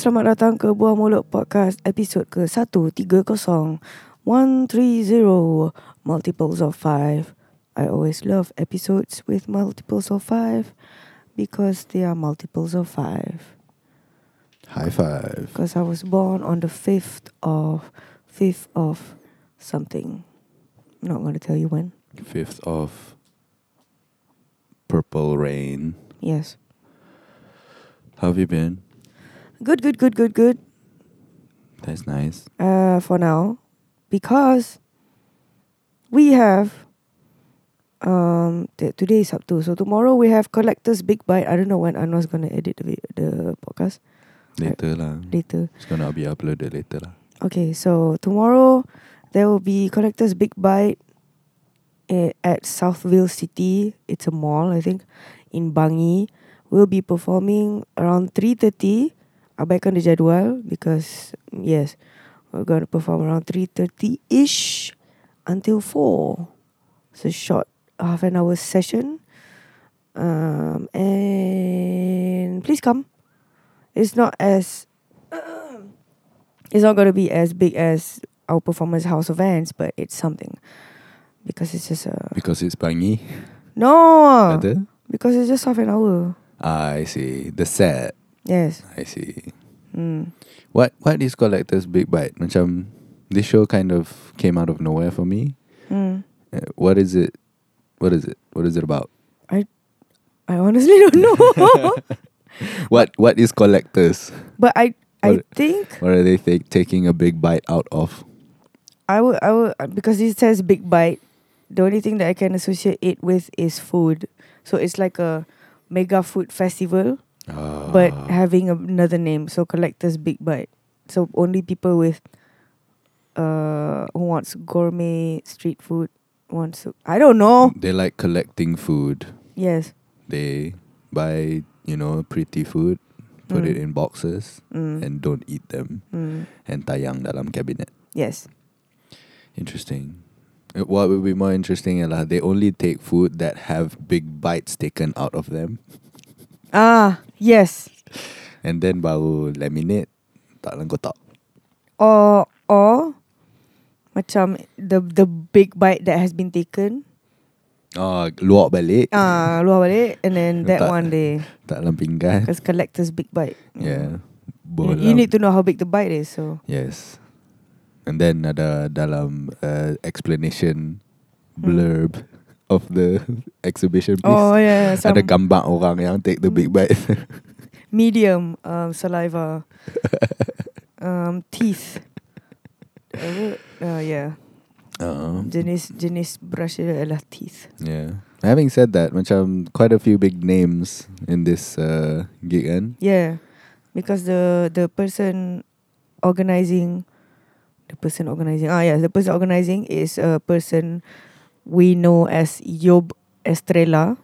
selamat datang ke Buah Mulut Podcast episod ke 130 130 multiples of 5. I always love episodes with multiples of 5 because they are multiples of 5. High five. Because I was born on the 5th of 5th of something. I'm not going to tell you when. Fifth of Purple Rain. Yes. How have you been? Good, good, good, good, good. That's nice. uh, for now because we have um t- today is up Sabtu so tomorrow we have collectors big bite I don't know when Anwar's gonna edit the, vi- the podcast Later lah. later It's gonna be uploaded later lah. okay so tomorrow there will be collectors big bite eh, at Southville City it's a mall I think in Bangi we'll be performing around 3.30 abaikan the jadual because yes we're going to perform around 3.30ish until 4 it's a short half an hour session um, and please come it's not as it's not going to be as big as our performance house events but it's something because it's just a Because it's Bangi. no Better? because it's just half an hour Ah, I see. The set. Yes I see. mm. What What is Collector's Big Bite? Macam this show kind of came out of nowhere for me. Mm. Uh, what is it? What is it? What is it about? I I honestly don't know What What is Collectors? but I I What- think What are they ta- taking a big bite out of? I would I would because it says big bite. The only thing that I can associate it with is food. So it's like a mega food festival, but Ah. having another name. So collectors big bite. So only people with uh who wants gourmet street food wants. To, I don't know. They like collecting food. Yes. They buy, you know, pretty food, put Mm. it in boxes, Mm. and don't eat them, mm. and tayang dalam cabinet. Yes. Interesting. Uh, What would be more interesting ialah they only take food that have big bites taken out of them, Ah yes. and then baru laminate tak dalam kotak. Or or macam the the big bite that has been taken Oh, luak balik. Ah, luar balik and then that Tak. one day Tak dalam pinggan. because collectors big bite. Yeah. You, you need to know how big the bite is. So Yes. And then ada dalam uh, explanation blurb of the exhibition piece. oh yeah, some ada gambar orang yang take the big bite. medium um, saliva, um, teeth. Uh, yeah, uh, jenis jenis brush dia adalah teeth. yeah. Having said that, macam quite a few big names in this uh, gig kan. Yeah, because the the person organizing, the person organizing. Ah yeah, the person organizing is a person we know as Yob Estrella.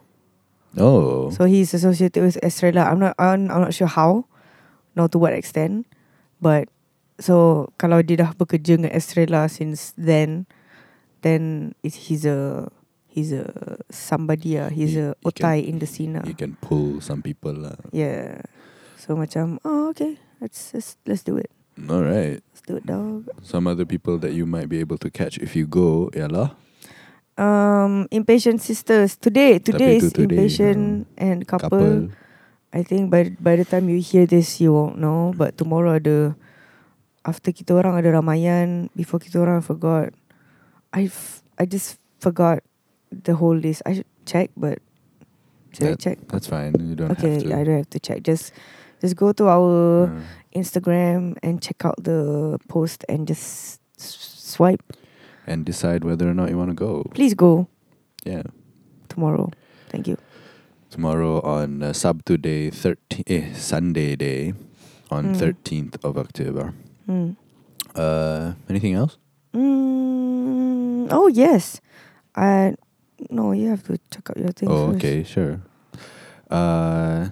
Oh. So he's associated with Estrella. I'm not I'm, I'm not sure how, nor to what extent, but so kalau dia dah bekerja dengan Estrella since then, then it's, he's a he's a somebody ah. He's He- a otai in the scene ah. you can pull some people lah. Yeah. So macam oh okay, let's let's let's do it. All right. Let's do it, dog. Some other people that you might be able to catch if you go ialah Um, impatient sisters today. Today is today, impatient and couple. couple. I think by by the time you hear this you won't know but tomorrow ada after kita orang ada ramayan before kita orang forgot I I just forgot the whole list I should check but should I check That's fine. You don't okay have to. I don't have to check just just go to our Uh, Instagram and check out the post and just s- swipe and decide whether or not you want to go. please go Yeah. tomorrow thank you Tomorrow on uh, Sabtu day, 13, eh, Sunday day, on Mm. 13th of October. mm. Uh, anything else? Mm, oh yes I no you have to check out your thing oh, first. okay, sure. Uh,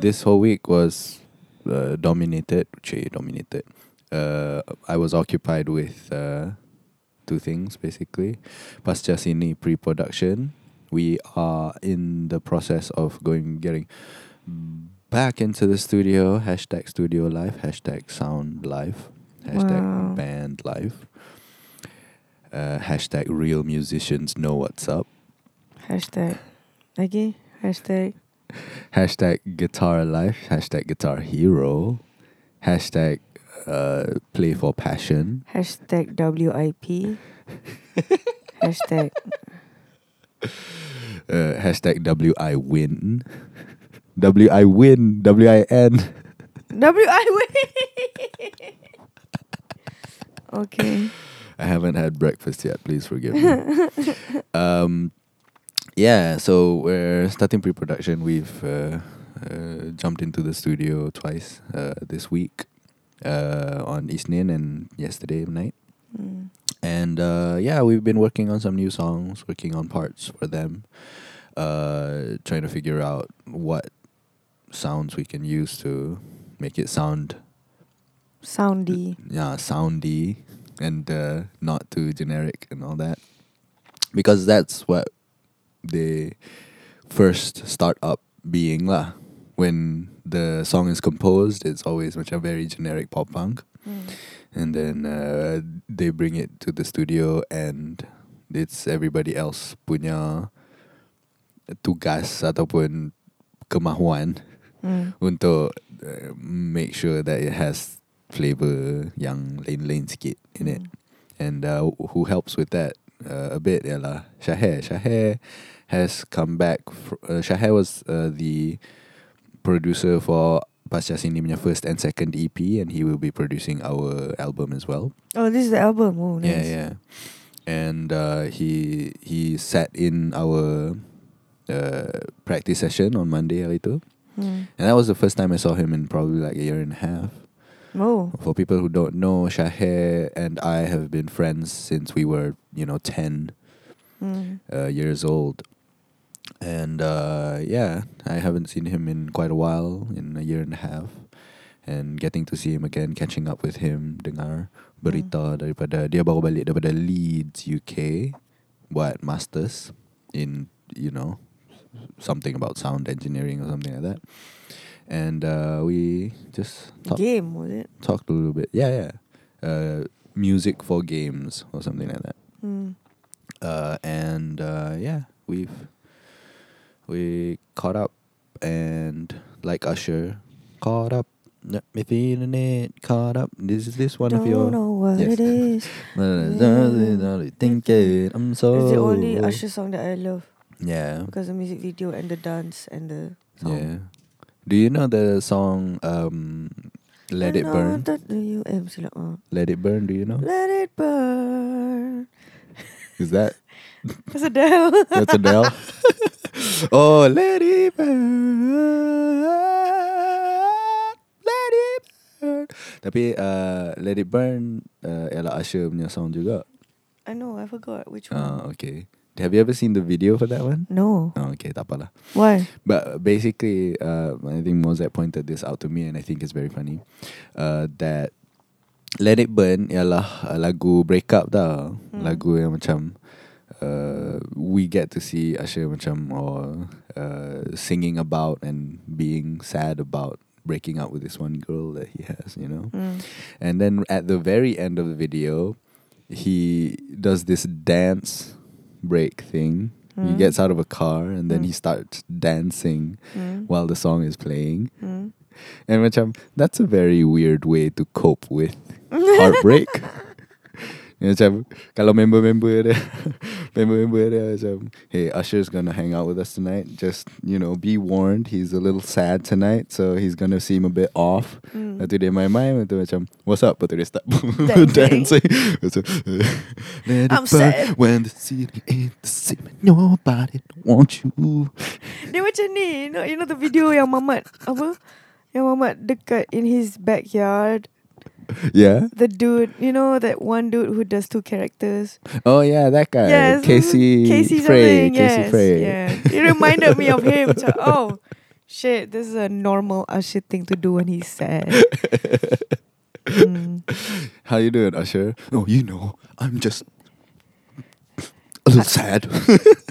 this whole week was uh, dominated, dominated. Uh, I was occupied with uh, two things basically. Pasca Sini pre-production. We are in the process of going getting back into the studio. Hashtag studio life. Hashtag sound life. Hashtag Wow. band life. Uh, hashtag real musicians know what's up. Hashtag. Lagi. Hashtag. Hashtag guitar life. Hashtag guitar hero. Hashtag uh, play for passion. Hashtag WIP. Hashtag. Uh, hashtag WI win. WI win. WIN. WIP. okay. I haven't had breakfast yet. Please forgive me. um, yeah, so we're starting pre-production. We've uh, uh, jumped into the studio twice uh, this week uh, on Isnin and yesterday night. Mm. And uh, yeah, we've been working on some new songs, working on parts for them, uh, trying to figure out what sounds we can use to make it sound Soundy. yeah soundy and uh, not too generic and all that because that's what they first start up being lah when the song is composed it's always much a very generic pop punk Mm. and then uh, they bring it to the studio and it's everybody else punya tugas ataupun kemahuan Mm. untuk uh, make sure that it has flavor yang lain-lain sikit in it. And uh, who helps with that uh, a bit ialah Shaher. Shaher has come back. Fr- uh, Shaher was uh, the producer for Pasca Sini punya first and second EP and he will be producing our album as well. Oh, this is the album. Oh, nice. Yeah, yeah. And uh, he he sat in our uh, practice session on Monday hari tu. Mm. And that was the first time I saw him in probably like a year and a half. Oh. For people who don't know, Shaher and I have been friends since we were, you know, 10 Mm. uh, years old. And uh, yeah, I haven't seen him in quite a while, in a year and a half. And getting to see him again, catching up with him, dengar berita daripada dia baru balik daripada Leeds, UK, buat masters in, you know, something about sound engineering or something like that. And uh, we just talk, Game, was it? talked a little bit. Yeah, yeah. Uh, music for games or something like that. Mm. Uh, and uh, yeah, we've we caught up and like Usher, caught up. Let me feeling it, caught up. This is this one Don't of your. know what Yes. it is. Thinking I'm so. It's the only Usher song that I love Yeah, because the music video and the dance and the song. yeah. Do you know the song um, "Let It Burn"? that you uh, "Let It Burn." Do you know? Let it burn. Is that That's Adele. That's Adele. oh, let it burn, let it burn. Tapi uh, let it burn uh, ialah Usher punya song juga. I know, I forgot which one. Uh, okay. Have you ever seen the video for that one? no. Oh, okay, tak apalah. Why? But basically, uh, I think Mozart pointed this out to me, and I think it's very funny. Uh, that Let It Burn ialah uh, lagu breakup tau. Hmm. Lagu yang macam uh, we get to see Usher macam or uh, singing about and being sad about breaking up with this one girl that he has, you know. Mm. And then at the very end of the video, he does this dance break thing. He Mm. gets out of a car and then Mm. he starts dancing Mm. while the song is playing. Mm. And macam that's a very weird way to cope with heartbreak. Macam kalau member-member dia member-member dia macam hey Usher's gonna hang out with us tonight just you know be warned he's a little sad tonight so he's gonna seem a bit off Mm. Lepas tu dia main-main Lepas tu macam What's up Lepas tu dia start Dancing. tu Let I'm sad. When the city ain't the same Nobody want you Dia macam ni, you know, you know the video yang Mamat apa? Yang Mamat dekat in his backyard. Yeah The dude, you know that one dude who does two characters. Oh yeah that guy yes, Casey Casey Frey something, Casey Frey Yeah, it reminded me of him. Macam, oh, shit, this is a normal Usher thing to do when he's sad. Mm. How you doing Usher Oh you know I'm just a little sad.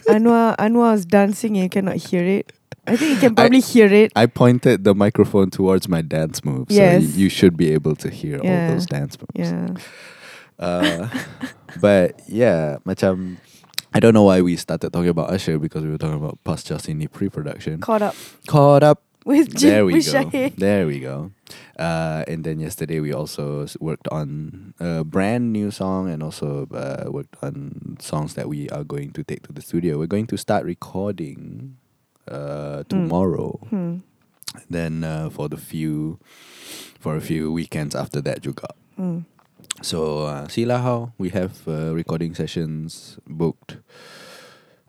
Anwar Anwar was dancing and you cannot hear it. I think you can probably hear it. I pointed the microphone towards my dance moves, so y- you should be able to hear all those dance moves. Yeah. Uh, but yeah, macam I don't know why we started talking about Usher because we were talking about Pasca Sini pre-production. Caught up Caught up. with There we with go. Shahid. There we go. Uh, and then yesterday we also worked on a brand new song and also uh, worked on songs that we are going to take to the studio. We're going to start recording uh, tomorrow. Hmm. Then uh, for the few, for a few weekends after that juga. Hmm. So uh, see lah how we have uh, recording sessions booked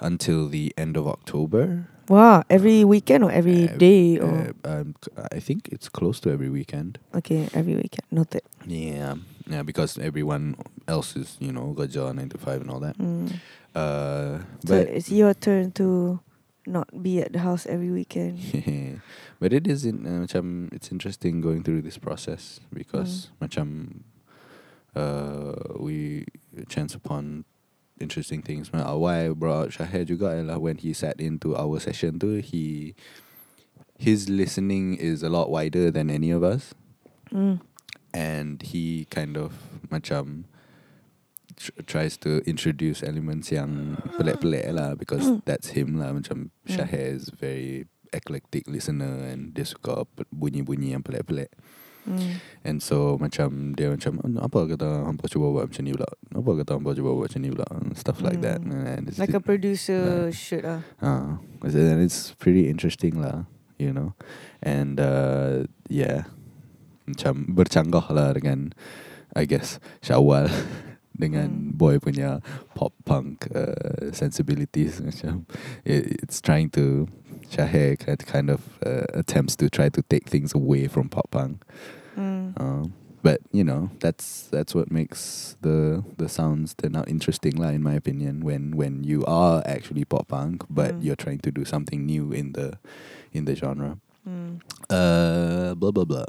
until the end of October. Wow, every weekend or every Uh, day or um, I think it's close to every weekend. okay, every weekend. Noted. Yeah, yeah, because everyone else is you know got job nine to five and all that. Mm. Uh, So but it's your turn to not be at the house every weekend. but it is in, uh, macam it's interesting going through this process because macam uh, we chance upon interesting things. Ma- Why I brought Shahir juga ialah when he sat into our session too, he his listening is a lot wider than any of us Mm. and he kind of macam tr- tries to introduce elements yang pelik-pelik lah because that's him lah macam Mm. Shahir is very eclectic listener and dia suka bunyi-bunyi yang pelik-pelik Mm. and so macam dia macam "Oh, apa kata hampa cuba buat macam ni pula apa kata hampa cuba buat macam ni pula and stuff like that Mm. and it's, Like a producer Yeah. should ah. uh, and it's pretty interesting lah you know and uh, yeah macam bercanggah lah dengan I guess Syawal dengan Hmm. boy punya pop punk uh, sensibilities macam it, it's trying to Syahir kind kind of uh, attempts to try to take things away from pop punk Mm. um, but you know that's that's what makes the the sounds turn out interesting lah in my opinion when when you are actually pop punk but Mm. you're trying to do something new in the in the genre Mm. uh blah blah blah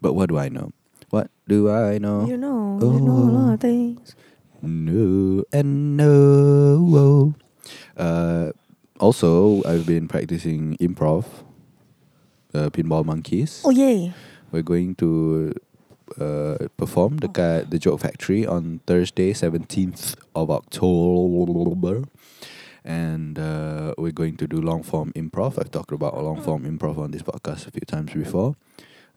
but what do i know what do i know You know, you know a lot of Oh. things. no and no uh also i've been practicing improv uh, pinball monkeys Oh yay. We're going to uh, perform dekat The Joke Factory on Thursday, 17th of October. And uh, we're going to do long form improv. I've talked about long form improv on this podcast a few times before.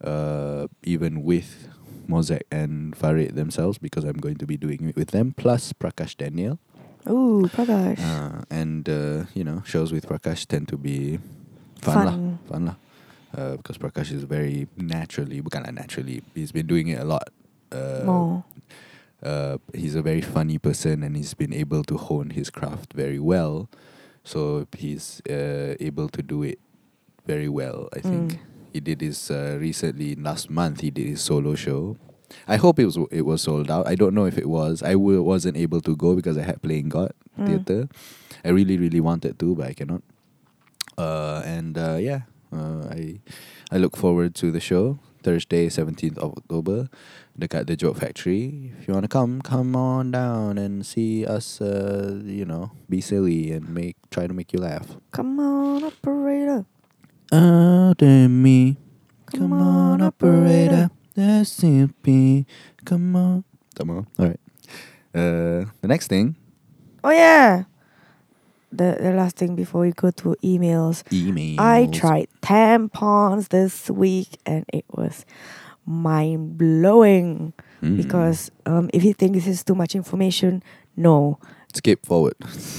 Uh, even with Mosaic and Farid themselves, because I'm going to be doing it with them, plus Prakash Daniel. Ooh, Prakash. Uh, and, uh, you know, shows with Prakash tend to be fun, lah Fun. fun lah. Uh, because Prakash is very naturally, bukanlah naturally, he's been doing it a lot. Uh, More. uh, he's a very funny person and he's been able to hone his craft very well. So he's uh, able to do it very well, I think. Mm. He did his uh, recently last month. He did his solo show. I hope it was it was sold out. I don't know if it was. I w- wasn't able to go because I had playing God Mm. theater. I really really wanted to, but I cannot. Uh, and uh, yeah, uh, I I look forward to the show Thursday, seventeenth of October, dekat the Joke Factory. If you wanna come, come on down and see us. Uh, you know, be silly and make try to make you laugh. Come on, operator. Out in me, Come on, operator. That's me. Come on, come on. All right. Uh, the next thing, Oh yeah. The the last thing before we go to emails. emails. I tried tampons this week and it was mind blowing Mm. because um, if you think this is too much information, no, skip forward.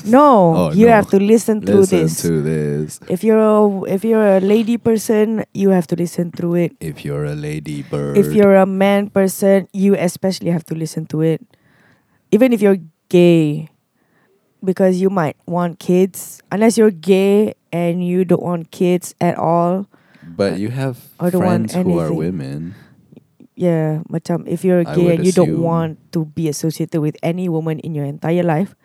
no, Oh, you no. have to listen through Listen this. to this. If you're a, if you're a lady person, you have to listen through it. If you're a lady bird. If you're a man person, you especially have to listen to it. Even if you're gay, because you might want kids. Unless you're gay and you don't want kids at all. but you have friends who are women. Yeah, macam if you're gay and you don't want to be associated with any woman in your entire life,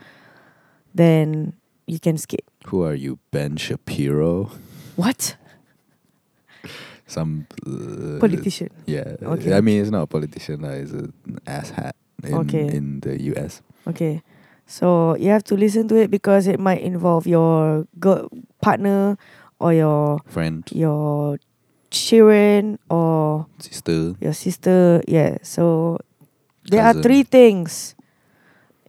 then you can skip. Who are you, Ben Shapiro? What? Some uh, Politician. Yeah. Okay. I mean, it's not a politician. Uh, it's an asshat in Okay. in the U.S. Okay. So you have to listen to it because it might involve your girl partner or your Friend, your children or sister. your sister. Yeah. So there are three things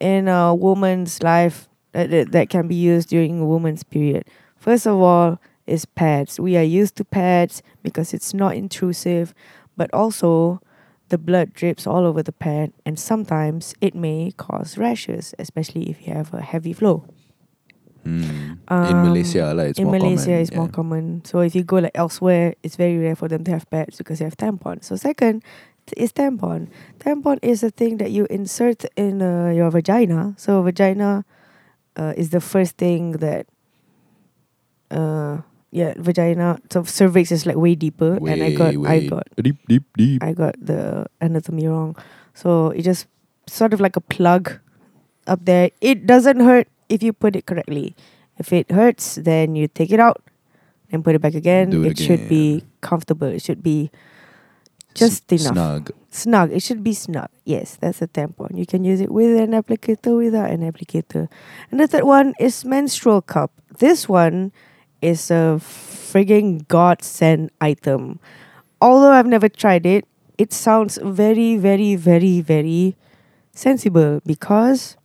in a woman's life that, that that can be used during a woman's period. First of all, is pads. We are used to pads because it's not intrusive, but also the blood drips all over the pad, and sometimes it may cause rashes, especially if you have a heavy flow. Mm. in Um, Malaysia, like, it's in more Malaysia, common. it's more common. So if you go like elsewhere, it's very rare for them to have pads because they have tampon. So second is tampon. Tampon is a thing that you insert in uh, your vagina. So vagina uh, is the first thing that uh yeah vagina. So cervix is like way deeper, and I got I Way, got deep, deep, deep. I got the anatomy wrong. So it just sort of like a plug up there. It doesn't hurt if you put it correctly. If it hurts, then you take it out and put it back again. Do it it should be comfortable. It should be just S- enough. Snug. Snug. It should be snug. Yes, that's a tampon. You can use it with an applicator, without an applicator. And the third one is menstrual cup. This one is a frigging godsend item. Although I've never tried it, it sounds very, very, very, very sensible because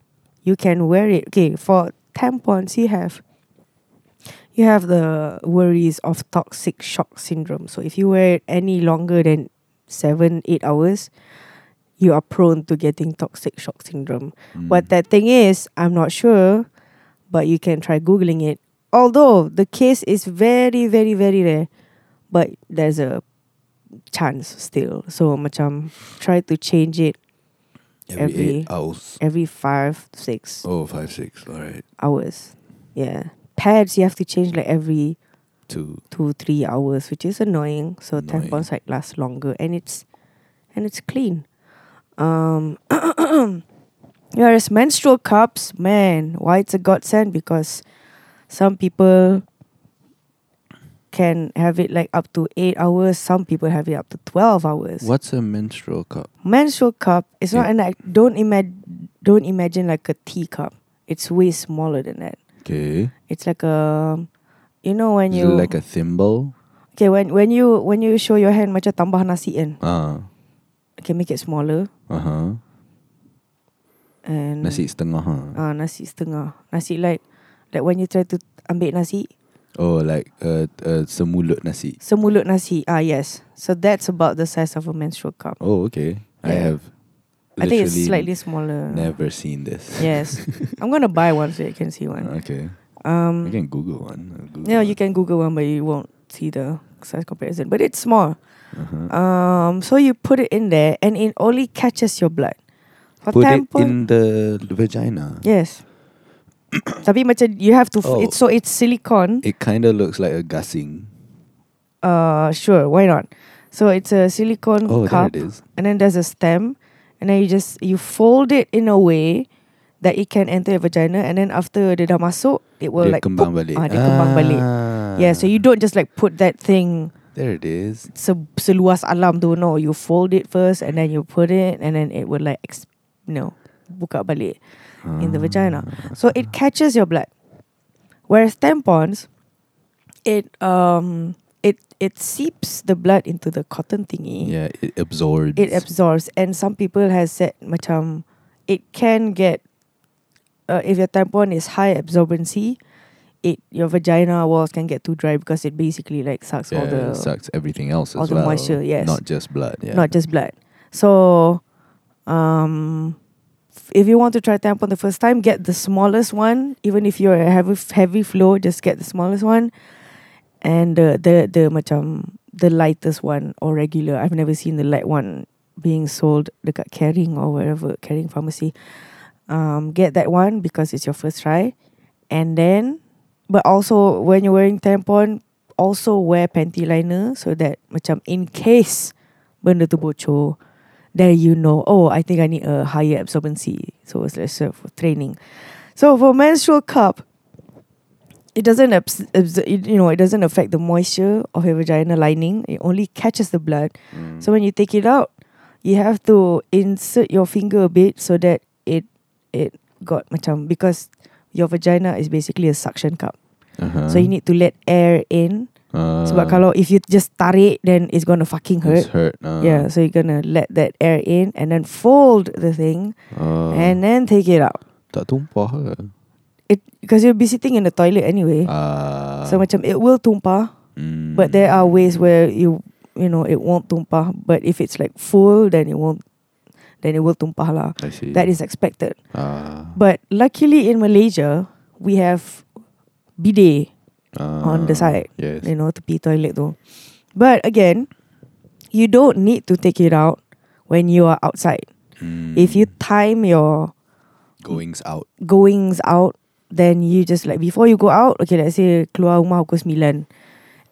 you can wear it. Okay, for tampons, you have you have the worries of toxic shock syndrome. So if you wear it any longer than seven, eight hours, you are prone to getting toxic shock syndrome. Mm. What that thing is, I'm not sure, but you can try googling it. Although the case is very, very, very rare, but there's a chance still. So macam try to change it every, every- eight hours. every five, six Oh, five, six. All right. hours. Yeah. Pads you have to change like every Two. two, three hours, which is annoying. So Annoying. tampons like last longer and it's and it's clean. Um whereas menstrual cups, man, why it's a godsend because some people can have it like up to eight hours, some people have it up to twelve hours. What's a menstrual cup? Menstrual cup is not Yeah. an like don't imagine don't imagine like a teacup. It's way smaller than that. Okay. It's like a you know when Is you like a thimble? Okay, when when you when you show your hand macam tambah nasi kan. Ah. Okay, make it smaller Uh huh. and Nasi setengah. Huh? ah nasi setengah. Nasi like like when you try to ambil nasi, Oh, like uh, uh, semulut nasi. semulut nasi. Ah yes. So that's about the size of a menstrual cup. Oh, okay. I have. I think it's slightly smaller. Never seen this. Yes. I'm gonna buy one so you can see one. Okay. Um I can Google one. Google Yeah, you can Google one but you won't see the size comparison. But it's small. Uh-huh. Um so you put it in there and it only catches your blood. For Put it in the vagina. Yes. Tapi macam you have to Oh. it's so it's silicone. It kind of looks like a gassing. Uh sure, why not? So it's a silicone Oh, cup and then there's a stem and then you just you fold it in a way that it can enter your vagina and then after dia dah masuk it will dia like kembang poop. balik. Ah, dia kembang balik. Yeah, so you don't just like put that thing There it is. se- seluas alam tu no you fold it first and then you put it and then it will like ex- you know buka balik in the vagina. So it catches your blood. Whereas tampons, it um it it seeps the blood into the cotton thingy. Yeah, it absorbs. It absorbs, and some people has said macam it can get uh, if your tampon is high absorbency, it your vagina walls can get too dry because it basically like sucks yeah, all the it sucks everything else all as the well. moisture, yes. Not just blood. Yeah. not just blood. So, um, if you want to try tampon the first time, get the smallest one. Even if you're a heavy heavy flow, just get the smallest one, and the the the macam the lightest one or regular. I've never seen the light one being sold dekat Caring or wherever Caring pharmacy. Um, get that one because it's your first try, and then, but also when you're wearing tampon, also wear panty liner so that macam in case benda tu bocor, then you know, oh, I think I need a higher absorbency. So it's like for training. So for menstrual cup, it doesn't abs- abs- it, you know it doesn't affect the moisture of your vagina lining. It only catches the blood. Mm. So when you take it out, you have to insert your finger a bit so that it it got macam because your vagina is basically a suction cup. Uh-huh. So you need to let air in. Uh, Sebab kalau if you just tarik then it's gonna fucking it's hurt. hurt. Uh, Yeah, so you're gonna let that air in and then fold the thing Uh, and then take it out. tak tumpah ke? It because you'll be sitting in the toilet anyway. Ah. so macam it will tumpah, mm. but there are ways where you you know it won't tumpah. But if it's like full, then it won't. Then it will tumpah lah. I see. That is expected. Ah. But luckily in Malaysia, we have bidet, on the side, Yes. you know, to pee toilet though. But again, you don't need to take it out when you are outside. If you Mm. time your goings out. goings out, then you just like before you go out, okay, let's say keluar rumah pukul 9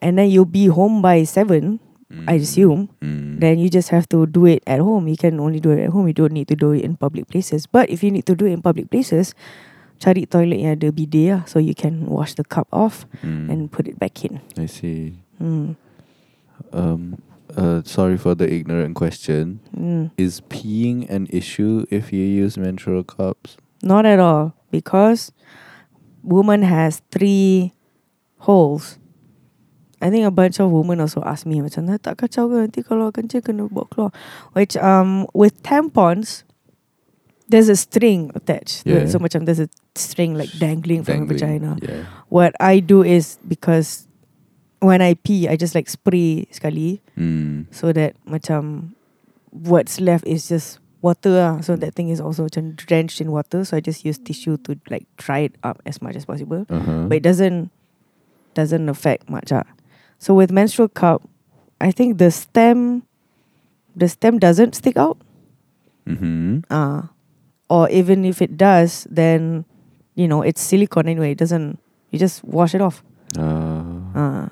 and then you'll be home by 7, I Mm. assume. Mm. Then you just have to do it at home. You can only do it at home. You don't need to do it in public places. But if you need to do it in public places, cari toilet yang ada bidet lah, so you can wash the cup off Mm. and put it back in. I see. Mm. Um. Uh. Sorry for the ignorant question. Mm. Is peeing an issue if you use menstrual cups? Not at all because woman has three holes. I think a bunch of women also ask me macam "Nah, tak kacau ke nanti kalau kencing kena bawa keluar. Which um with tampons there's a string attached. Yeah. So macam there's a string like dangling, from the Dangling. vagina. Yeah. What I do is because when I pee I just like spray sekali Mm. so that macam what's left is just water lah. So that thing is also macam drenched in water. So I just use tissue to like dry it up as much as possible. Uh-huh. But it doesn't doesn't affect much. Ah. So with menstrual cup, I think the stem the stem doesn't stick out. Mm-hmm. Uh, or even if it does, then you know it's silicone anyway. It doesn't. You just wash it off. Uh, Uh,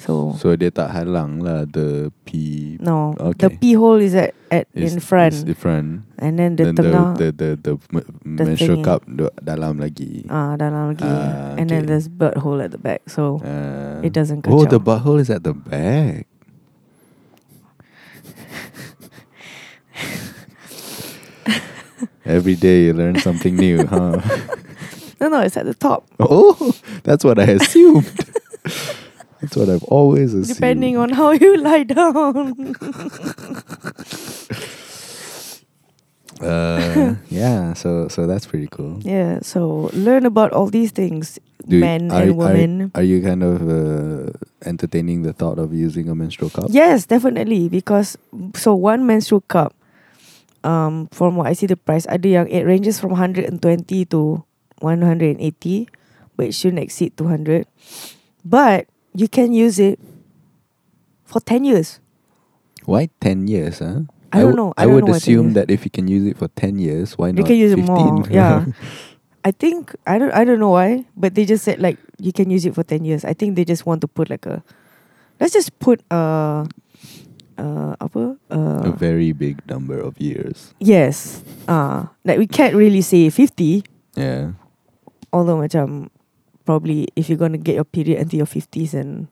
so so dia tak halang lah the pee. no, Okay. the pee hole is at, at Is- in front, is in front. and then the Then the, tengah the the the, m- menstrual thingy. cup dalam lagi. ah dalam lagi, Ah, and then there's butt hole at the back. So Uh, it doesn't. Catch Oh, kacau. the butthole is at the back. Every day you learn something new, huh? no no, it's at the top. Oh, that's what I assumed. that's what I've always assumed. Depending on how you lie down. Uh, yeah, so so that's pretty cool. yeah. So learn about all these things, Do you- men are, and are- women. Are, you kind of uh, entertaining the thought of using a menstrual cup? Yes, definitely. Because so one menstrual cup, um, from what I see the price, ada yang it ranges from 120 to 180, but it shouldn't exceed 200. But you can use it for 10 years. Why ten years? Huh? I don't know. I I, don't would know assume that if you can use it for ten years, why not? You can use it more, yeah. I think I don't I don't know why, but they just said like you can use it for 10 years. I think they just want to put like a let's just put uh uh apa? a Uh, very big number of years. yes. Uh like we can't really say 50 Yeah. although macam probably if you're gonna get your period until your fifties and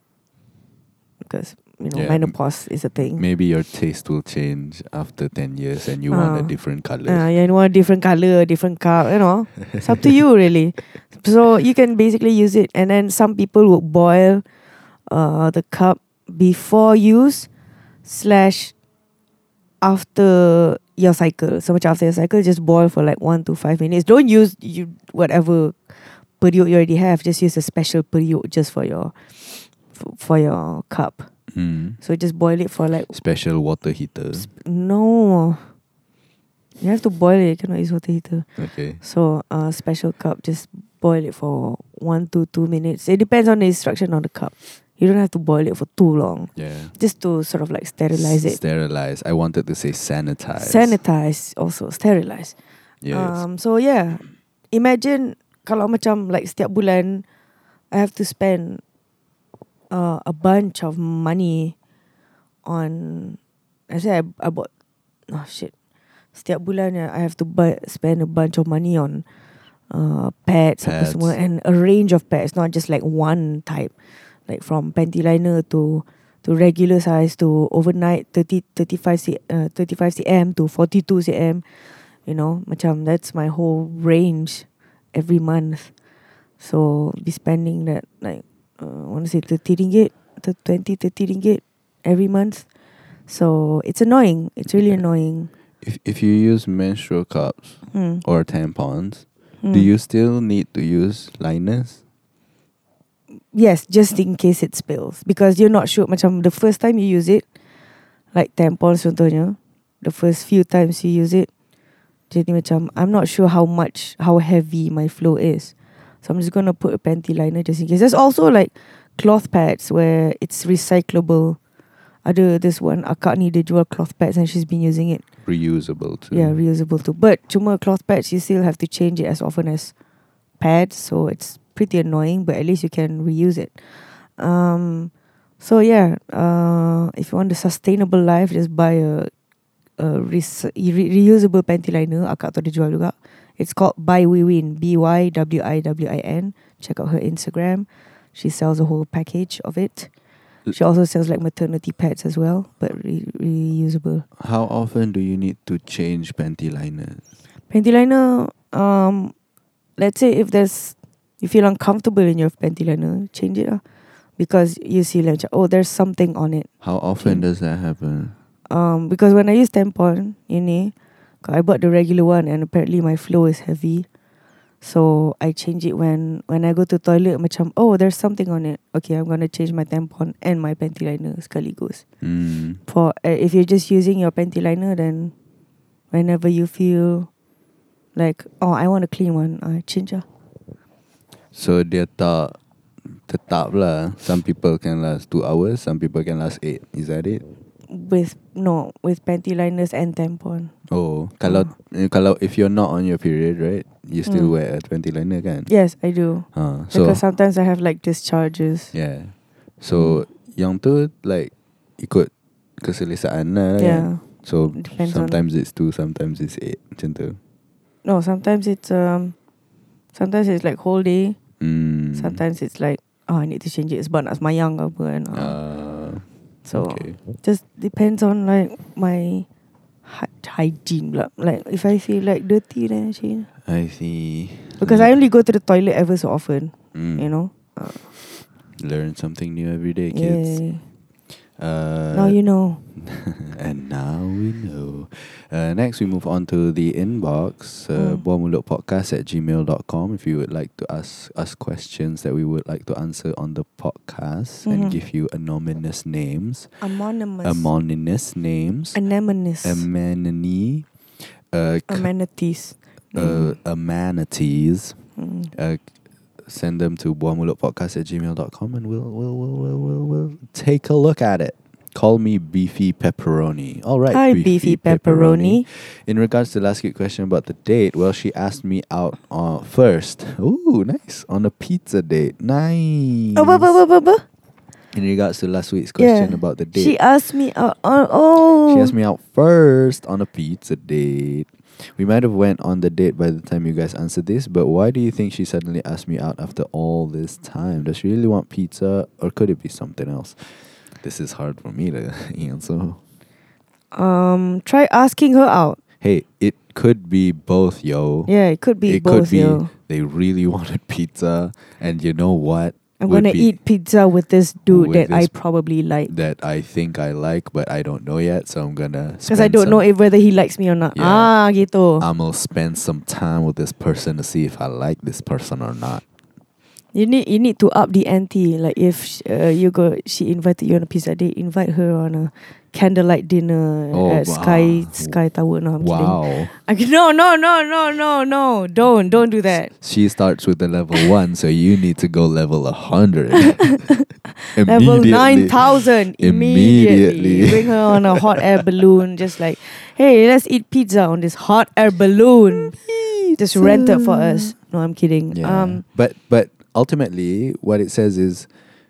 because you know Yeah, menopause is a thing. Maybe your taste will change after ten years, and you want a Ah. different color. Uh, yeah, you want a different color, a different cup, you know. It's up to you really. So you can basically use it and then some people would boil uh the cup before use slash after your cycle. So much after your cycle, just boil for like one to five minutes. Don't use you whatever period you already have. Just use a special period just for your for your cup. Mm. So just boil it for like Special water heater. no. You have to boil it. You cannot use water heater. Okay. So uh, special cup, just boil it for one to two minutes. It depends on the instruction on the cup. You don't have to boil it for too long. Yeah. Just to sort of like sterilize it. Sterilize. I wanted to say sanitize. Sanitize also, sterilize. Yes. Um, so yeah, imagine kalau macam like setiap bulan, I have to spend uh, a bunch of money on. I said I, I bought. Oh shit! Setiap bulan I have to buy spend a bunch of money on uh, pads, apa Pads. semua, and a range of pads, not just like one type, like from panty liner to to regular size to overnight 30 35 c uh, 35 cm to 42 cm You know, macam that's my whole range every month. So be spending that like uh, I want to say 30 ringgit, to 20, 30 ringgit every month. So it's annoying. It's really Yeah. annoying. If if you use menstrual cups Hmm. or tampons, Hmm. do you still need to use liners? Yes, just in case it spills because you're not sure. Macam the first time you use it, like tampons contohnya, the first few times you use it, jadi macam I'm not sure how much, how heavy my flow is. So I'm just gonna put a panty liner just in case. There's also like cloth pads where it's recyclable. Ada this one akak ni dia jual cloth pads and she's been using it. Reusable too. Yeah, reusable too. But cuma cloth pads you still have to change it as often as pads, so it's pretty annoying. But at least you can reuse it. Um, so yeah, uh, if you want a sustainable life, just buy a, a res- re- reusable panty liner. Akak tu ada jual juga. It's called By Win. B Y W I W I N. Check out her Instagram. She sells a whole package of it. She also sells like maternity pads as well, but re- reusable. How often do you need to change panty liners? Panty liner, um, let's say if there's, you feel uncomfortable in your panty liner, change it lah. Because you see like, oh, there's something on it. How often does that happen? Um, because when I use tampon, ini, I bought the regular one and apparently my flow is heavy. So I change it when when I go to toilet macam oh there's something on it. Okay, I'm gonna change my tampon and my panty liner sekaligus. Mm. For uh, if you're just using your panty liner, then whenever you feel like oh I want a clean one, I change lah. So dia tak tetap lah. Some people can last two hours, some people can last eight. Is that it? With no with panty liners and tampon. Oh, kalau eh, kalau if you're not on your period, right? You still Mm. wear a twenty liner kan? Yes, I do. Ha, so Because sometimes I have like discharges. yeah. So yang tu like ikut keselesaan lah kan? Yeah. So Depends sometimes it's two, sometimes it's eight. Macam tu. No, sometimes it's um sometimes it's like whole day. Mm. Sometimes it's like oh I need to change it sebab nak semayang ke apa kan. Uh, Uh, so okay. just depends on like my hy- hygiene pula. Like if I feel like dirty then I change. I see. Because I only go to the toilet ever so often, Mm. you know. Learn something new every day, kids. Yeah. Uh, now you know. and now we know. Uh, next, we move on to the inbox, uh, Mm. buamulutpodcast at gmail.com. If you would like to ask us questions that we would like to answer on the podcast and Mhm. give you anonymous names, Anonymous. anonymous names, Anemones. amenity, uh, Amenities. uh, amenities, Mm. uh, send them to buamulutpodcast at gmail.com and we'll, we'll, we'll, we'll, we'll, we'll take a look at it. Call me Beefy Pepperoni. All right, Hi, beefy pepperoni. In regards to the last week question about the date, well, she asked me out uh, first. Ooh, nice. On a pizza date. Nice. Oh, bu- bu- bu- bu-. In regards to last week's question Yeah. about the date, She asked me out. Oh, oh. she asked me out first on a pizza date. We might have went on the date by the time you guys answered this, but why do you think she suddenly asked me out after all this time? Does she really want pizza, or could it be something else? This is hard for me to answer. Um, try asking her out. Hey, it could be both, yo. Yeah, it could be it both. could be yo. they really wanted pizza, and you know what? I'm gonna eat pizza with this dude with that I probably like. that I think I like, but I don't know yet. So I'm gonna Because I don't some- know if whether he likes me or not. Yeah. Ah, gitu. I'm gonna spend some time with this person to see if I like this person or not. You need you need to up the ante. Like if uh, you go, she invited you on a pizza date. Invite her on a candlelight dinner Oh, at wow. Sky Sky Tower. No, I'm kidding. wow. I, no, no, no, no, no, no. Don't don't do that. She starts with the level one, so you need to go level a hundred. Level nine thousand Immediately. immediately. Bring her on a hot air balloon. Just like, hey, let's eat pizza on this hot air balloon. Just rent it for us. No, I'm kidding. Yeah. Um, but but ultimately, what it says is,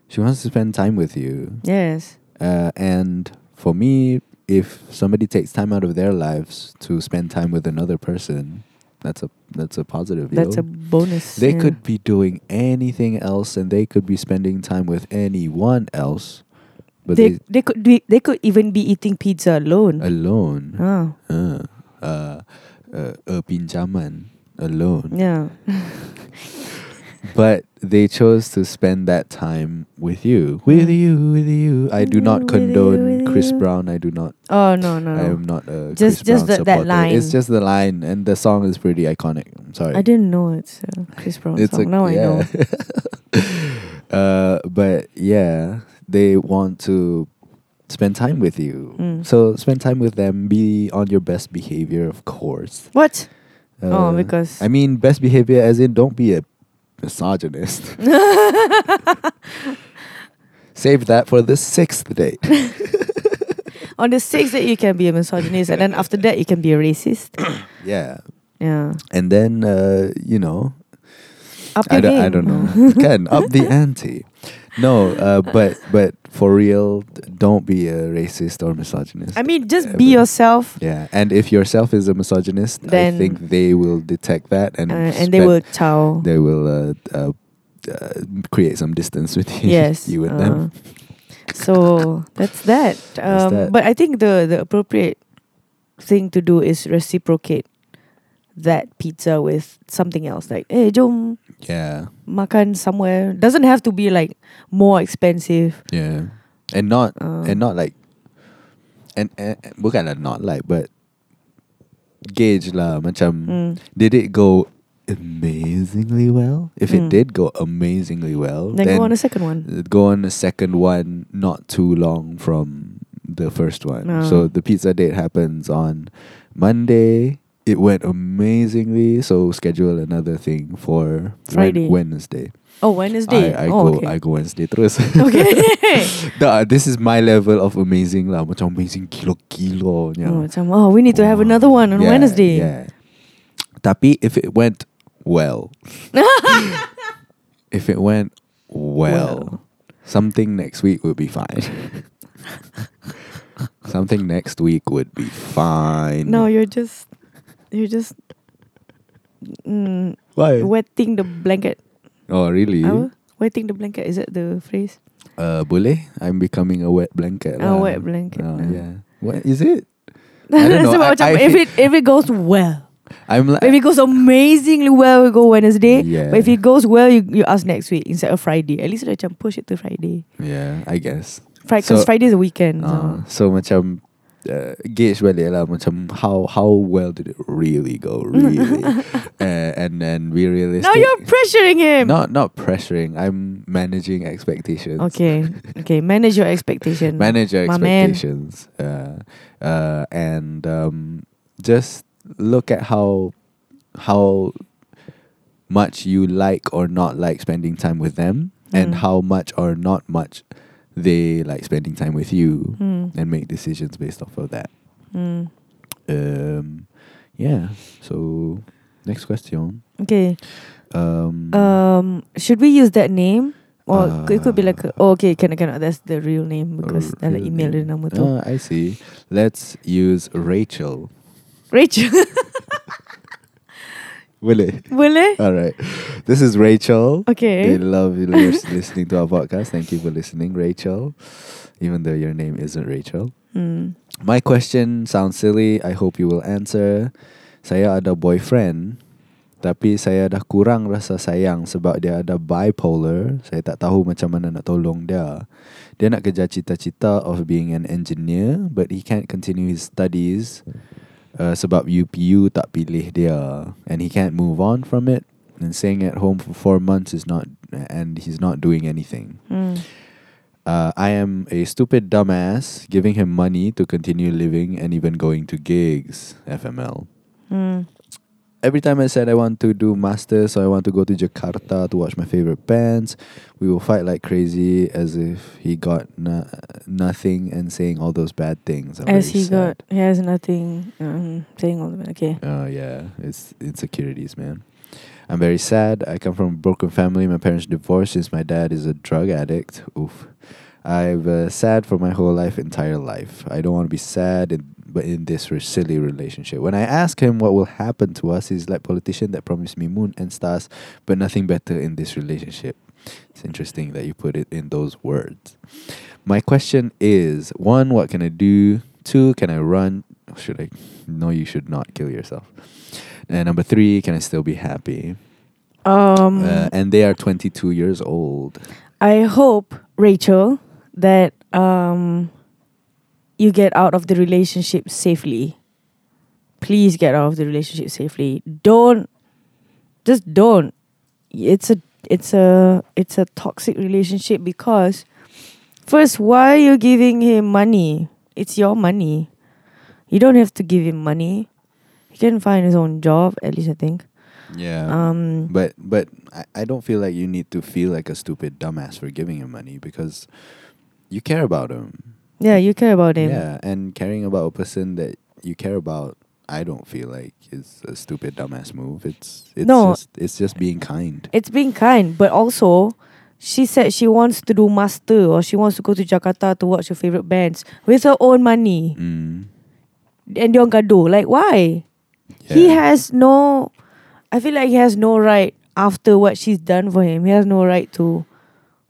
she wants to spend time with you. yes. Uh, and for me, if somebody takes time out of their lives to spend time with another person, that's a that's a positive. That's yo. a bonus. They yeah. could be doing anything else, and they could be spending time with anyone else, but they, they, they could be, they could even be eating pizza alone. alone. Ah. Uh, uh, uh, a pinjaman, a loan. Yeah. But they chose to spend that time with you, with you, with you. I do not you, condone with Chris you. Brown. I do not. Oh no no I am not a Just- Chris just Brown that- that supporter. It's just the line, and the song is pretty iconic. I'm sorry. I didn't know it's a Chris Brown it's song. a, now I know. uh, but yeah, they want to spend time with you. Mm. So spend time with them. Be on your best behavior, of course. What? oh, Uh, because I mean, best behavior as in don't be a misogynist. Save that for the sixth date. on the sixth that you can be a misogynist, and then after that you can be a racist. yeah. Yeah. And then, uh, you know, Up I don't, I don't know. Can up the ante. No, uh, but but for real, don't be a racist or misogynist. I mean, just be yourself, yeah, and if yourself is a misogynist, I think they will detect that and uh, and they will chow. they will uh, uh, uh, create some distance between yes. you and them. So that's that. That's Um, that. But I think the the appropriate thing to do is reciprocate that pizza with something else. Like, hey, jom Yeah, makan somewhere. Doesn't have to be like more expensive. yeah, and not Uh, and not like and, and bukanlah not like but gauge lah macam mm, did it go amazingly well if it Mm. did go amazingly well then, then go on a second one. uh, go on a second one not too long from the first one Ah. so the pizza date happens on monday it went amazingly so schedule another thing for Friday. Wed- wednesday Oh, Wednesday. I, I oh, go okay. I go Wednesday terus okay. Nah, this is my level of amazing lah macam amazing kilo-kilo Oh, macam, oh, we need to have oh. another one on Yeah, Wednesday. Yeah. Tapi if it went well, if it went well, Well. something next week would be fine. something next week would be fine. No, you're just, you're just mm, why? wetting the blanket. Oh really? Apa? Wetting the blanket. Is that the phrase? Uh, boleh? I'm becoming a wet blanket. A lah. wet blanket, Oh, ah. yeah. What is it? I don't know. I- I if it if it goes well, I'm like if it goes amazingly well, we go Wednesday. Yeah. But if it goes well, you, you ask next week instead of Friday. At least I macam push it to Friday. Yeah, I guess. Friday, because So- Friday is a weekend. Uh, so. so macam uh, gauge balik lah macam how how well did it really go really uh, and then be realistic. Now you're pressuring him. not not pressuring. I'm managing expectations. Okay, okay. Manage your expectations. Manage your expectations. Uh, uh, and um, just look at how how much you like or not like spending time with them Mm. and how much or not much they like spending time with you Hmm. and make decisions based off of that. Hmm. Um, yeah. So next question. Okay. Um, Um, should we use that name? Or it could be like, Uh, a, oh, okay, cannot, cannot. That's the real name because real email dia name. nama tu. Ah, I see. Let's use Rachel. Rachel, Boleh. boleh? All right. This is Rachel. They Okay. love you lis- listening to our podcast. Thank you for listening, Rachel. Even though your name isn't Rachel. Hmm. My question sounds silly. I hope you will answer. Saya ada boyfriend, tapi saya dah kurang rasa sayang sebab dia ada bipolar. Saya tak tahu macam mana nak tolong dia. Dia nak kejar cita-cita of being an engineer, but he can't continue his studies uh, sebab UPU tak pilih dia, and he can't move on from it. And staying at home for four months is not, and he's not doing anything. Hmm. Uh, I am a stupid dumbass giving him money to continue living and even going to gigs. FML. Hmm. Every time I said I want to do masters or I want to go to Jakarta to watch my favorite bands, we will fight like crazy as if he got no- nothing and saying all those bad things. I'm As he got, he has nothing. Um, saying all the. Okay. Oh yeah, it's insecurities, man. I'm very sad. I come from a broken family. My parents divorced since my dad is a drug addict. Oof. I've uh, sad for my whole life, entire life. I don't want to be sad, in, but in this silly relationship. When I ask him what will happen to us, he's like politician that promised me moon and stars, but nothing better in this relationship. It's interesting that you put it in those words. My question is: one, what can I do? Two, can I run? should I? No, you should not kill yourself. And number three, can I still be happy? Um, uh, and they are 22 years old. I hope Rachel that um you get out of the relationship safely. Please get out of the relationship safely. Don't just don't. It's a it's a it's a toxic relationship because first why are you giving him money? It's your money. You don't have to give him money. He can find his own job, at least I think. Yeah. Um But but I, I don't feel like you need to feel like a stupid dumbass for giving him money because you care about him. Yeah, you care about him. Yeah, and caring about a person that you care about, I don't feel like is a stupid dumbass move. It's it's No. just it's just being kind. It's being kind, but also she said she wants to do master or she wants to go to Jakarta to watch her favorite bands with her own money. Mm. And dia orang gaduh. Like why? He has no I feel like he has no right after what she's done for him. He has no right to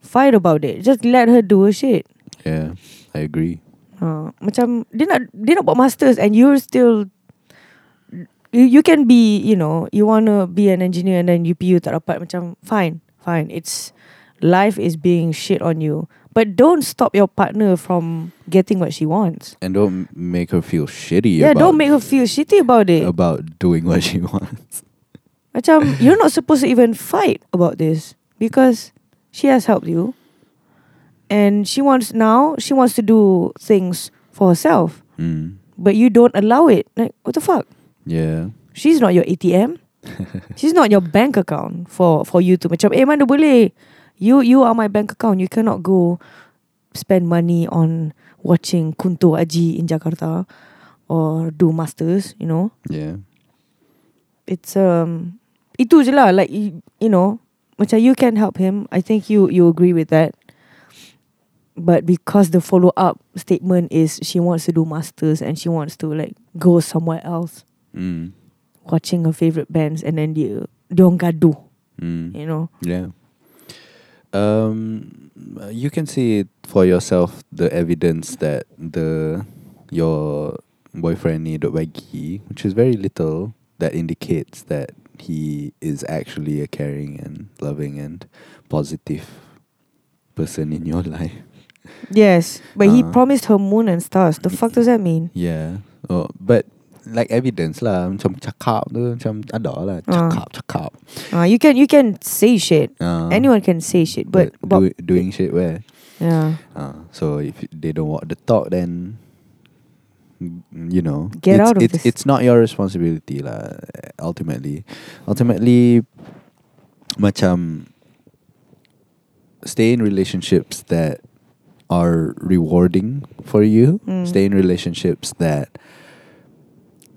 fight about it. Just let her do her shit. Yeah, I agree. Uh, macam dia nak dia nak buat masters and you're still you, you can be you know you want to be an engineer and then UPU tak dapat macam fine fine. It's life is being shit on you. But don't stop your partner from getting what she wants. And don't make her feel shitty yeah about don't make her feel shitty about it. about doing what she wants. macam you're not supposed to even fight about this because she has helped you and she wants now she wants to do things for herself Mm. but you don't allow it like what the fuck Yeah. She's not your ATM. She's not your bank account for for you to macam eh mana boleh. You you are my bank account. You cannot go spend money on watching Kunto Aji in Jakarta or do masters, you know. Yeah. It's um itu je lah like you, you know macam you can help him. I think you you agree with that. But because the follow up statement is she wants to do masters and she wants to like go somewhere else Mm. watching her favorite bands and then dia dia gaduh, Mm. you know. Yeah. Um, you can see it for yourself the evidence that the your boyfriend ni bagi, which is very little, that indicates that he is actually a caring and loving and positive person in your life. Yes, but he Uh. promised her moon and stars. The fuck does that mean? Yeah. Oh, but like evidence lah, macam cakap tu macam ada lah, Ah. cakap cakap. Uh, you can you can say shit. Uh, Anyone can say shit, but, but do, doing shit where? yeah, Uh, so if they don't walk the talk, then mm, you know, Get it's, out of it's, this. It's not your responsibility lah. Ultimately, ultimately, macam stay in relationships that are rewarding for you. Mm. Stay in relationships that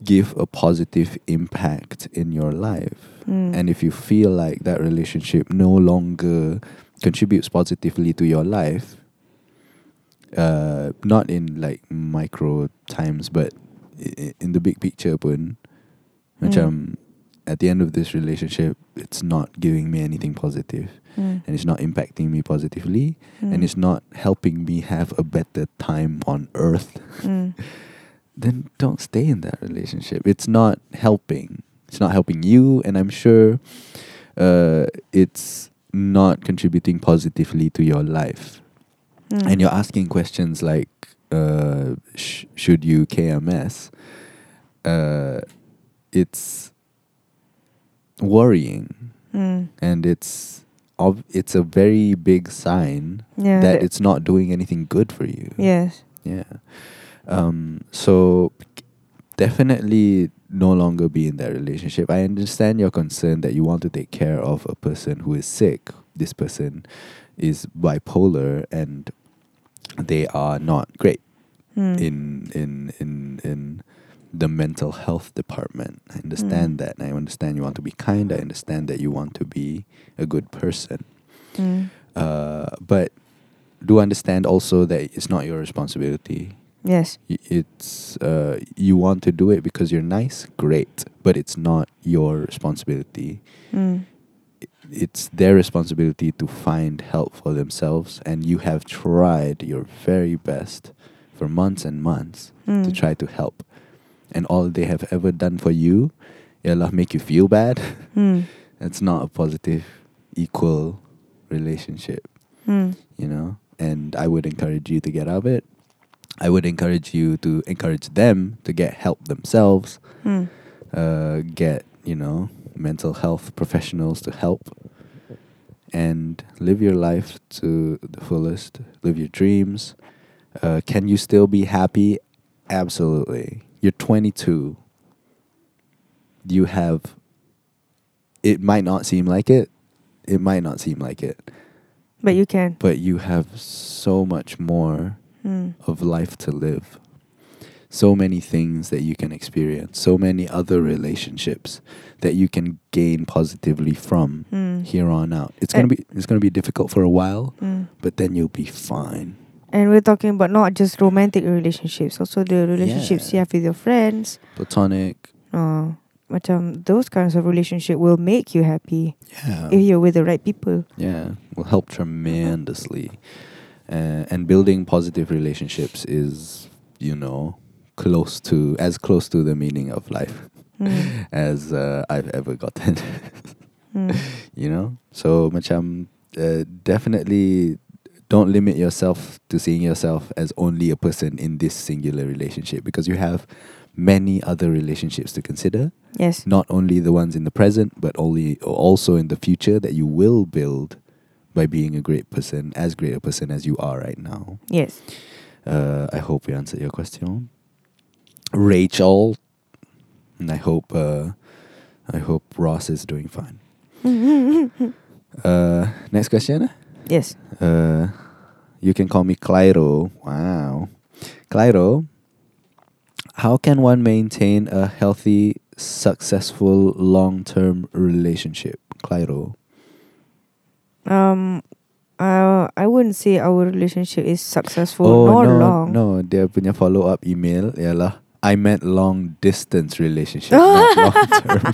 give a positive impact in your life. Mm. And if you feel like that relationship no longer contributes positively to your life, uh, not in like micro times, but in the big picture pun, Mm. macam at the end of this relationship, it's not giving me anything positive, Mm. and it's not impacting me positively, and Mm. it's not helping me have a better time on earth, Mm. then don't stay in that relationship. It's not helping. It's not helping you, and I'm sure uh, it's not contributing positively to your life. Mm. And you're asking questions like, uh, sh- should you KMS? Uh, it's worrying, Mm. and it's ob- it's a very big sign Yeah. that it's not doing anything good for you. yes. Yeah. Um, so definitely no longer be in that relationship. I understand your concern that you want to take care of a person who is sick. This person is bipolar and they are not great Mm. in in in in the mental health department. I understand Mm. that. I understand you want to be kind. I understand that you want to be a good person. Mm. Uh, but do understand also that it's not your responsibility. Yes. It's uh, you want to do it because you're nice, great, but it's not your responsibility. Mm. It's their responsibility to find help for themselves, and you have tried your very best for months and months to Mm. try to help. And all they have ever done for you ialah make you feel bad, Mm. that's not a positive, equal relationship, Mm. you know? And I would encourage you to get out of it. I would encourage you to encourage them to get help themselves, Mm. uh, get, you know, mental health professionals to help, and live your life to the fullest. Live your dreams. Uh, can you still be happy? Absolutely. You're 22. You have. It might not seem like it. It might not seem like it. But you can. But you have so much more Mm. of life to live. So many things that you can experience. So many other relationships that you can gain positively from Mm. here on out. It's gonna be it's gonna be difficult for a while, Mm. but then you'll be fine. And we're talking about not just romantic relationships, also the relationships you have with your friends. Platonic, Uh, macam those kinds of relationship will make you happy yeah, if you're with the right people. yeah, will help tremendously. Uh, and building positive relationships is, you know, close to as close to the meaning of life Mm. as uh, I've ever gotten. Mm. you know so macam uh, definitely don't limit yourself to seeing yourself as only a person in this singular relationship because you have many other relationships to consider. Yes. not only the ones in the present but only also in the future that you will build by being a great person as great a person as you are right now. Yes. uh, i hope we answered your question. Rachel and i hope uh, i hope ross is doing fine. Uh, next question yes. Uh, you can call me Clairo. Wow. Clairo, how can one maintain a healthy, successful, long term relationship? Clairo. Um, uh, I wouldn't say our relationship is successful oh, nor no, long. no. Dia punya follow up email ialah I meant long distance relationship, not long term.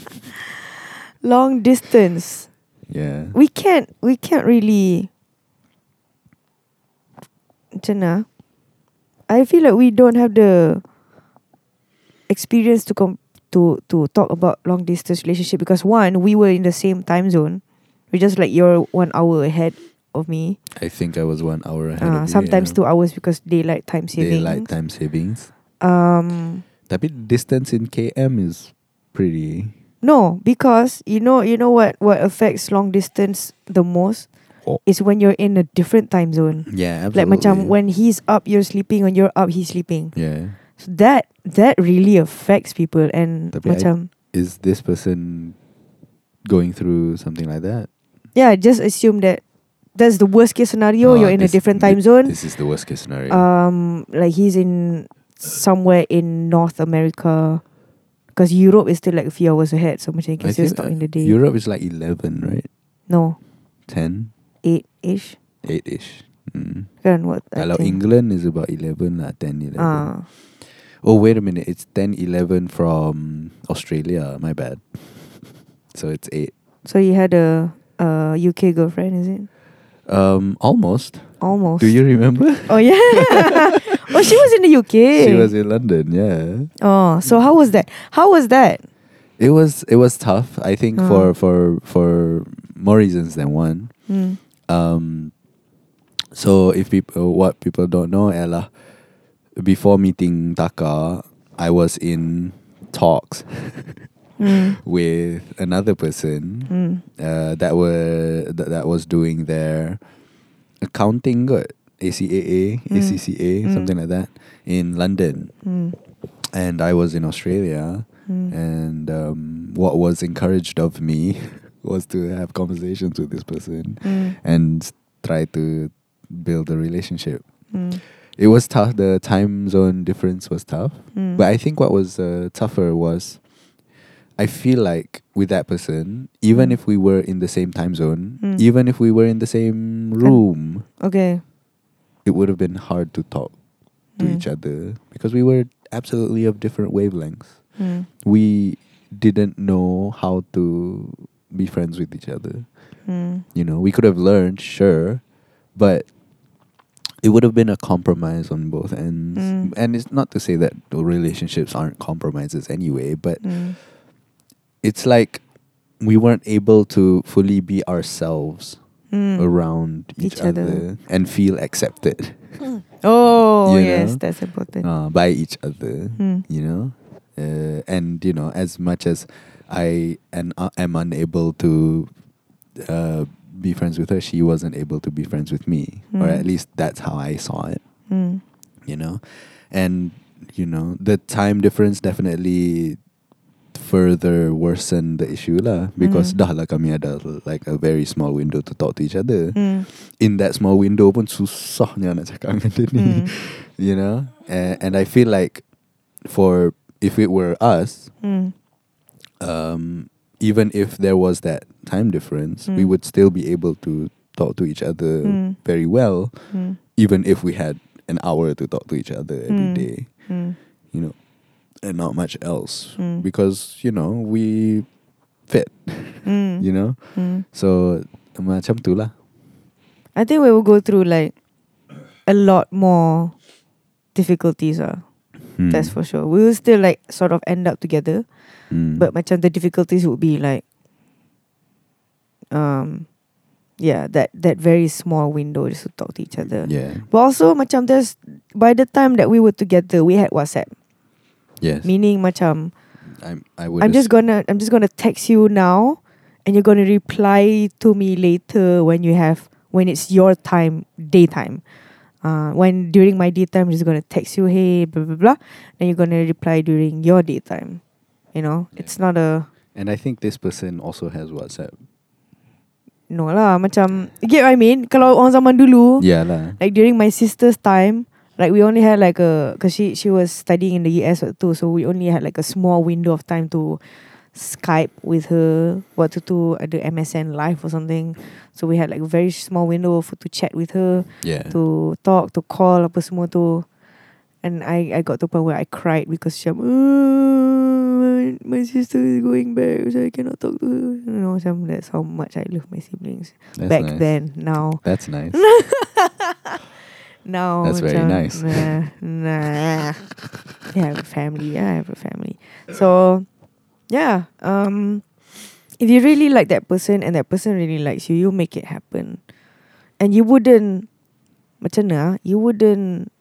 Long distance. Yeah. We can't. We can't really. Macam mana? I feel like we don't have the experience to com- to to talk about long distance relationship because one, we were in the same time zone. We just like you're one hour ahead of me. I think I was one hour ahead Uh, of you. sometimes yeah. two hours because daylight time saving. Daylight time savings. Um, Tapi distance in KM is pretty. no, because you know you know what what affects long distance the most. Is when you're in a different time zone. Yeah, absolutely. Like macam when he's up, you're sleeping. When you're up, he's sleeping. Yeah. So that that really affects people and Tapi I- is this person going through something like that? yeah, just assume that that's the worst case scenario. Oh, you're in a different time zone. This is the worst case scenario. Um, like he's in somewhere in North America. Because Europe is still like a few hours ahead, so macam you can I still uh, in the day. Europe is like 11, right? no, 10, eight ish. 8-ish. Mm. Kan what? Kalau. England is about 11 lah, 10, 11. Ah, Oh, wait a minute. It's 10, 11 from Australia. My bad. So it's 8. so you had a, a UK girlfriend, is it? Um, almost. Almost. Do you remember? Oh yeah. oh, she was in the UK. She was in London, yeah. Oh, so how was that? How was that? It was it was tough. I think Uh. for for for more reasons than one. Hmm. Um, so if people, what people don't know, Ella, before meeting Taka, I was in talks Hmm. with another person Hmm. uh, that were that, that was doing their accounting, good ACAA, Mm. ACCA, Mm. something like that, in London, Hmm. and I was in Australia. Hmm. And um, what was encouraged of me was to have conversations with this person Hmm. and try to build a relationship. Hmm. It was tough. The time zone difference was tough. Hmm. But I think what was uh, tougher was I feel like with that person, even Mm. if we were in the same time zone, Mm. even if we were in the same room, Okay. it would have been hard to talk to Mm. each other because we were absolutely of different wavelengths. We didn't know how to be friends with each other. Hmm. You know, we could have learned, sure, but it would have been a compromise on both ends. Mm. and it's not to say that relationships aren't compromises anyway, but Mm. it's like we weren't able to fully be ourselves Mm. around each, Each other. other. and feel accepted Oh You yes, know? that's important. uh, by each other. Mm. You know, uh, and you know, as much as I and uh, am unable to uh, be friends with her, she wasn't able to be friends with me, or Mm. at least that's how I saw it. Mm. you know and you know the time difference definitely further worsen the issue lah because Mm. dah lah kami ada like a very small window to talk to each other Mm. in that small window pun susahnya nak cakap dengan dia ni Mm. you know and, and I feel like for if it were us Mm. Um, even if there was that time difference we Mm. would still be able to talk to each other Mm. very well Mm. even if we had an hour to talk to each other every Mm. day Mm. you know, and not much else Mm. because you know we fit, Mm. you know. Mm. So macam tu lah. I think we will go through like a lot more difficulties. Uh. Hmm. That's for sure. We will still like sort of end up together, Hmm. but macam the difficulties would be like, um, yeah, that that very small window just to talk to each other. yeah, But also macam there's by the time that we were together, we had WhatsApp. yes. Meaning macam I'm. I would. I'm just gonna I'm just gonna text you now, and you're gonna reply to me later when you have when it's your time daytime. Uh, when during my daytime, I'm just gonna text you, hey, blah blah blah, and you're gonna reply during your daytime. You know, Yeah. it's not a And I think this person also has WhatsApp. no lah. Macam you get what I mean? Kalau orang zaman dulu, Yeah lah. like during my sister's time, like we only had like a because she she was studying in the US too, so we only had like a small window of time to Skype with her. Waktu tu ada MSN live or something, so we had like a very small window for to chat with her, Yeah. to talk, to call apa semua tu. And I I got to a point where I cried because she "Uh, my sister is going back, so I cannot talk to her. You know, macam that's how much I love my siblings That's back nice. then. Now That's nice. now That's very nice. Nah, nah. I have a family. yeah I have a family. So, yeah. Um, if you really like that person and that person really likes you, you make it happen. And you wouldn't, macam mana? ah? You wouldn't.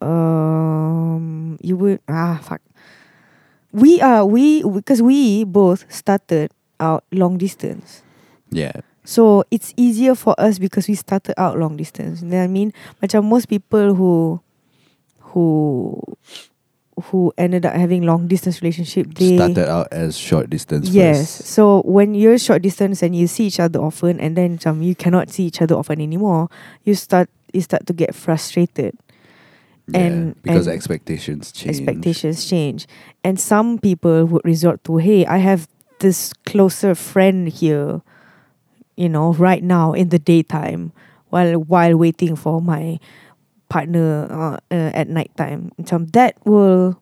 Um, you would ah fuck. We are we because we both started out long distance. yeah. So it's easier for us because we started out long distance. You know what I mean? Macam most people who who who ended up having long distance relationship, they Started out as short distance. yes. First. So when you're short distance and you see each other often, and then some you cannot see each other often anymore, you start you start to get frustrated. Yeah, and- because and expectations change. expectations change. And some people would resort to, hey, I have this closer friend here, you know, right now in the daytime while while waiting for my partner uh, uh, at nighttime. Macam that will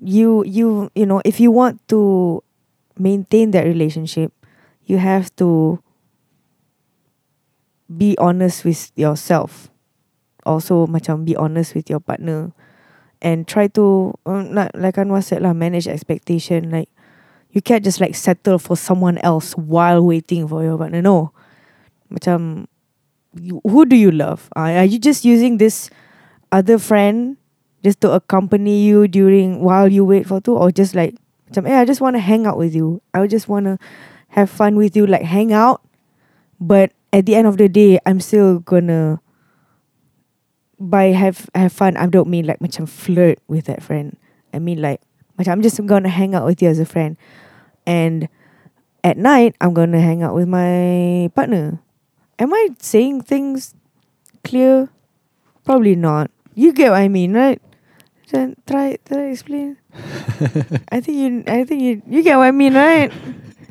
you you you know, if you want to maintain that relationship, you have to be honest with yourself. Also macam be honest with your partner and try to uh, like like Anwar said lah manage expectation like you can't just like settle for someone else while waiting for your partner no macam who do you love? Uh, are you just using this other friend just to accompany you during while you wait for two? Or just like macam eh I just want to hang out with you. I just want to have fun with you like hang out. But at the end of the day I'm still gonna by have have fun. I don't mean like macam flirt with that friend. I mean like macam I'm just gonna hang out with you as a friend. And at night I'm gonna hang out with my partner am I saying things clear? Probably not. You get what I mean right? Then try try to explain. I think you I think you you get what I mean right?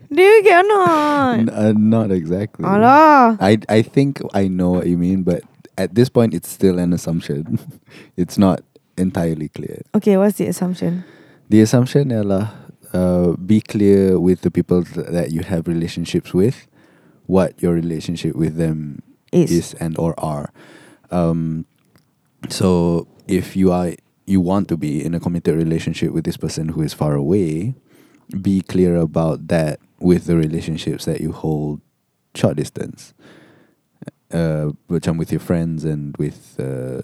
Do you get or not? N- uh, not exactly. Allah I I think I know what you mean, but at this point, it's still an assumption. it's not entirely clear. okay what's the assumption? The assumption ialah uh, be clear with the people th- that you have relationships with, what your relationship with them is is and or are. Um, so if you are you want to be in a committed relationship with this person who is far away, be clear about that with the relationships that you hold short distance. Uh, macam with your friends and with uh,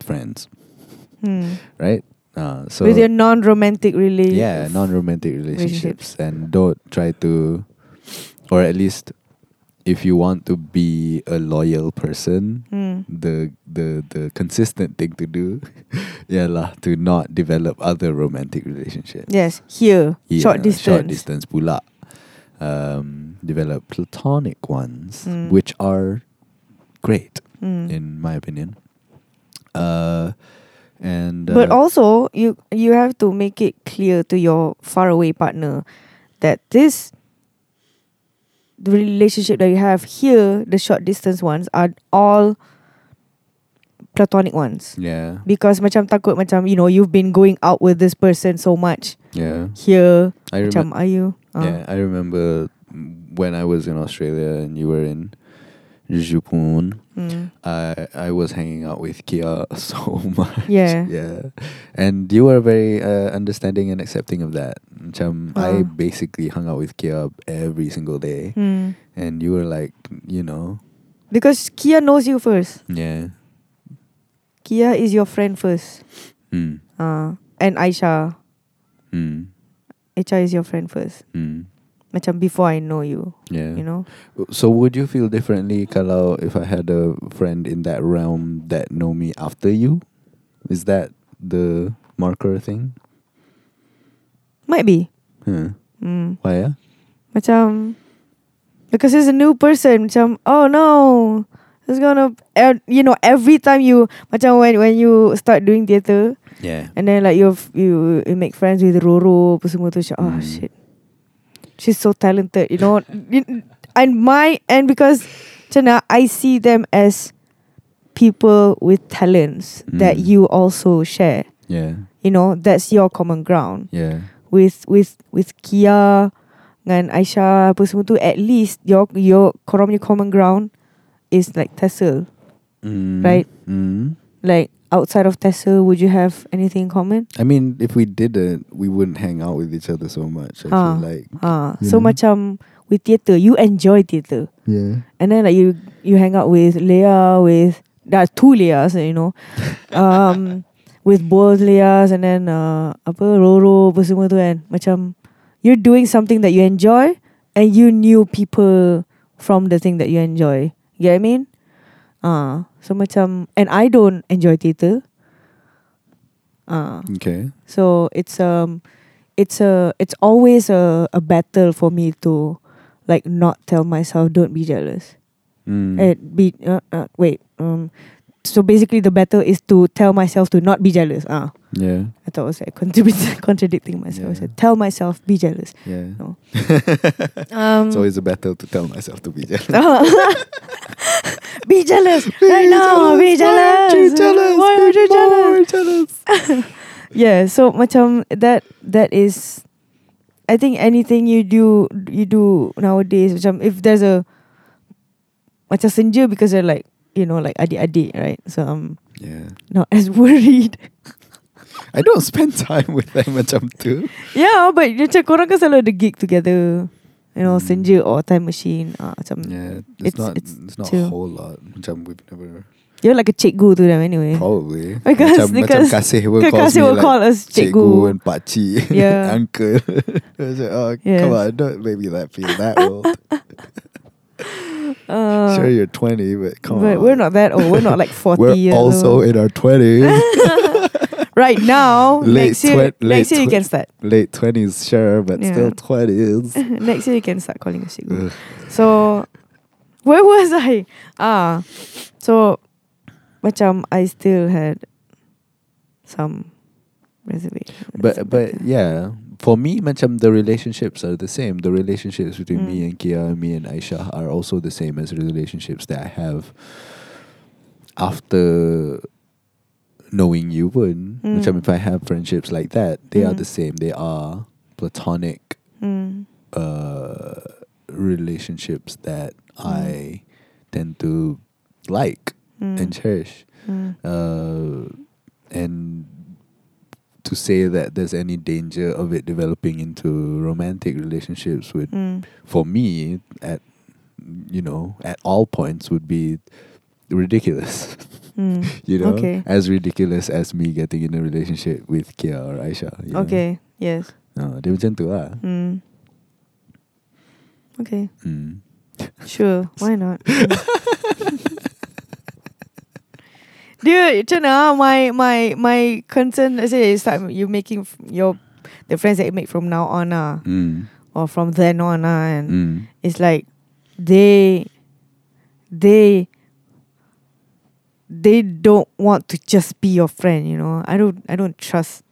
friends, Hmm. right? Uh, so With your non-romantic relationship. yeah, non-romantic relationships, and don't try to, or at least, if you want to be a loyal person, Hmm. the the the consistent thing to do, yeah lah, to not develop other romantic relationships. Yes, here, Yeah, short distance. Short distance pula. Um, develop platonic ones, Mm. which are great Hmm. in my opinion. Uh, and But uh, also, you you have to make it clear to your faraway partner that this the relationship that you have here, the short distance ones, are all platonic ones. yeah, Because macam takut macam you know you've been going out with this person so much yeah. here. I. Macam are you? Uh, Yeah, I remember when I was in Australia and you were in Jepun. mm. I I was hanging out with Kia so much. Yeah. yeah, and you were very uh, understanding and accepting of that. Macam I Ah. basically hung out with Kia every single day, Hmm. and you were like, you know, Because Kia knows you first. yeah, Kia is your friend first. mm, Uh, and Aisha. mm, Aisha is your friend first. mm, Macam before I know you. yeah. You know? So would you feel differently kalau if I had a friend in that realm that know me after you? Is that the marker thing? Might be. Huh. Hmm. Why yeah? Macam because it's a new person. Macam oh no, it's gonna uh, you know every time you macam when when you start doing theatre Yeah. and then like you you, you make friends with Roro apa semua tu oh Hmm. shit, she's so talented. You know, and my and because mana, I see them as people with talents that Mm. you also share. Yeah. You know, that's your common ground. Yeah. with with with Kia dengan Aisyah apa semua tu at least your your korang punya common ground is like Tessel Mm. Right. Mm. like outside of Tessel would you have anything in common I mean, if we didn't, we wouldn't hang out with each other so much. I Ah. feel like. ha You so know? macam with theatre you enjoy theatre Yeah. and then like you you hang out with Leah with that's two Leahs you know um with both Leahs and then uh, apa Roro apa semua tu kan macam you're doing something that you enjoy and you knew people from the thing that you enjoy you get what I mean ah so macam and I don't enjoy theatre ah Okay. so it's um it's a it's always a, a battle for me to like not tell myself don't be jealous Mm. Eh, be uh, uh, wait. Um, so basically, the battle is to tell myself to not be jealous. Ah, Yeah. I thought I was like contradicting myself. I Yeah. said, tell myself be jealous. Yeah. No. Um, so it's a battle to tell myself to be jealous. be jealous right now. Be jealous. Why aren't you jealous? Why aren't you Be jealous? more jealous. Yeah. So macam that that is. I think anything you do you do nowadays macam if there's a macam senja because they're like you know like adik-adik right so I'm Yeah. not as worried I don't spend time with them macam tu. Yeah, but macam korang kan selalu ada gig together. You know, Hmm. senja or time machine. Ah, macam Yeah, it's, It's- not. it's It's, not a whole lot. Macam we've never. you're like a cikgu to them anyway. Probably. Because- macam, because- macam kasih will Kasih will like call us cikgu cikgu. and pakcik, Yeah. uncle. I was like, oh, Yeah. come on, don't make me that feel that old. Uh, sure, you're 20, but come but on. we're not that old. We're not like 40 We're years also old. in our 20s. right now, Late next year, late next year you twen- can start. Late 20s, sure, but Yeah. still 20s. next year you can start calling us. So, where was I? Ah, so macam I still had some reservation. but but yeah, for me, macam the relationships are the same. The relationships between me Mm. and Kia, me and Aisha are also the same as relationships that I have after knowing you. Pun Mm. macam if I have friendships like that, they are Mm. the same. They are platonic Mm. uh, relationships that Mm. I tend to like. Mm. and cherish. Mm. Uh, and to say that there's any danger of it developing into romantic relationships would, Mm. for me, at you know, at all points would be ridiculous. Mm. you know, Okay. as ridiculous as me getting in a relationship with Kia or Aisha. You know? Okay. Yes. Uh, dia macam tu lah. Mm. Okay. Mm. Sure. Why not? Dude, mana ah? my my my concern let's is that you making your the friends that you make from now on ah, Mm. or from then on ah, and Mm. it's like they they they don't want to just be your friend, you know. I don't I don't trust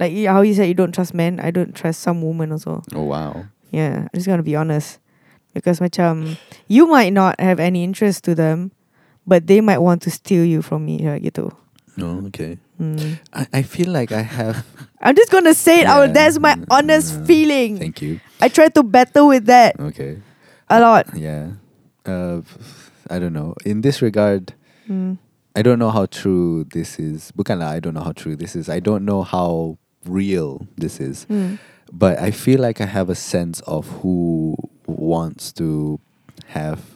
like how you said you don't trust men, I don't trust some women also. Oh wow. Yeah, I'm just gonna be honest. Because macam you might not have any interest to them, but they might want to steal you from me, right, gitu. Oh, okay. Mm. I, I feel like I have. I'm just gonna say it out. Yeah. That's my honest feeling. Thank you. I try to battle with that Okay. a lot. Yeah. Uh, I don't know. In this regard, Mm. I don't know how true this is. Bukanlah, I don't know how true this is. I don't know how real this is. Mm. But I feel like I have a sense of who wants to have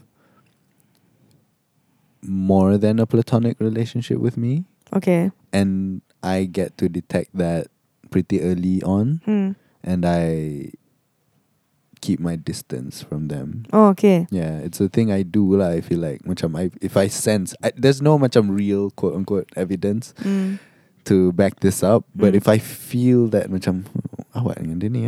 more than a platonic relationship with me. Okay. And I get to detect that pretty early on. Mm. And I keep my distance from them. Oh, okay. Yeah, it's a thing I do lah. I feel like macam I, if I sense I, there's no macam real quote unquote evidence Mm. to back this up, but Mm. if I feel that macam awak dengan dia ni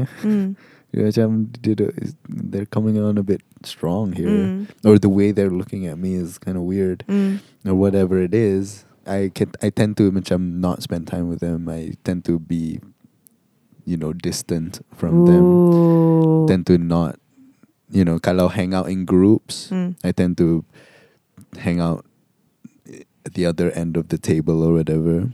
eh, dia macam dia, dia, they're coming on a bit strong here, Mm. or the way they're looking at me is kind of weird, Mm. or whatever it is. I can I tend to macam not spend time with them. I tend to be, you know, distant from them. Tend to not, you know, kalau hang out in groups. Mm. I tend to hang out at the other end of the table or whatever.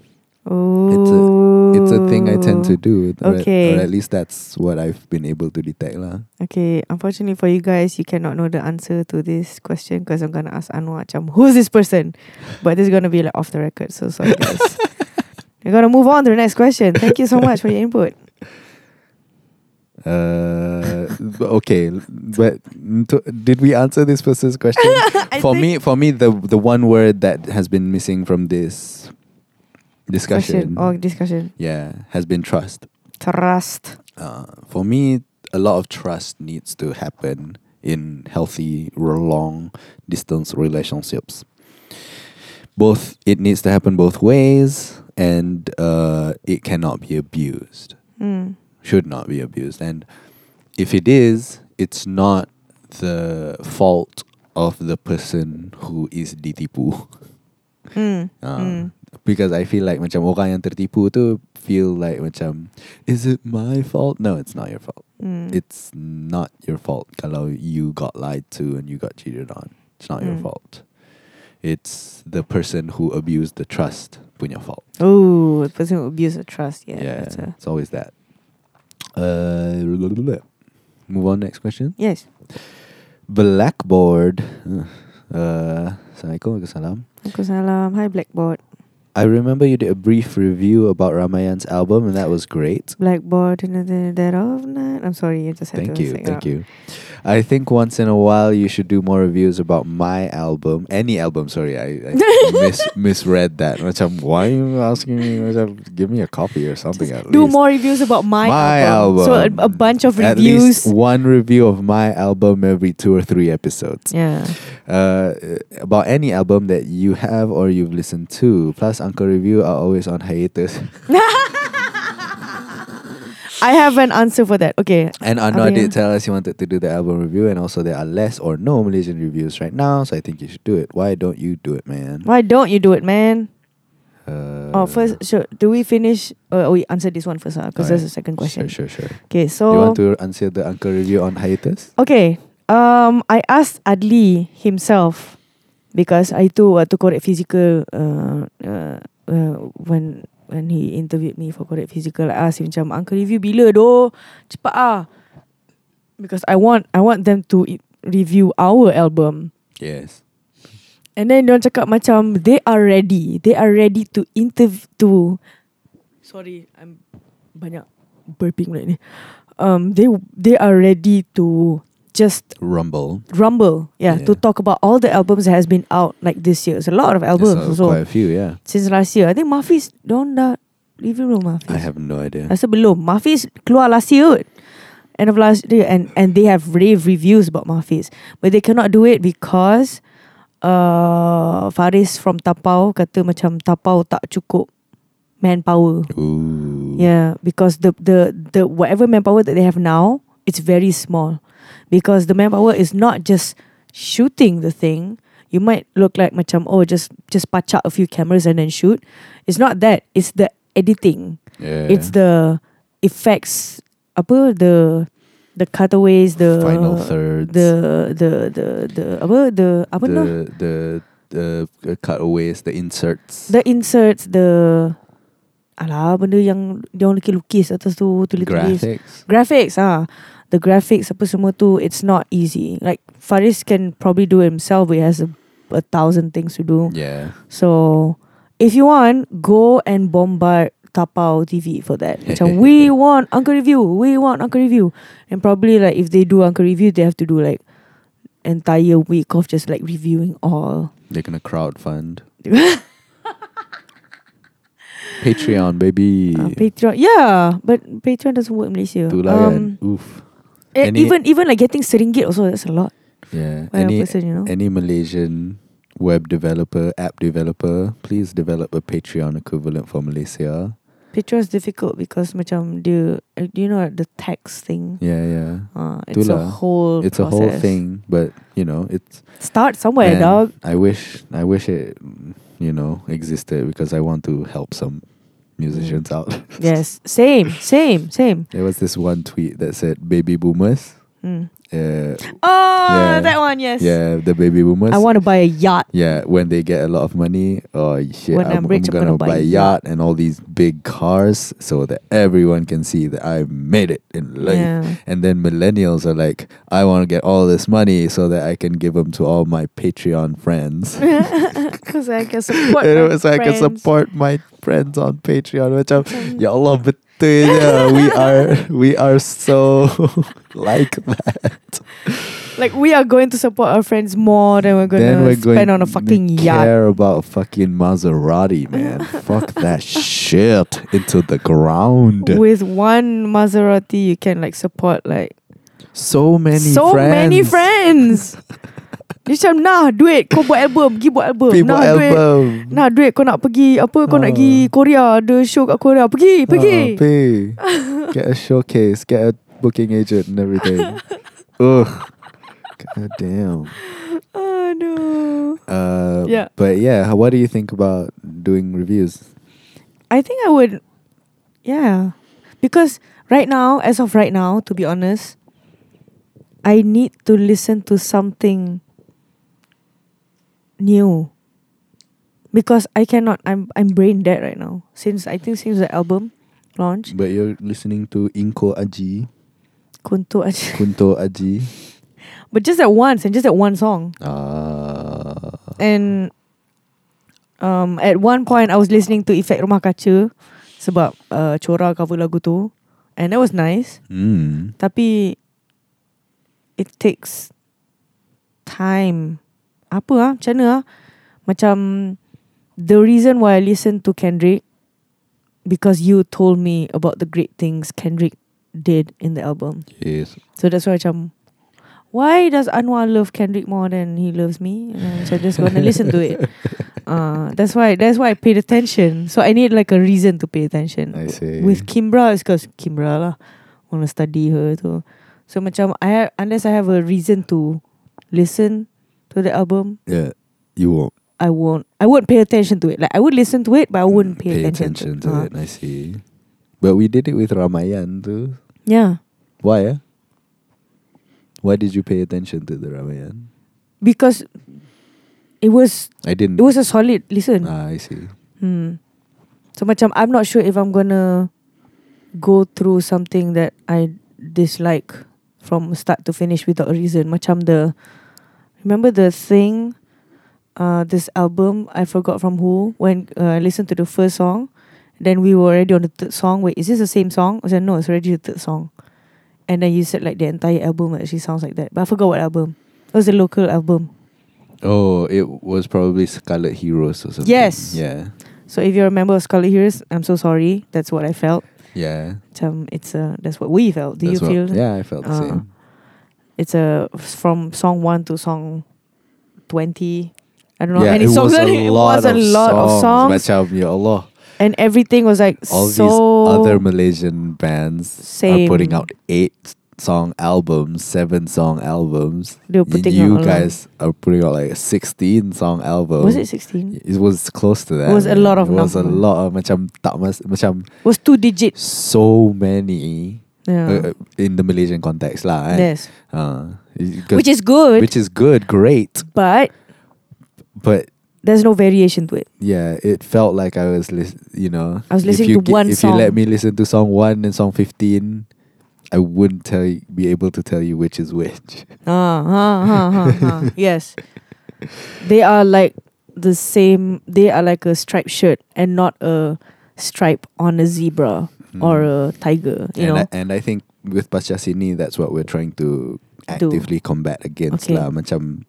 Ooh. It's a thing I tend to do. or at- Okay. Or at least that's what I've been able to detect. lah. Okay, unfortunately for you guys, you cannot know the answer to this question because I'm gonna ask Anwar, macam, who's this person? But this is gonna be like off the record, so sorry guys. We're gonna move on to the next question. Thank you so much for your input. Uh, okay, but to, did we answer this person's question? For me, for me, the the one word that has been missing from this discussion, or discussion. yeah, has been trust. Trust. Uh, for me, a lot of trust needs to happen in healthy, long distance relationships. Both it needs to happen both ways, and uh, it cannot be abused. Mm. Should not be abused, and if it is, it's not the fault of the person who is ditipu. Mm. Uh, Mm. Because I feel like macam orang yang tertipu tu feel like macam is it my fault? No, it's not your fault. Mm. It's not your fault kalau you got lied to and you got cheated on. It's not your Mm. fault. It's the person who abused the trust punya fault. Oh, the person who abuse of trust. Yeah. Yeah, That's a, it's always that. Uh, move on next question. yes. Blackboard. Uh, Assalamualaikum. Waalaikumsalam. Waalaikumsalam. Hi, Blackboard. I remember you did a brief review about Ramayan's album, and that was great. Blackboard in the dead of night. I'm sorry, you just had Thank to you, thank you. I think once in a while you should do more reviews about my album, any album. Sorry, I, I mis- misread that. Macam, why are you asking me? Macam, give me a copy or something at Do least. more reviews about my, My album. So a, a bunch of At reviews. least one review of my album every two or three episodes. Yeah. Uh, about any album that you have or you've listened to. Plus, Uncle Review are always on hiatus. I have an answer for that. Okay. And Anwar Okay. did tell us he wanted to do the album review, and also there are less or no Malaysian reviews right now, so I think you should do it. Why don't you do it, man? Why don't you do it, man? Uh, oh, first, sure. Do we finish? Uh, we answer this one first, because Alright. that's the second question. Sure, sure, sure. Okay, so you want to answer the Uncle Review on hiatus? Okay. Um, I asked Adli himself because I tu waktu korek physical uh, uh, uh, when when he interviewed me for korek physical I asked him macam uncle review bila doh cepat ah because I want I want them to review our album Yes. And then dia cakap macam they are ready. They are ready to interview to Sorry, I'm banyak burping right ni. Um they they are ready to just Rumble. rumble, yeah, Yeah. to talk about all the albums that has been out like this year. It's a lot of albums There's, uh, also quite a few, yeah. since last year. I think Mafi's don't dah review belum Mafi's. I have no idea. Rasa belum. Mafi's keluar last year. End of last year and and they have rave reviews about Mafi's. But they cannot do it because uh, Faris from Tapau kata macam Tapau tak cukup manpower. Ooh. Yeah, because the the the whatever manpower that they have now, it's very small. Because the manpower is not just shooting the thing. You might look like macam oh just just patch out a few cameras and then shoot. It's not that. It's the editing. Yeah. It's the effects apa the the cutaways the final thirds. the the the the apa the apa the, tu the the uh, cutaways, the inserts. the inserts the alah benda yang dia orang lukis atas tu tulis-tulis graphics. graphics ah the graphics apa semua tu it's not easy like Faris can probably do it himself but he has a, a thousand things to do Yeah. so if you want go and bombard Tapau TV for that macam we want Uncle Review we want Uncle Review and probably like if they do Uncle Review they have to do like entire week of just like reviewing all They're gonna crowdfund. Patreon, baby. uh, Patreon yeah but Patreon doesn't work in Malaysia Itulah kan. Oof. Eh, Any- even even like getting seringgit also that's a lot Yeah. Any person you know any Malaysian web developer, app developer, please develop a Patreon equivalent for Malaysia. Patreon is difficult because macam dia, uh, you know the tax thing. Yeah, yeah. Uh, it's a whole. It's a whole thing, but you know, it's Start somewhere, dog. I wish I wish it you know existed because I want to help some musicians out. Yes, same, same, same. There was this one tweet that said baby boomers. Mm. Uh, Oh, Yeah. that one. Yes. yeah, the baby boomers. I want to buy a yacht. Yeah, when they get a lot of money, oh shit, When I'm, I'm rich, I'm I'm gonna, gonna buy a yacht and all these big cars so that everyone can see that I made it in life. Yeah. And then millennials are like, I want to get all this money so that I can give them to all my Patreon friends. Because I can support. it my was I can friends. support my friends on Patreon. Macam- ya Allah betul je. we are we are so like that. Like we are going to support our friends more than we're then to we're going spend on a fucking yacht. care about fucking Maserati, man. Fuck that shit into the ground. With one Maserati, you can like support like so many so friends. many friends. Dia macam nah duit kau buat album, pergi buat album. People nah duit, album. nah duit kau nak pergi apa kau nak Ah. pergi Korea, ada show kat Korea, pergi, pergi. Oh, pay. get a showcase, get a booking agent and everything. Ugh. God damn. Aduh. Uh, Yeah. But yeah, what do you think about doing reviews? I think I would yeah. Because right now, as of right now, to be honest, I need to listen to something new. Because I cannot I'm I'm brain dead right now. Since I think since the album launch. But you're listening to Inko Aji, Kunto aja. Kunto Aji. But just that once and just that one song. Uh, And um, at one point I was listening to Effect Rumah Kaca sebab uh, Cora cover lagu tu and that was nice. mm, Tapi it takes time. Apa ah? Macam mana ah? Macam the reason why I listen to Kendrick because you told me about the great things Kendrick did in the album. yes. So that's why macam why does Anwar love Kendrick more than he loves me? And so I'm just gonna listen to it. Uh, that's why that's why I paid attention. So I need like a reason to pay attention. I see. With Kimbra it's because Kimbra lah wanna study her tu. So macam I have, unless I have a reason to listen to the album, yeah, you won't I won't. I won't pay attention to it. Like I would listen to it, but I wouldn't pay, attention, to Uh, it. I see. But we did it with Ramayan too. Yeah, Why? Eh? Why did you pay attention to the Ramayan? because it was I didn't. it was a solid listen. ah, I see. Hmm. So macam I'm not sure if I'm gonna go through something that I dislike from start to finish without a reason. Macam the remember the thing uh, this album. I forgot from who. When uh, I listened to the first song, then we were already on the third song. Wait, is this the same song? I said no, it's already the third song. And then you said like the entire album actually sounds like that, but I forgot what album. It was a local album. Oh, it was probably Scarlet Heroes or something. Yes. Yeah. So if you're a member of Scarlet Heroes, I'm so sorry. That's what I felt. Yeah. Um, it's uh, that's what we felt. Do That's you what- feel? Yeah, I felt the Uh, same. It's a from song one to song twenty. I don't know yeah, how many it songs. was a it lot was a of lot of songs, Macam, ya Allah. and everything was like All so these other Malaysian bands same. are putting out eight song albums, seven song albums. They were Y- putting you guys are putting out like sixteen song album. Was it sixteen? It was close to that. It was a lot of It was a lot of macam tak mas, macam Was two digit. so many Yeah. uh, in the Malaysian context lah. eh. yes. Uh, Which is good, which is good, great, but but there's no variation to it. yeah, it felt like I was, lis- you know, I was listening to one If you let me listen to song one and song fifteen, I wouldn't tell you, be able to tell you which is which. Ah, ah, ah, ah. yes. They are like the same. They are like a striped shirt and not a stripe on a zebra or Mm. a tiger. You and know. I, and I think with Pasca Sini, that's what we're trying to Do. actively combat against Okay. lah. Macam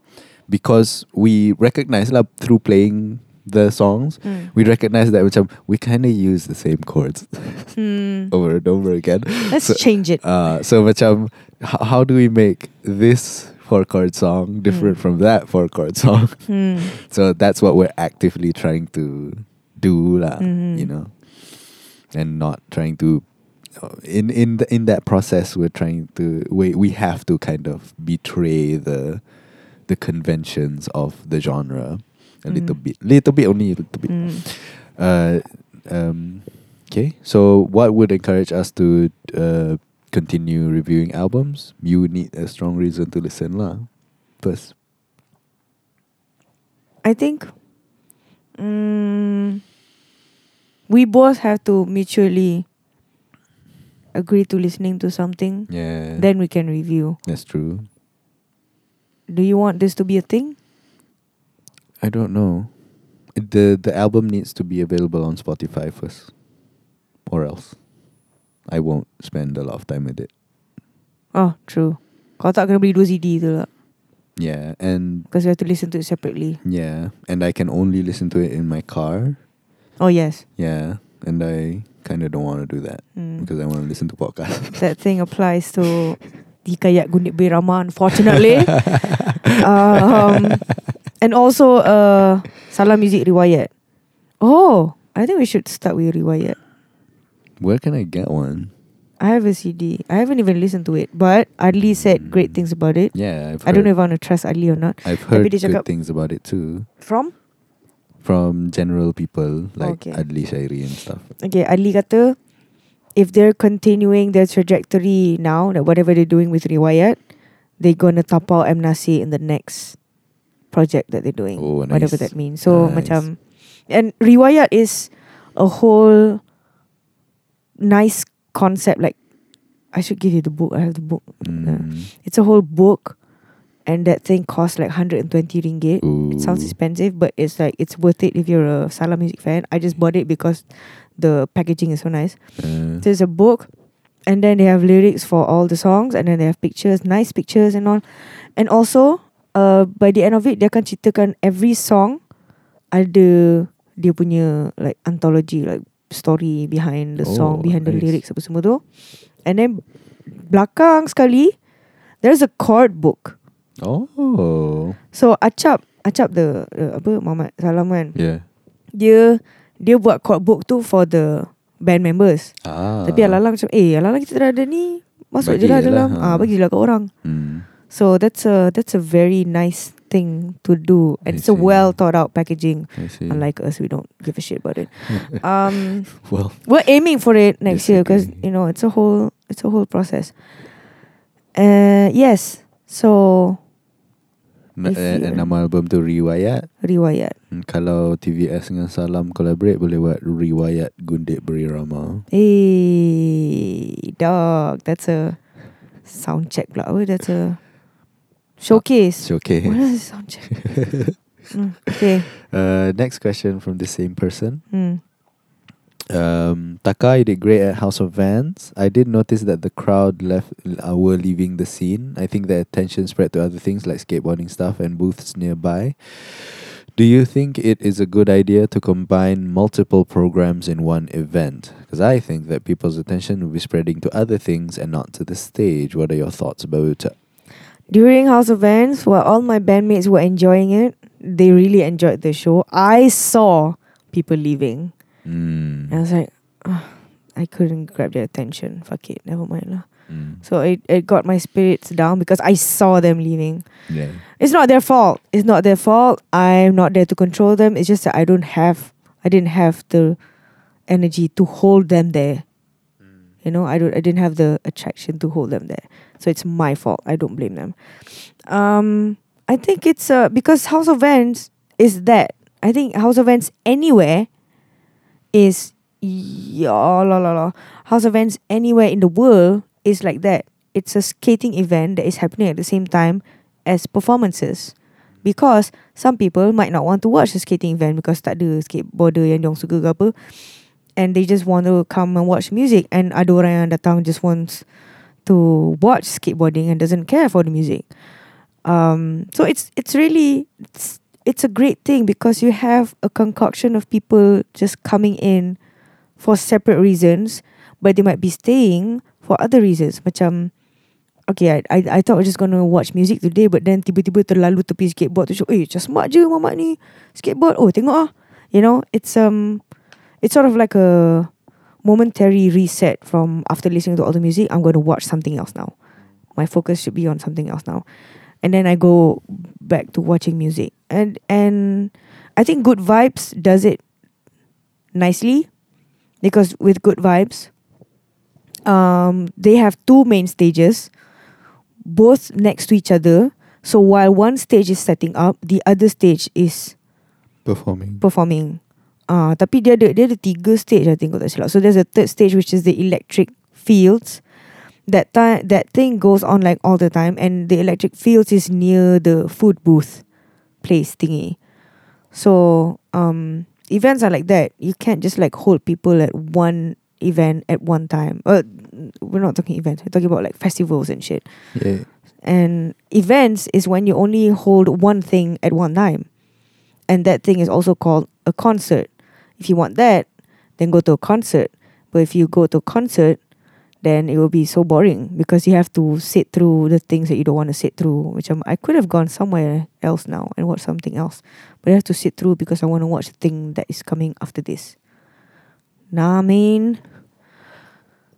because we recognize lah through playing the songs, Mm. we recognize that macam we kind of use the same chords Hmm. over and over again. Let's So- change it. Uh, so macam h- how do we make this four chord song different Mm. from that four chord song? Hmm. So that's what we're actively trying to do lah, Mhm. you know, and not trying to. uh, In in the, in that process, we're trying to we we have to kind of betray the the conventions of the genre a little Mm. bit, little bit only, a little bit. Mm. Uh, um, okay. So, what would encourage us to uh, continue reviewing albums? You need a strong reason to listen, lah. First, I think mm, we both have to mutually agree to listening to something. yeah, Then we can review. that's true. Do you want this to be a thing? I don't know. The The album needs to be available on Spotify first, or else I won't spend a lot of time with it. Oh, true. Kau tak kena beli dua CD tu lah. Yeah, and Because you have to listen to it separately. yeah, and I can only listen to it in my car. Oh, yes. Yeah, and I kind of don't want to do that Mm. because I want to listen to podcasts. That thing applies to Hikayat Gundik Berirama, unfortunately. um, and also uh, Salammusik Riwayat. Oh, I think we should start with Riwayat. Where can I get one? I have a CD. I haven't even listened to it, but Adli said great things about it. Yeah, I've I don't know if I want to trust Adli or not. I've heard good cakap- things about it too From? From general people like Okay. Adli Shairi and stuff. Okay, Adli kata if they're continuing their trajectory now, that whatever they're doing with Riwayat, they're gonna top out M Nasir in the next project that they're doing. Oh, nice. Whatever that means. So Nice. macam and Riwayat is a whole nice concept. Like I should give you the book. I have the book. Mm. It's a whole book and that thing costs like 120 ringgit. It sounds expensive, but it's like it's worth it if you're a Salammusik fan. I just bought it because the packaging is so nice. Uh, There's a book, and then they have lyrics for all the songs, and then they have pictures, nice pictures and all. And also, uh, by the end of it, dia akan ceritakan every song ada dia punya like anthology, like story behind the song, Oh, behind the lyrics apa semua tu. And then belakang sekali, there's a chord book. Oh, So Acap, Acap the, the apa Muhammad Salam kan. yeah. Dia dia buat chord book tu for the band members. Ah. Tapi Alalang macam Eh Alalang kita dah ada ni Masuk je lah dalam lah, ah, ha. Bagi lah kat orang Mm. So that's a That's a very nice thing To do And I it's a well thought out packaging I see. Unlike us We don't give a shit about it um, well, We're aiming for it next year Because you know It's a whole It's a whole process uh, Yes So If eh, nama album tu Riwayat. Riwayat Hmm, Kalau TVS dengan Salam collaborate boleh buat Riwayat Gundik Berirama. Hey Dog That's a Sound check pula apa That's a Showcase Showcase. What is sound check Mm, okay. Uh, next question from the same person. Mm. Um, Taka, you did great at House of Vans. I did notice that the crowd left uh, were leaving the scene. I think the attention spread to other things like skateboarding stuff and booths nearby. Do you think it is a good idea to combine multiple programs in one event? Because I think that people's attention will be spreading to other things and not to the stage. What are your thoughts about it? During House of Vans, while all my bandmates were enjoying it, they really enjoyed the show. I saw people leaving. Mm. And I was like, "Ugh, I couldn't grab their attention. Fuck it, never mind lah. Mm. So it, it got my spirits down because I saw them leaving. Yeah. It's not their fault. It's not their fault. I'm not there to control them. It's just that I don't have I didn't have the energy to hold them there. You know, I don't I didn't have the attraction to hold them there. So it's my fault. I don't blame them. Um I think it's uh because House of Vans is that. I think House of Vans anywhere is yeah, la, la, la. House events anywhere in the world is like that. It's a skating event that is happening at the same time as performances. Because some people might not want to watch the skating event because tak ada skateboarder yang diorang suka ke apa. And they just want to come and watch music. And ada orang yang datang just wants to watch skateboarding and doesn't care for the music. Um, so it's it's really it's, it's a great thing because you have a concoction of people just coming in for separate reasons, but they might be staying for other reasons. Macam Okay, I, I, I thought I was just gonna watch music today But then tiba-tiba terlalu tepi skateboard tu Eh, macam smart je mamak ni Skateboard, oh tengok ah. You know, it's um It's sort of like a Momentary reset from After listening to all the music I'm gonna watch something else now. My focus should be on something else now And then I go back to watching music And and I think Good Vibes does it nicely Because with Good Vibes um, They have two main stages both next to each other. So while one stage is setting up, the other stage is Performing. performing. Ah, uh, tapi dia ada dia ada tiga stage I think kalau tak silap. So there's a third stage which is the electric fields. That time that thing goes on like all the time and the electric fields is near the food booth place thingy. So um events are like that. You can't just like hold people at one event at one time. Uh, we're not talking events. We're talking about like festivals and shit. Yeah. And events is when you only hold one thing at one time. And that thing is also called a concert. If you want that, then go to a concert. But if you go to a concert, then it will be so boring because you have to sit through the things that you don't want to sit through. Which I'm, I could have gone somewhere else now and watch something else. But I have to sit through because I want to watch the thing that is coming after this. Nah, I mean,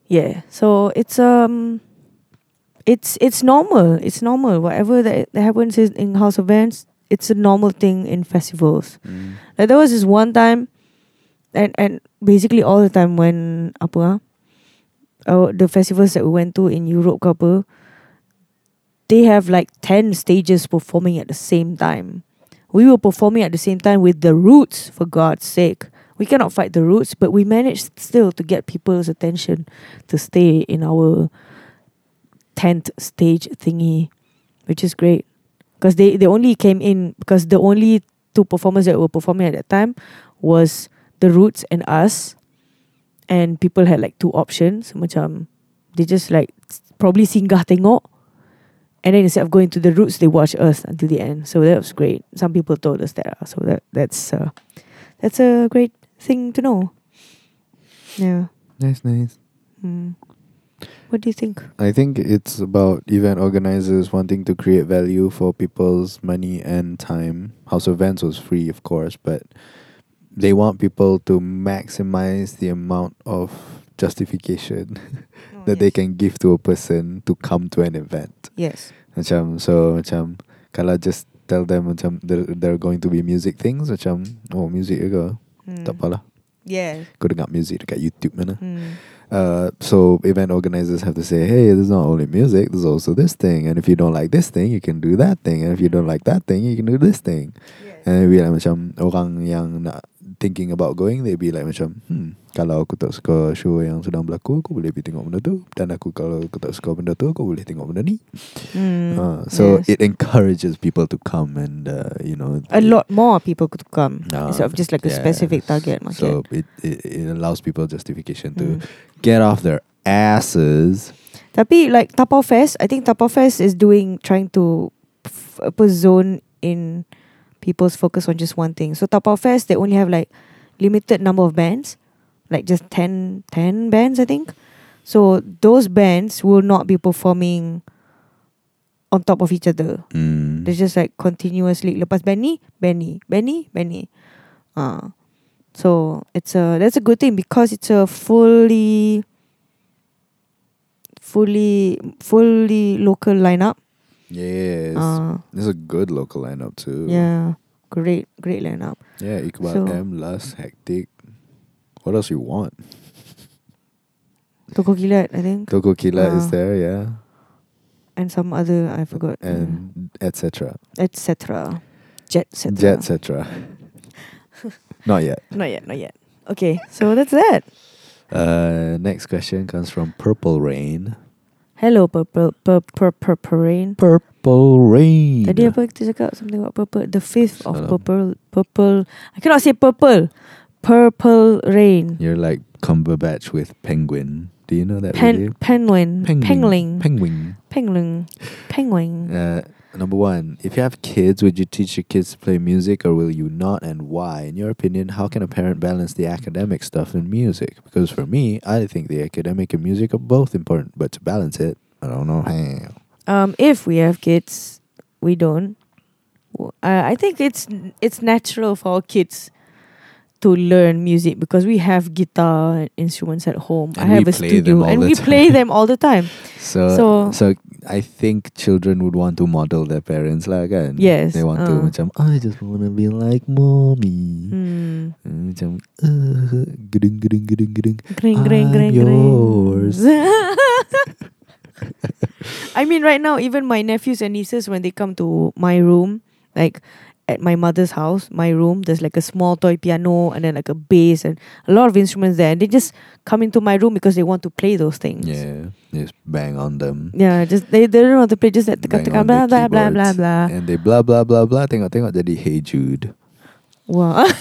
yeah. So it's um, it's it's normal. It's normal. Whatever that, that happens in, in house events, it's a normal thing in festivals. Mm. Like there was this one time, and and basically all the time when apa uh, the festivals that we went to in Europe ke apa, they have like ten stages performing at the same time. We were performing at the same time with the Roots, for God's sake. We cannot fight the Roots, but we managed still to get people's attention to stay in our tent stage thingy, which is great. Because they, they only came in because the only two performers that were performing at that time was the Roots and us. And people had like two options. Macam they just like probably singgah tengok. And then instead of going to the Roots, they watched us until the end. So that was great. Some people told us that. So that that's uh, that's a great thing to know. Yeah. Nice, nice. Mm. What do you think? I think it's about event organizers wanting to create value for people's money and time. House Events was free, of course, but they want people to maximize the amount of justification that they can give to a person to come to an event. Yes. Macam so macam kalau just tell them macam there, there are going to be music things macam oh music ke Mm. tak apalah Yeah. kau dengar music dekat YouTube mana Mm. uh, so event organizers have to say, hey, there's not only music, there's also this thing. And if you don't like this thing, you can do that thing. And if you don't like that thing, you can do this thing. Yes. And we like macam orang yang nak thinking about going, they'd be like macam, hmm, kalau aku tak suka show yang sedang berlaku, aku boleh pergi tengok benda tu. Dan aku kalau aku tak suka benda tu, aku boleh tengok benda ni. Mm, Uh, so yes. it encourages people to come and uh, you know a lot more people could come Uh, instead of just like a specific yes. target market. So it, it it allows people justification to Mm. get off their asses. Tapi like Tapau Fest, I think Tapau Fest is doing trying to apa zone in people's focus on just one thing. So Tapau Fest they only have like limited number of bands, like just 10, 10 bands I think. So those bands will not be performing on top of each other. Mm. They're just like continuously lepas band ni, band ni, band ni, band ni. Uh, so it's a that's a good thing because it's a fully fully fully local lineup. Yes, Uh, there's a good local lineup too. yeah, great great lineup. yeah. Iqbal So- M, Lust, Hectic. What else you want? Toko Kilat, I think, Toko Kila is Uh, there, yeah, and some other I forgot, and etc. etc. Jet Cetera. Jet Cetera. Not yet. Not yet, not yet. Okay, so that's that. Uh, next question comes from Purple Rain. Hello, purple, purple, purple rain. Purple Rain. Tadi apa kita cakap something about purple? The fifth of Salam. purple, purple. I cannot say purple. Purple rain. You're like Cumberbatch with Penguin. Do you know that Pen, video? penguin, Penguin. penguin, Penguin. penguin, penguin. Uh, number one, if you have kids, would you teach your kids to play music or will you not and why? In your opinion, how can a parent balance the academic stuff and music? Because for me, I think the academic and music are both important, but to balance it, I don't know how. Um, if we have kids, we don't. Uh, I think it's it's natural for kids to learn music because we have guitar and instruments at home. I And we have a studio and we play them all the time. So, So- so, I think children would want to model their parents lah kan? Yes, They want uh. to macam, I just want to be like mommy. Hmm. Uh, Macam, uh, gedung, gedung, gedung, gedung. Gring, gring, gring. yours. I mean, right now, even my nephews and nieces, when they come to my room, like at my mother's house, my room, there's like a small toy piano and then like a bass and a lot of instruments there. And they just come into my room because they want to play those things. Yeah, just bang on them. Yeah, just they, they don't want to play, just like tekan on blah the blah blah blah blah. And they blah blah blah blah Tengok-tengok jadi Hey Jude Wow.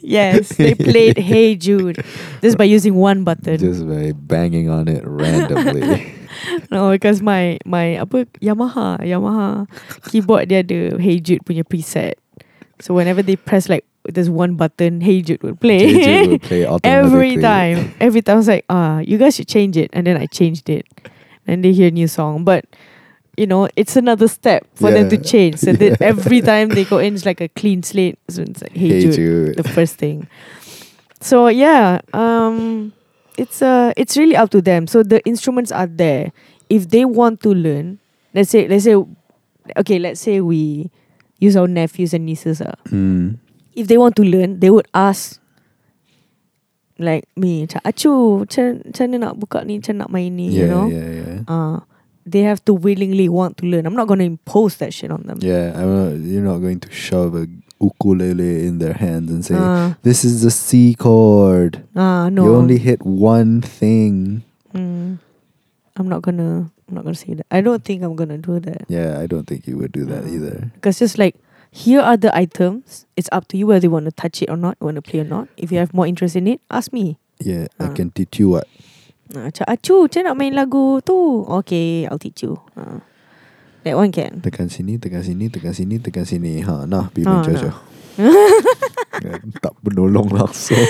yes, they played Hey Jude just by using one button. Just by banging on it randomly No, because my my apa Yamaha Yamaha keyboard dia ada Hey Jude punya preset. So whenever they press like there's one button, Hey Jude will play. Hey Jude will play Every time. Every time I was like, ah, you guys should change it. And then I changed it. And they hear new song. But you know, it's another step for them to change. So that Yeah. every time they go in, it's like a clean slate. So it's like, Hey, Hey Jude, Jude the first thing. So yeah, um, it's uh, it's really up to them. So the instruments are there. If they want to learn, let's say, let's say, okay, let's say we use our nephews and nieces. Uh, Hmm. if they want to learn, they would ask like me, macam acu, macam mana nak buka ni, macam nak main ni, Yeah, you know? yeah, yeah Uh, they have to willingly want to learn. I'm not going to impose that shit on them. Yeah, I'm not, you're not going to shove a ukulele in their hands and say, Uh, "This is the C chord. uh, no. You only hit one thing." Mm, I'm not gonna. I'm not gonna say that. I don't think I'm gonna do that Yeah, I don't think you would do that Uh. either. because just like here are the items. It's up to you whether you want to touch it or not, want to play or not. If you have more interest in it, ask me. Yeah, I Uh. can teach you what. Uh, macam acu, macam nak main lagu tu. Okay, I'll teach you. Uh, that one can. Tekan sini, tekan sini, tekan sini, tekan sini. Ha, nah, pergi Ah, main nah. Jaja. tak penolong langsung.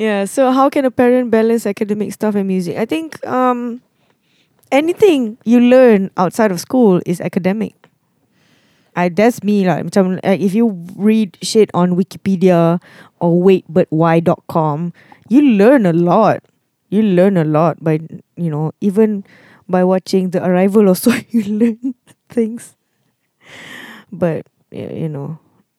Yeah. So how can a parent balance academic stuff and music? I think um, anything you learn outside of school is academic. I that's me lah. Macam like if you read shit on Wikipedia or waitbutwhy.com, you learn a lot. You learn a lot by you know even by watching The Arrival also you learn things. But you know,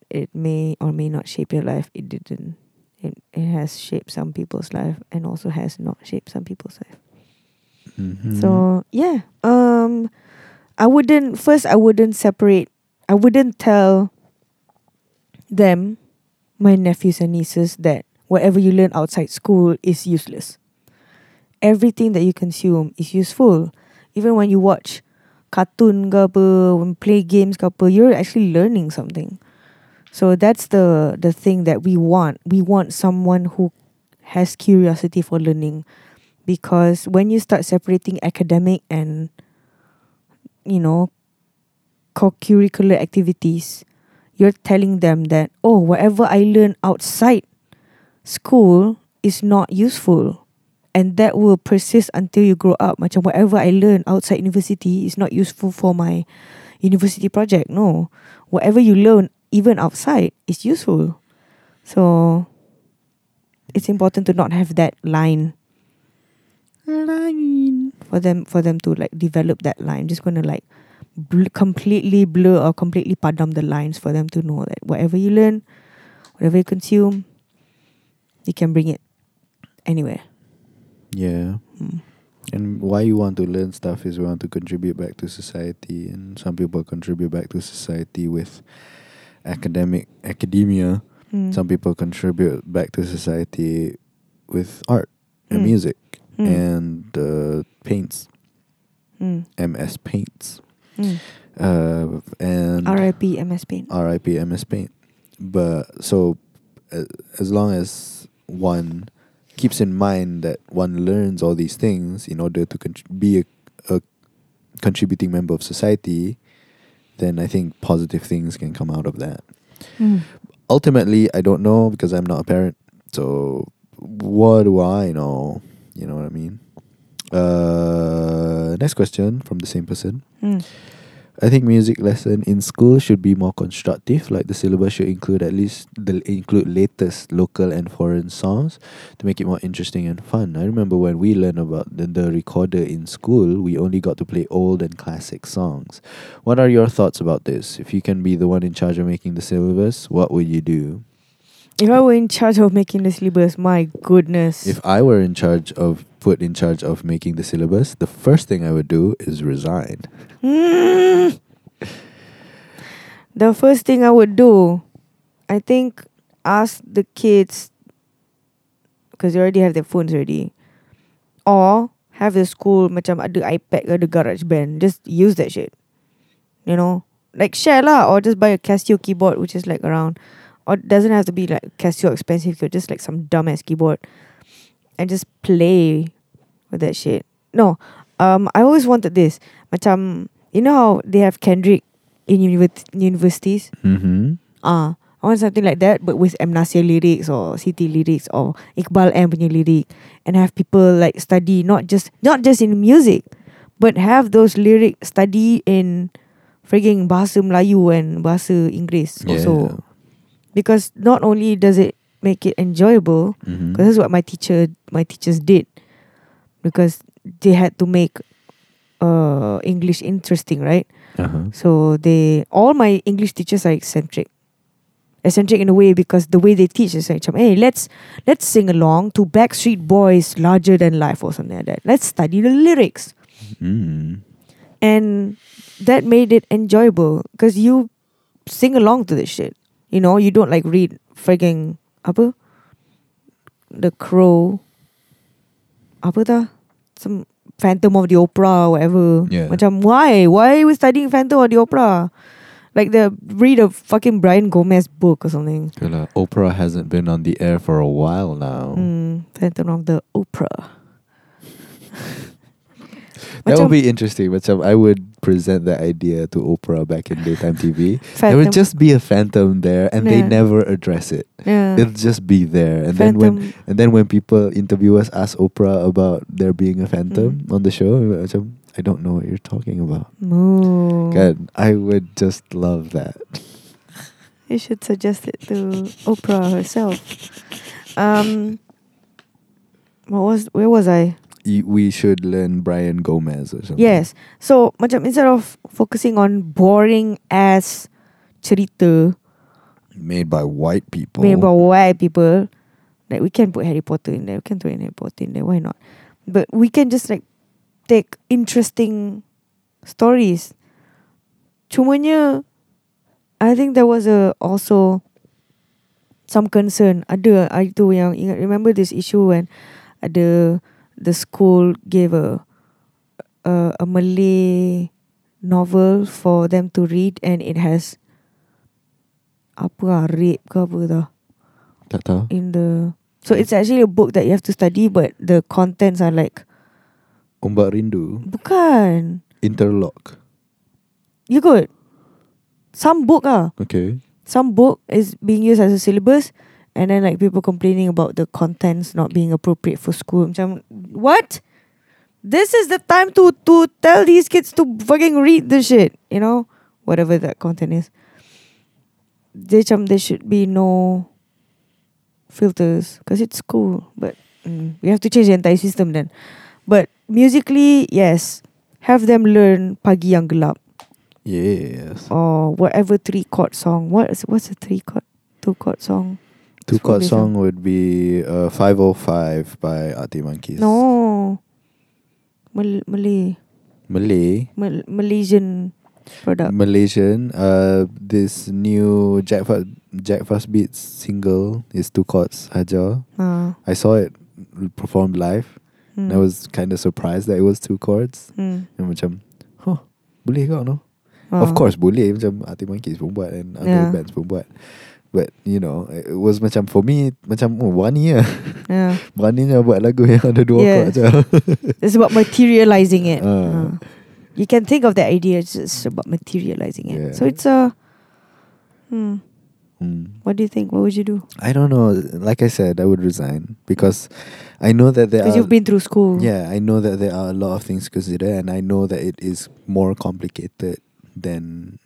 it may or may not shape your life. It didn't. It it has shaped some people's life and also has not shaped some people's life. Mhm. So yeah, um, I wouldn't first. I wouldn't separate I wouldn't tell them, my nephews and nieces, that whatever you learn outside school is useless. Everything that you consume is useful. Even when you watch cartoon ke apa, when play games ke apa, you're actually learning something. So that's the the thing that we want. We want someone who has curiosity for learning. Because when you start separating academic and you know co-curricular activities, you're telling them that oh whatever I learn outside school is not useful and that will persist until you grow up. Macam whatever I learn outside university is not useful for my university project. No. Whatever you learn even outside is useful. So it's important to not have that line. Line. For them for them to like develop that line. Just gonna like bl- completely blur or completely padam the lines for them to know that whatever you learn whatever you consume you can bring it anywhere Yeah. Mm. And why you want to learn stuff is we want to contribute back to society, and some people contribute back to society with academic academia. Mm. Some people contribute back to society with art and Mm. music Mm. and uh, paints, Mm. MS Paints, Mm. uh, and R.I.P. MS Paint. RIP MS Paint. But so uh, as long as one keeps in mind that one learns all these things in order to contr- be a, a contributing member of society, then I think positive things can come out of that. Mm. Ultimately, I don't know because I'm not a parent. So what do I know? You know what I mean? Uh, next question from the same person. Mm. I think music lesson in school should be more constructive. Like the syllabus should include at least the include latest local and foreign songs to make it more interesting and fun. I remember when we learned about the, the recorder in school, we only got to play old and classic songs. What are your thoughts about this? If you can be the one in charge of making the syllabus, what would you do? If I were in charge of making the syllabus, my goodness. If I were in charge of put in charge of making the syllabus, the first thing I would do is resign. Mm. The first thing I would do, I think, ask the kids, because they already have their phones already, or have the school macam ada iPad ke ada GarageBand, just use that shit. You know, like share lah, or just buy a Casio keyboard, which is like around, or doesn't have to be like Casio expensive, just like some dumbass keyboard, and just play with that shit. No, um, I always wanted this. Macam you know how they have Kendrick in univer- universities? Mm-hmm. Ah, I want something like that, but with M Nasir lyrics or Siti lyrics or Iqbal M punya lyric, and have people like study not just not just in music, but have those lyric study in frigging bahasa Melayu and bahasa Inggeris also. Because not only does it make it enjoyable, Mm-hmm. because this is what my teacher my teachers did, because they had to make uh English interesting, right? Uh-huh. So they all my English teachers are eccentric. Eccentric in a way because the way they teach is like, hey, let's let's sing along to Backstreet Boys Larger Than Life or something like that. Let's study the lyrics. Mm. And that made it enjoyable because you sing along to this shit. You know, you don't like read frigging apa? The Crow. Apa tah? Some Phantom of the Opera or whatever. Yeah. Macam why? Why are we studying Phantom of the Opera? Like the read a fucking Brian Gomez book or something. Okay. Oprah hasn't been on the air for a while now. Mm, Phantom of the Opera. That would be interesting. Macam I would present that idea to Oprah back in daytime TV. there would just be a phantom there, and they never address it. yeah. It'll just be there, and then when Phantom. and then when people interviewers ask Oprah about there being a phantom Mm. on the show, macam, I don't know what you're talking about. Moo. God, I would just love that. You should suggest it to Oprah herself. Um, what was where was I? Y- We should learn Brian Gomez or something. Yes. So macam instead of focusing on boring ass cerita made by white people. made by white people, like we can put Harry Potter in there. We can throw in Harry Potter in there. Why not? But we can just like take interesting stories. Cumanya I think there was a also some concern. Ada I tu yang ingat remember this issue when ada the school gave a a, a Malay novel for them to read and it has apa rape ke apa tau Tak tahu. in the so it's actually a book that you have to study but the contents are like Ombak Rindu. bukan Interlok. you good some book ah Okay. some book is being used as a syllabus and then like people complaining about the contents not being appropriate for school. Macam what? This is the time to to tell these kids to fucking read the shit you know? Whatever that content is. They macam there should be no filters because it's school but mm, we have to change the entire system then. But musically yes. Have them learn pagi yang gelap. Yes. or whatever three chord song. What is what's a three chord, two chord song? Two chord song would be uh, 505 by Arctic Monkeys. No, Mal- Malay, Malay. Mal- Malaysian product. Malaysian. Uh, this new Jack Fast Jack Fast Beats single is two chords aja. Ah, I saw it performed live. hmm. And I was kind of surprised that it was two chords. Hmm. And macam, huh, boleh kau no? Ah. Of course boleh macam Arctic Monkeys pun buat and other Yeah. bands pun buat. But you know, it was macam for me macam oh, berani lah. Yeah, Beraninya buat lagu yang ada dua Yes. chord aja. it's about materializing it. Ah. Ah. You can think of the idea, it's just about materializing it. Yeah. So it's a. Hmm. Hmm. What do you think? What would you do? I don't know. Like I said, I would resign because I know that there Because you've been through school. Yeah, I know that there are a lot of things to consider, and I know that it is more complicated than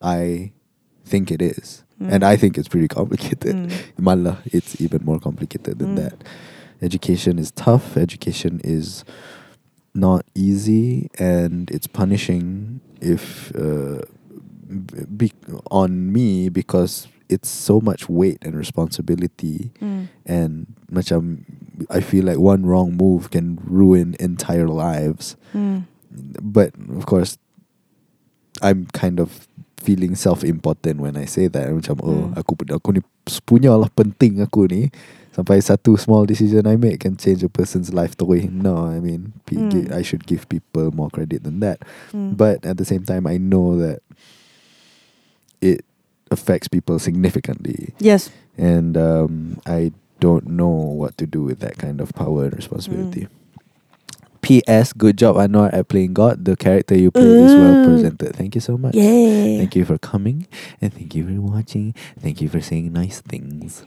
I think it is. And Mm. I think it's pretty complicated. Mm. It's even more complicated than Mm. that. Education is tough. Education is not easy, and it's punishing if uh, be- on me because it's so much weight and responsibility Mm. and macam I feel like one wrong move can ruin entire lives. Mm. But of course, I'm kind of feeling self-important when I say that. Macam oh Hmm. aku aku ni punya lah penting aku ni sampai satu small decision I make can change a person's life the way. No, I mean Hmm. I should give people more credit than that. Mm. But at the same time, I know that it affects people significantly yes. and um, I don't know what to do with that kind of power and responsibility. P.S. Good job, Anwar, at playing God. The character you play is well presented. Thank you so much. Yeah. Thank you for coming and thank you for watching. Thank you for saying nice things.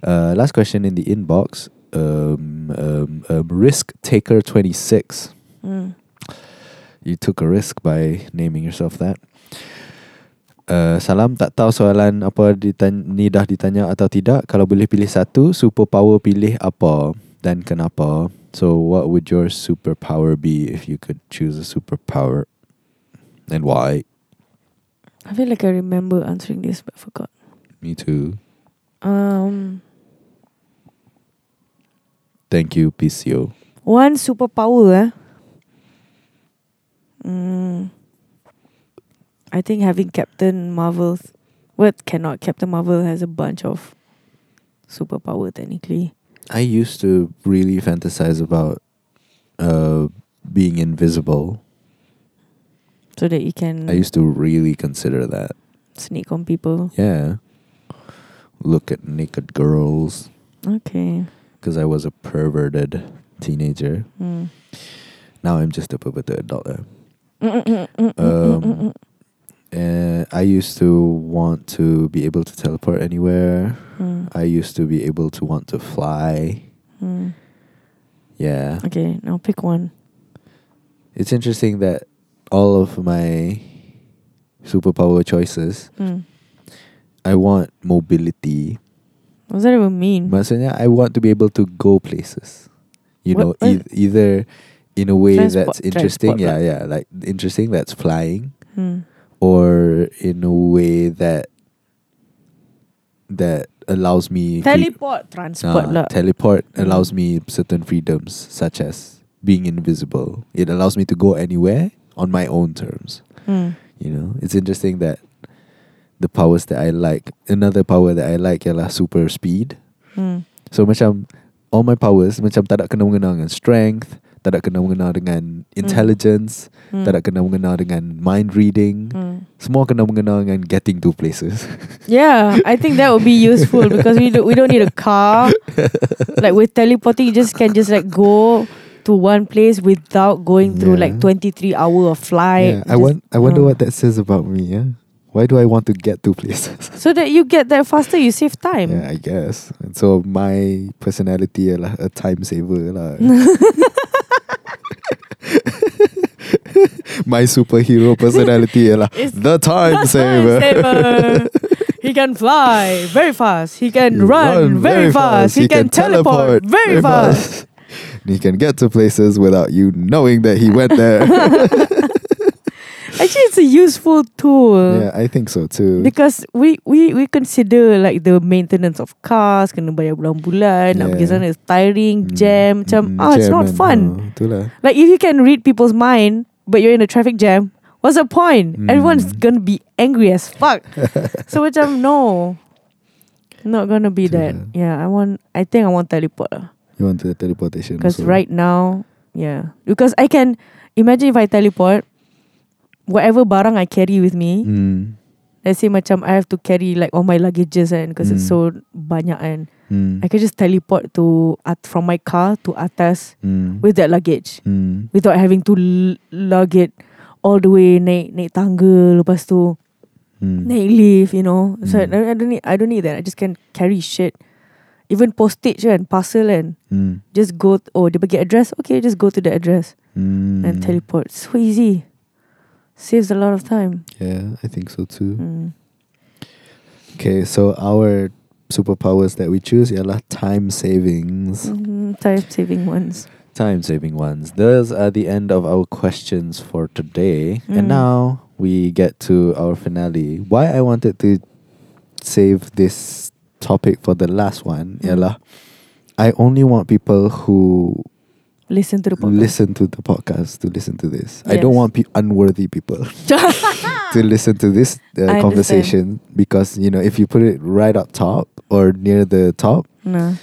Uh, last question in the inbox. Um, um, um, risk taker twenty six. Mm. You took a risk by naming yourself that. Uh, salam tak tahu soalan apa ditanya, ni dah ditanya atau tidak Kalau boleh pilih satu Superpower pilih apa Dan kenapa So what would your superpower be If you could choose a superpower And why I feel like I remember answering this, but I forgot. Me too Um, Thank you PCO one superpower, eh? Mm, I think having Captain Marvel. What cannot? Captain Marvel has a bunch of superpower technically. I used to really fantasize about uh, Being invisible So that you can I used to really consider that sneak on people. Yeah Look at naked girls Okay. because I was a perverted teenager. Mm. Now I'm just a perverted adult. eh. Um, Um, And I used to want to be able to teleport anywhere. Mm. I used to be able to want to fly. Mm. Yeah. Okay, now pick one. It's interesting that all of my superpower choices, Mm. I want mobility. What does that even mean? Maksudnya, I want to be able to go places. You know, What- what- e- either in a way Transport- that's interesting, transport yeah, yeah, like interesting that's flying, Mm. Or in a way that that allows me free- Teleport transport Ah, lah. teleport Mm. allows me certain freedoms, such as being invisible. It allows me to go anywhere on my own terms. Mm. You know, it's interesting that the powers that I like. Another power that I like ialah super speed. Hmm. So macam all my powers macam tak ada kena mengena dengan strength, tak ada kena mengena dengan intelligence, Hmm. tak ada kena mengena dengan mind reading. Hmm. Semua kena mengena dengan getting to places. Yeah, I think that would be useful because we do, we don't need a car. like with teleporting, you just can just like go to one place without going through Yeah. like twenty three hour of flight. yeah, I Just- want I wonder uh. what that says about me, yeah? Why do I want to get to places? so that you get there faster, you save time. yeah, I guess. And so my personality ialah a time saver lah. my superhero personality ialah It's the time saver. saver. he can fly very fast. He can run, very, fast. He, can, teleport, very fast. He can get to places without you knowing that he went there. Actually, it's a useful tool. yeah, I think so too. Because we, we we consider like the maintenance of cars kena bayar bulan-bulan nak pergi Yeah. sana is tiring Mm, jam macam mm, ah it's not fun. oh, like if you can read people's mind but you're in a traffic jam what's the point? Mm. everyone's gonna be angry as fuck. So macam no. Not gonna be that. yeah. I want I think I want teleport lah. You want the teleportation because right now yeah. Because I can imagine if I teleport whatever barang I carry with me Mm, Let's say macam I have to carry like all my luggages and because it's Mm. so banyak and mm, I can just teleport to at from my car to atas mm, with that luggage mm, without having to l- lug it all the way naik naik tangga lepas tu mm. naik lift you know. So I, Mm. I don't need I don't need that. I just can carry shit. Even postage kan parcel kan. Mm, just go oh dia bagi address okay just go to the address mm. and teleport. So easy saves a lot of time Yeah, I think so too. mm. Okay, so our superpowers that we choose ialah time savings. Mhm, time saving ones Time saving ones. Those are the end of our questions for today. And Mm. now we get to our finale. Why I wanted to save this topic for the last one Mm. I only want people who listen to the podcast listen to the podcast to listen to this. I don't want pe- unworthy people to listen to this uh, conversation because you know if you put it right up top or near the top, no.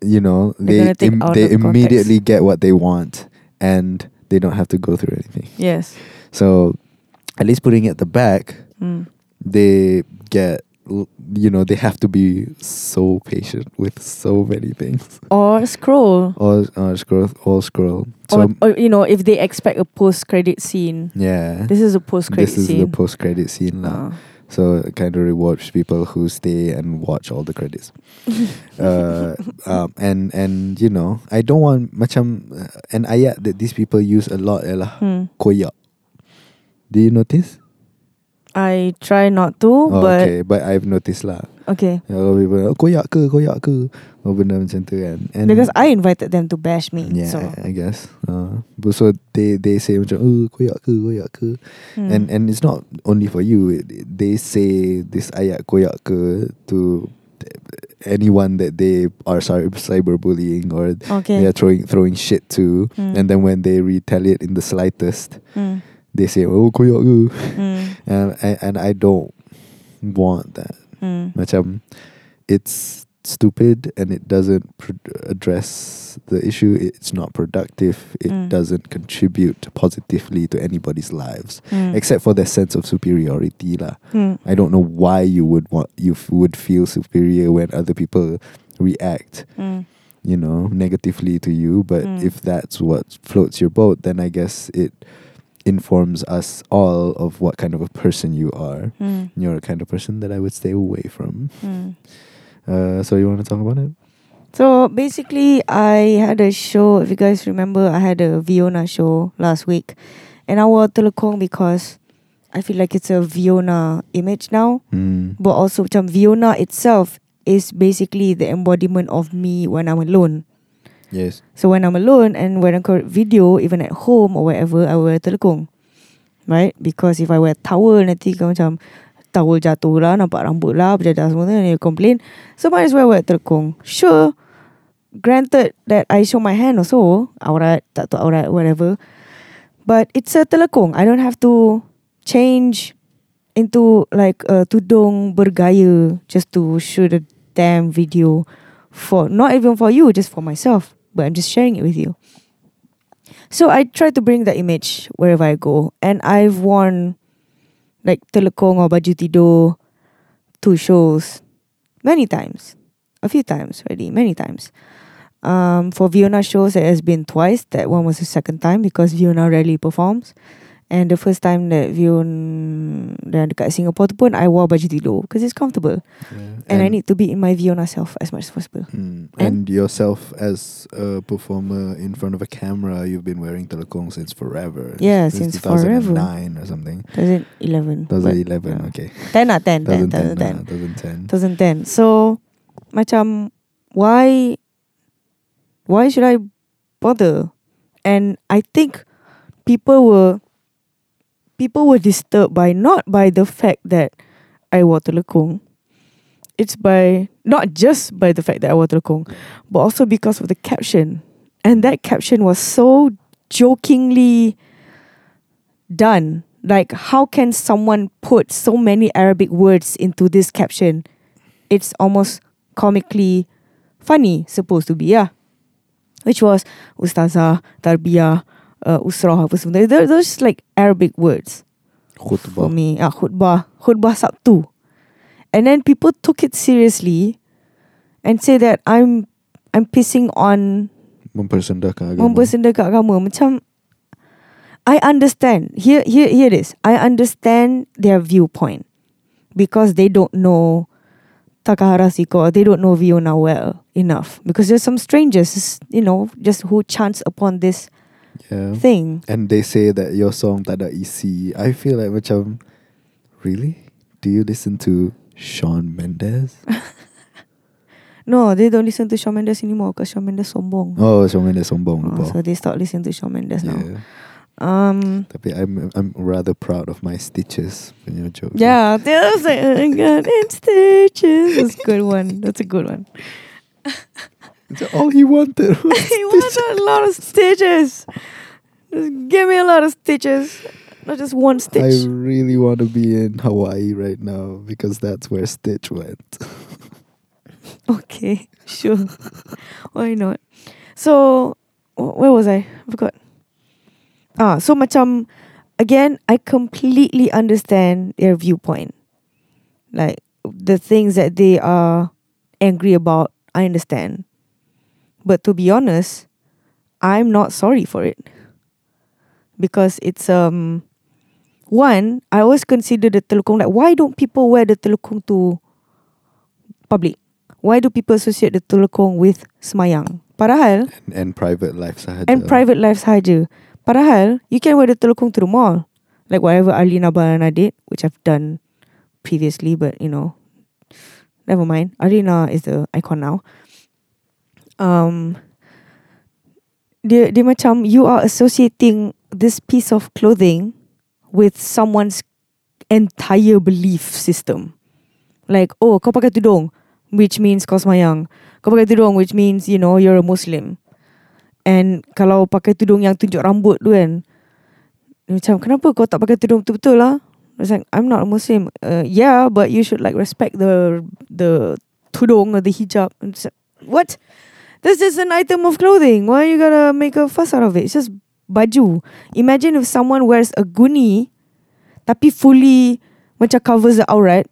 you know They're they out they of context. immediately get what they want and they don't have to go through anything. Yes. So at least putting it at the back, Mm. they get you know they have to be so patient with so many things. Or scroll. Or, or scroll, or scroll. So or, or you know, if they expect a post credit scene. yeah, This is a post credit this is scene. the post credit scene lah. Ah. So it kind of rewards people who stay and watch all the credits. uh, um, and and you know, I don't want macam uh, an ayat that these people use a lot ialah Hmm. koyak. Do you notice? I try not to, Oh, but okay, but I've noticed lah. okay. A lot of people, oh, koyak ke, koyak ke, oh benda macam tu kan. And Because I invited them to bash me. yeah, So I guess. Uh, but so they they say macam, oh koyak ke, koyak ke. hmm. And and it's not only for you. They say this ayat koyak ke to anyone that they are cy- cyberbullying or okay. they're throwing throwing shit to. Mm. And then when they retaliate in the slightest, Hmm. They say, "Oh koyak ke," Hmm. and I- and I don't want that. Hmm. Macam it's stupid and it doesn't address the issue. It's not productive. It Mm. doesn't contribute positively to anybody's lives Hmm. except for their sense of superiority lah. Hmm. I don't know why you would want you f- would feel superior when other people react, Hmm. you know, negatively to you. But Mm. if that's what floats your boat, then I guess it informs us all of what kind of a person you are. Hmm. You're the kind of person that I would stay away from. Hmm. Uh, so you want to talk about it? So basically, I had a show. If you guys remember, I had a Viona show last week, and I wore telekong because I feel like it's a Viona image now. Mm. But also, macam Viona itself is basically the embodiment of me when I'm alone. Yes. So when I'm alone and when I record video, even at home or wherever, I wear telekong. Right? Because if I wear towel, nanti kau macam towel jatuh lah, nampak rambut lah, berjadah semua tu, and complain. So might as well wear telekong. Sure, granted that I show my hand also, aurat, tak tahu aurat, whatever. But it's a telekong. I don't have to change into like a tudung bergaya just to shoot a damn video for not even for you, just for myself. But I'm just sharing it with you. So I try to bring that image wherever I go, and I've worn like telekong or baju tidur to shows many times, a few times already, many times. Um, for Viona shows, it has been twice. That one was the second time because Viona rarely performs. And the first time that Vion dan dekat Singapore tu pun I wore baju tidur because it's comfortable Yeah. and, I need to be in my Viona self as much as possible. Mm. And- And yourself as a performer in front of a camera, you've been wearing telekong since forever. Yeah, since forever. 2009 or something. 2011. but, 2011, yeah. okay. 10 lah, 10, 10, 2010. 2010. 2010. 2010. So macam why why should I bother? And I think people were people were disturbed by not by the fact that I wore telekung. It's by not just by the fact that I wore telekung, but also because of the caption. And that caption was so jokingly done. Like how can someone put so many Arabic words into this caption? It's almost comically funny, supposed to be, yeah. Which was Ustazah, Tarbiyah, uh, Usrah, apa semua. They're, they're just like Arabic words for me. Ah, khutbah, khutbah Sabtu. And then people took it seriously and say that I'm I'm pissing on Mempersendahkan agama. mempersendakan agama. Macam I understand. Here here here it is. I understand their viewpoint because they don't know Takahara Suiko, they don't know Viona well enough. Because there's some strangers, you know, just who chance upon this yeah. thing. And they say that your song tak ada isi. I feel like macam, really? Do you listen to Shawn Mendes? No, they don't listen to Shawn Mendes anymore because Shawn Mendes sombong. Oh, Shawn Mendes sombong. Oh, so they start listening to Shawn Mendes now. Um, Tapi I'm I'm rather proud of my stitches punya joke. yeah, that was like, oh, God, in stitches. That's a good one. That's a good one. All he wanted. was he wanted a lot of stitches. Just give me a lot of stitches. Not just one stitch. I really want to be in Hawaii right now because that's where Stitch went. Okay, sure. Why not? So, where was I? I forgot. Ah, so macam again, I completely understand their viewpoint. Like the things that they are angry about, I understand. But to be honest, I'm not sorry for it. Because it's um one, I always consider the telekung like why don't people wear the telekung to public? Why do people associate the telekung with semayang? Padahal and, and private life sahaja. and private life sahaja. Padahal you can wear the telekung to the mall. Like whatever Arlina Banana did, which I've done previously, but you know, never mind. Arlina is the icon now. Um, dia, dia macam you are associating this piece of clothing with someone's entire belief system. Like, oh, kau pakai tudung, which means kau semayang. Kau pakai tudung, which means, you know, you're a Muslim. And kalau pakai tudung yang tunjuk rambut tu kan, macam, kenapa kau tak pakai tudung betul-betul lah? It's like, I'm not a Muslim. Uh, yeah, but you should like respect the the tudung or the hijab. Like, what? This is an item of clothing. Why you gotta make a fuss out of it? It's just baju. Imagine if someone wears a guni tapi fully macam covers the aurat.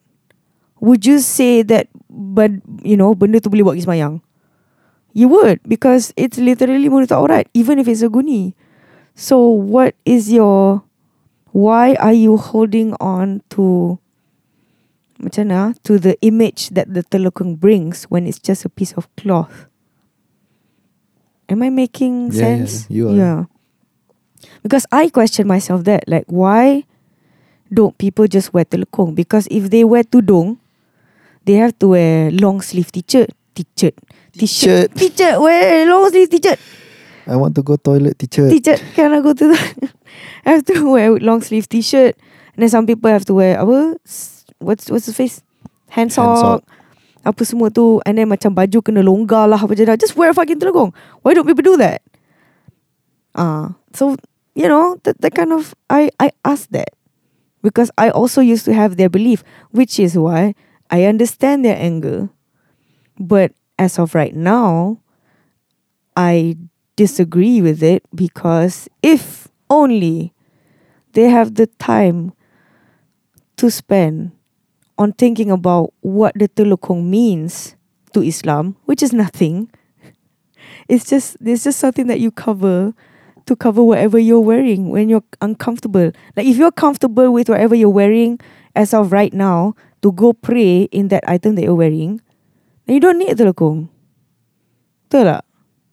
Would you say that but you know benda tu boleh buat pergi semayang? You would because it's literally menutup aurat even if it's a guni. So what is your why are you holding on to macam mana to the image that the telekung brings when it's just a piece of cloth? Am I making Yeah, yeah, sense? you are. Yeah. Because I question myself that like why don't people just wear telekung? Because if they wear tudung, they have to wear long sleeve t-shirt, t-shirt, t-shirt, t-shirt, wear long sleeve t-shirt, I want to go toilet t-shirt. t-shirt. Can I go to the? I have to wear long sleeve t-shirt, and then some people have to wear? S- What's what's the face? Hand Hand sock. Apa semua tu And then macam baju kena longgar lah Apa je dah Just wear a fucking telekung Why don't people do that? Ah, So You know That, that kind of I I ask that because I also used to have their belief, which is why I understand their anger. But as of right now, I disagree with it because if only they have the time to spend on thinking about what the telekong means to Islam, which is nothing. It's just it's just something that you cover to cover whatever you're wearing when you're uncomfortable. Like if you're comfortable with whatever you're wearing as of right now to go pray in that item that you're wearing, then you don't need telekong. Betul tak?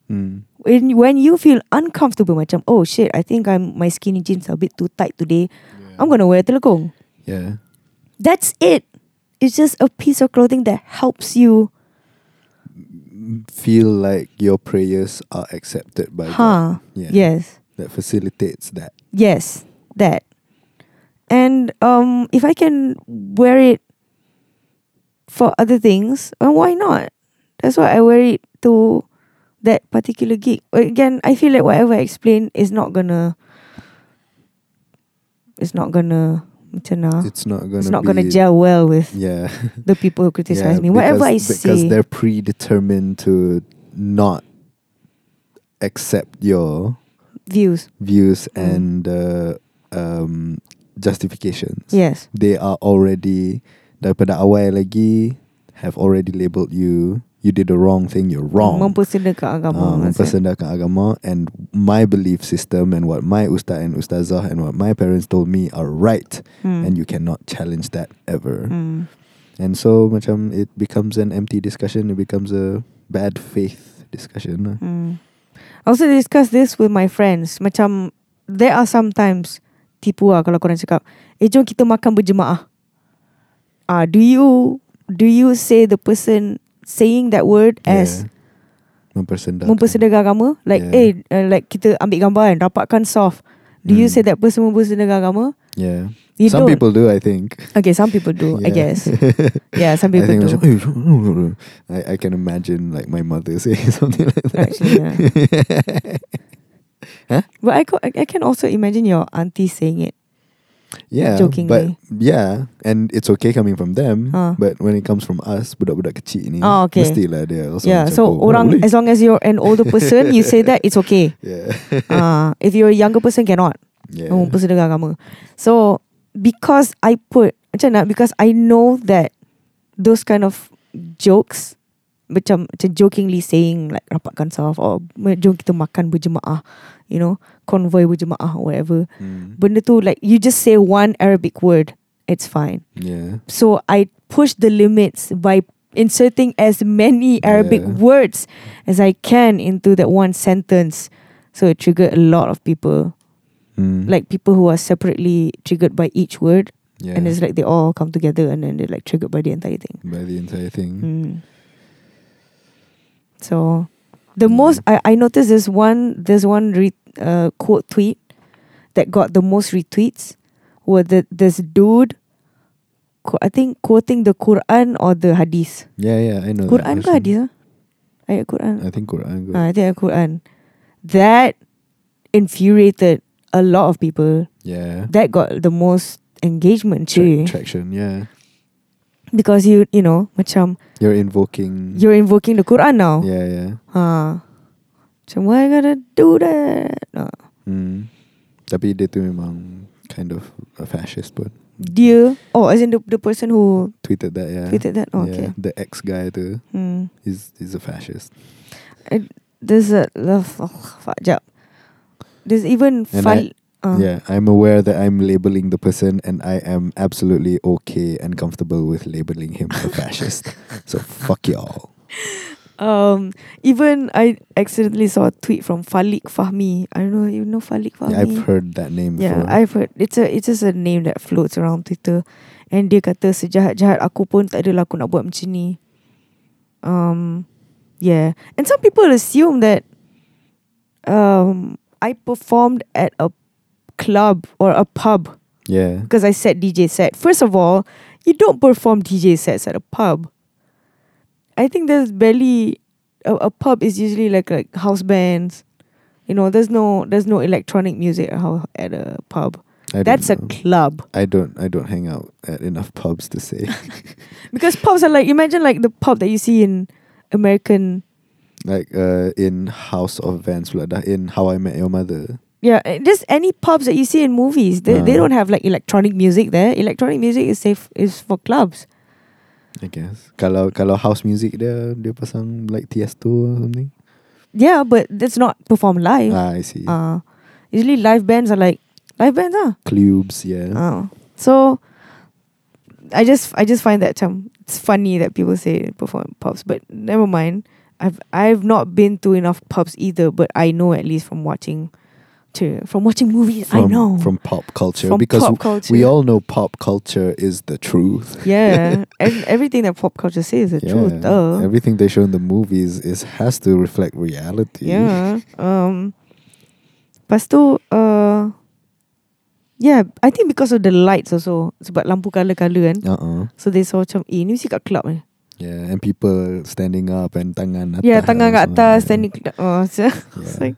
Mm. When when you feel uncomfortable macam oh shit I think I'm my skinny jeans are a bit too tight today. I'm gonna wear telekong. Yeah. That's it. It's just a piece of clothing that helps you. Feel like your prayers are accepted by Huh. God. Yeah. Yes. That facilitates that. Yes. That. And um if I can wear it for other things, well, why not? That's why I wear it to that particular gig. Again, I feel like whatever I explain is not gonna it's not gonna macam? It's not gonna it's not be, gonna gel well with Yeah. the people who criticize Yeah, me. Whatever I because, Because say. they're predetermined to not accept your views. views Mm. and uh, um, justifications. Yes. They are already daripada awal lagi have already labelled you. You did the wrong thing. You're wrong. Mempersendakan agama. Uh, maksud. mempersendakan agama and my belief system and what my ustaz and ustazah and what my parents told me are right Hmm. and you cannot challenge that ever. Hmm. And so macam it becomes an empty discussion. It becomes a bad faith discussion. Hmm. I also discuss this with my friends. Macam there are sometimes tipu lah kalau korang cakap, eh jom kita makan berjemaah. Ah, do you do you say the person saying that word as Yeah. mempersendakan. mempersedakan agama? Like Yeah. eh uh, like kita ambil gambar kan, rapatkan saf. Do you Hmm. say that person mempersedakan agama? Yeah. You some don't. people do, I think. Okay, some people do. I guess. Yeah, some people think do. macam, "Eh, no, no, no." I, I can imagine like my mother saying something like that. Actually, yeah. huh? But I, co- I I can also imagine your auntie saying it. Yeah, Jokingly. but yeah, and it's okay coming from them. Ah. But when it comes from us, budak-budak kecil ni, Oh, okay. mestilah dia also yeah, so "Oh, orang boleh." as long as you're an older person, you say that it's okay. yeah, Uh, if you're a younger person, cannot. yeah, Yeah. Mempersedakan agama. So because I put macam mana? Because I know that those kind of jokes macam macam jokingly saying like rapatkan saf or jom kita makan berjemaah, you know, convoy berjemaah or whatever. Mm. Benda tu like you just say one Arabic word, it's fine. yeah, So I push the limits by inserting as many Arabic Yeah. words as I can into that one sentence. So it triggered a lot of people, Mm. like people who are separately triggered by each word, yeah, and it's like they all come together and then they're like triggered by the entire thing. by the entire thing. Mm. So the most I, I noticed there's one there's one re, uh, quote tweet that got the most retweets were that this dude I think quoting the Quran or the Hadith. Yeah, yeah, I know. Quran ke person. Hadith? ah? Ayat Quran. I think Quran. Ah, I think Quran. That infuriated a lot of people. yeah, That got the most engagement Tra- too. traction. Yeah, because you you know macam you're invoking. you're invoking the Quran now. yeah, yeah. Ha. Macam why I gotta do that? Ha. Mm. Tapi dia tu memang kind of a fascist pun. Dia oh as in the, the person who Tweeted that, yeah. tweeted that. Oh, yeah, okay. the ex guy tu Hmm. is is a fascist. There's a love oh, fuck, jap. There's even And fal uh, Yeah, I'm aware that I'm labeling the person and I am absolutely okay and comfortable with labeling him a fascist. so fuck y'all. Um even I accidentally saw a tweet from Falik Fahmi. I don't know you know Falik Fahmi. Yeah, I've heard that name Yeah, before. I've heard it's a it's just a name that floats around Twitter. And dia kata sejahat-jahat aku pun tak adalah aku nak buat macam ni. Um yeah. And some people assume that um I performed at a club or a pub yeah. because I set DJ set. First of all, you don't perform DJ sets at a pub. I think there's barely a, a pub is usually like like house bands. You know, there's no there's no electronic music at, how, at a pub. I That's a know. club. I don't I don't hang out at enough pubs to say. Because pubs are like imagine like the pub that you see in American like uh in House of Vans dah in How I Met Your Mother. yeah, eh, just any pubs that you see in movies. They they Ah. don't have like electronic music there. Electronic music is safe is for clubs. I guess. Kalau kalau house music dia dia pasang like Tiesto or something. Yeah, but that's not performed live. Ah, I see. Uh usually live bands are like live bands ah. Clubs, yeah. Oh. So I just I just find that term it's funny that people say perform pubs, but never mind. I've I've not been to enough pubs either, but I know at least from watching to from watching movies. I know. from pop culture From because pop culture. we all know pop culture is the truth. Yeah. and everything that pop culture says is the truth. Duh. Everything they show in the movies is has to reflect reality. Yeah. Um Lepas tu uh, Yeah, I think because of the lights also Sebab lampu colour-colour kan Uh-uh. So they saw macam Eh ni mesti kat club ni Yeah, and people standing up and tangan atas. Yeah, tangan kat atas Standing oh, so, it's Yeah. like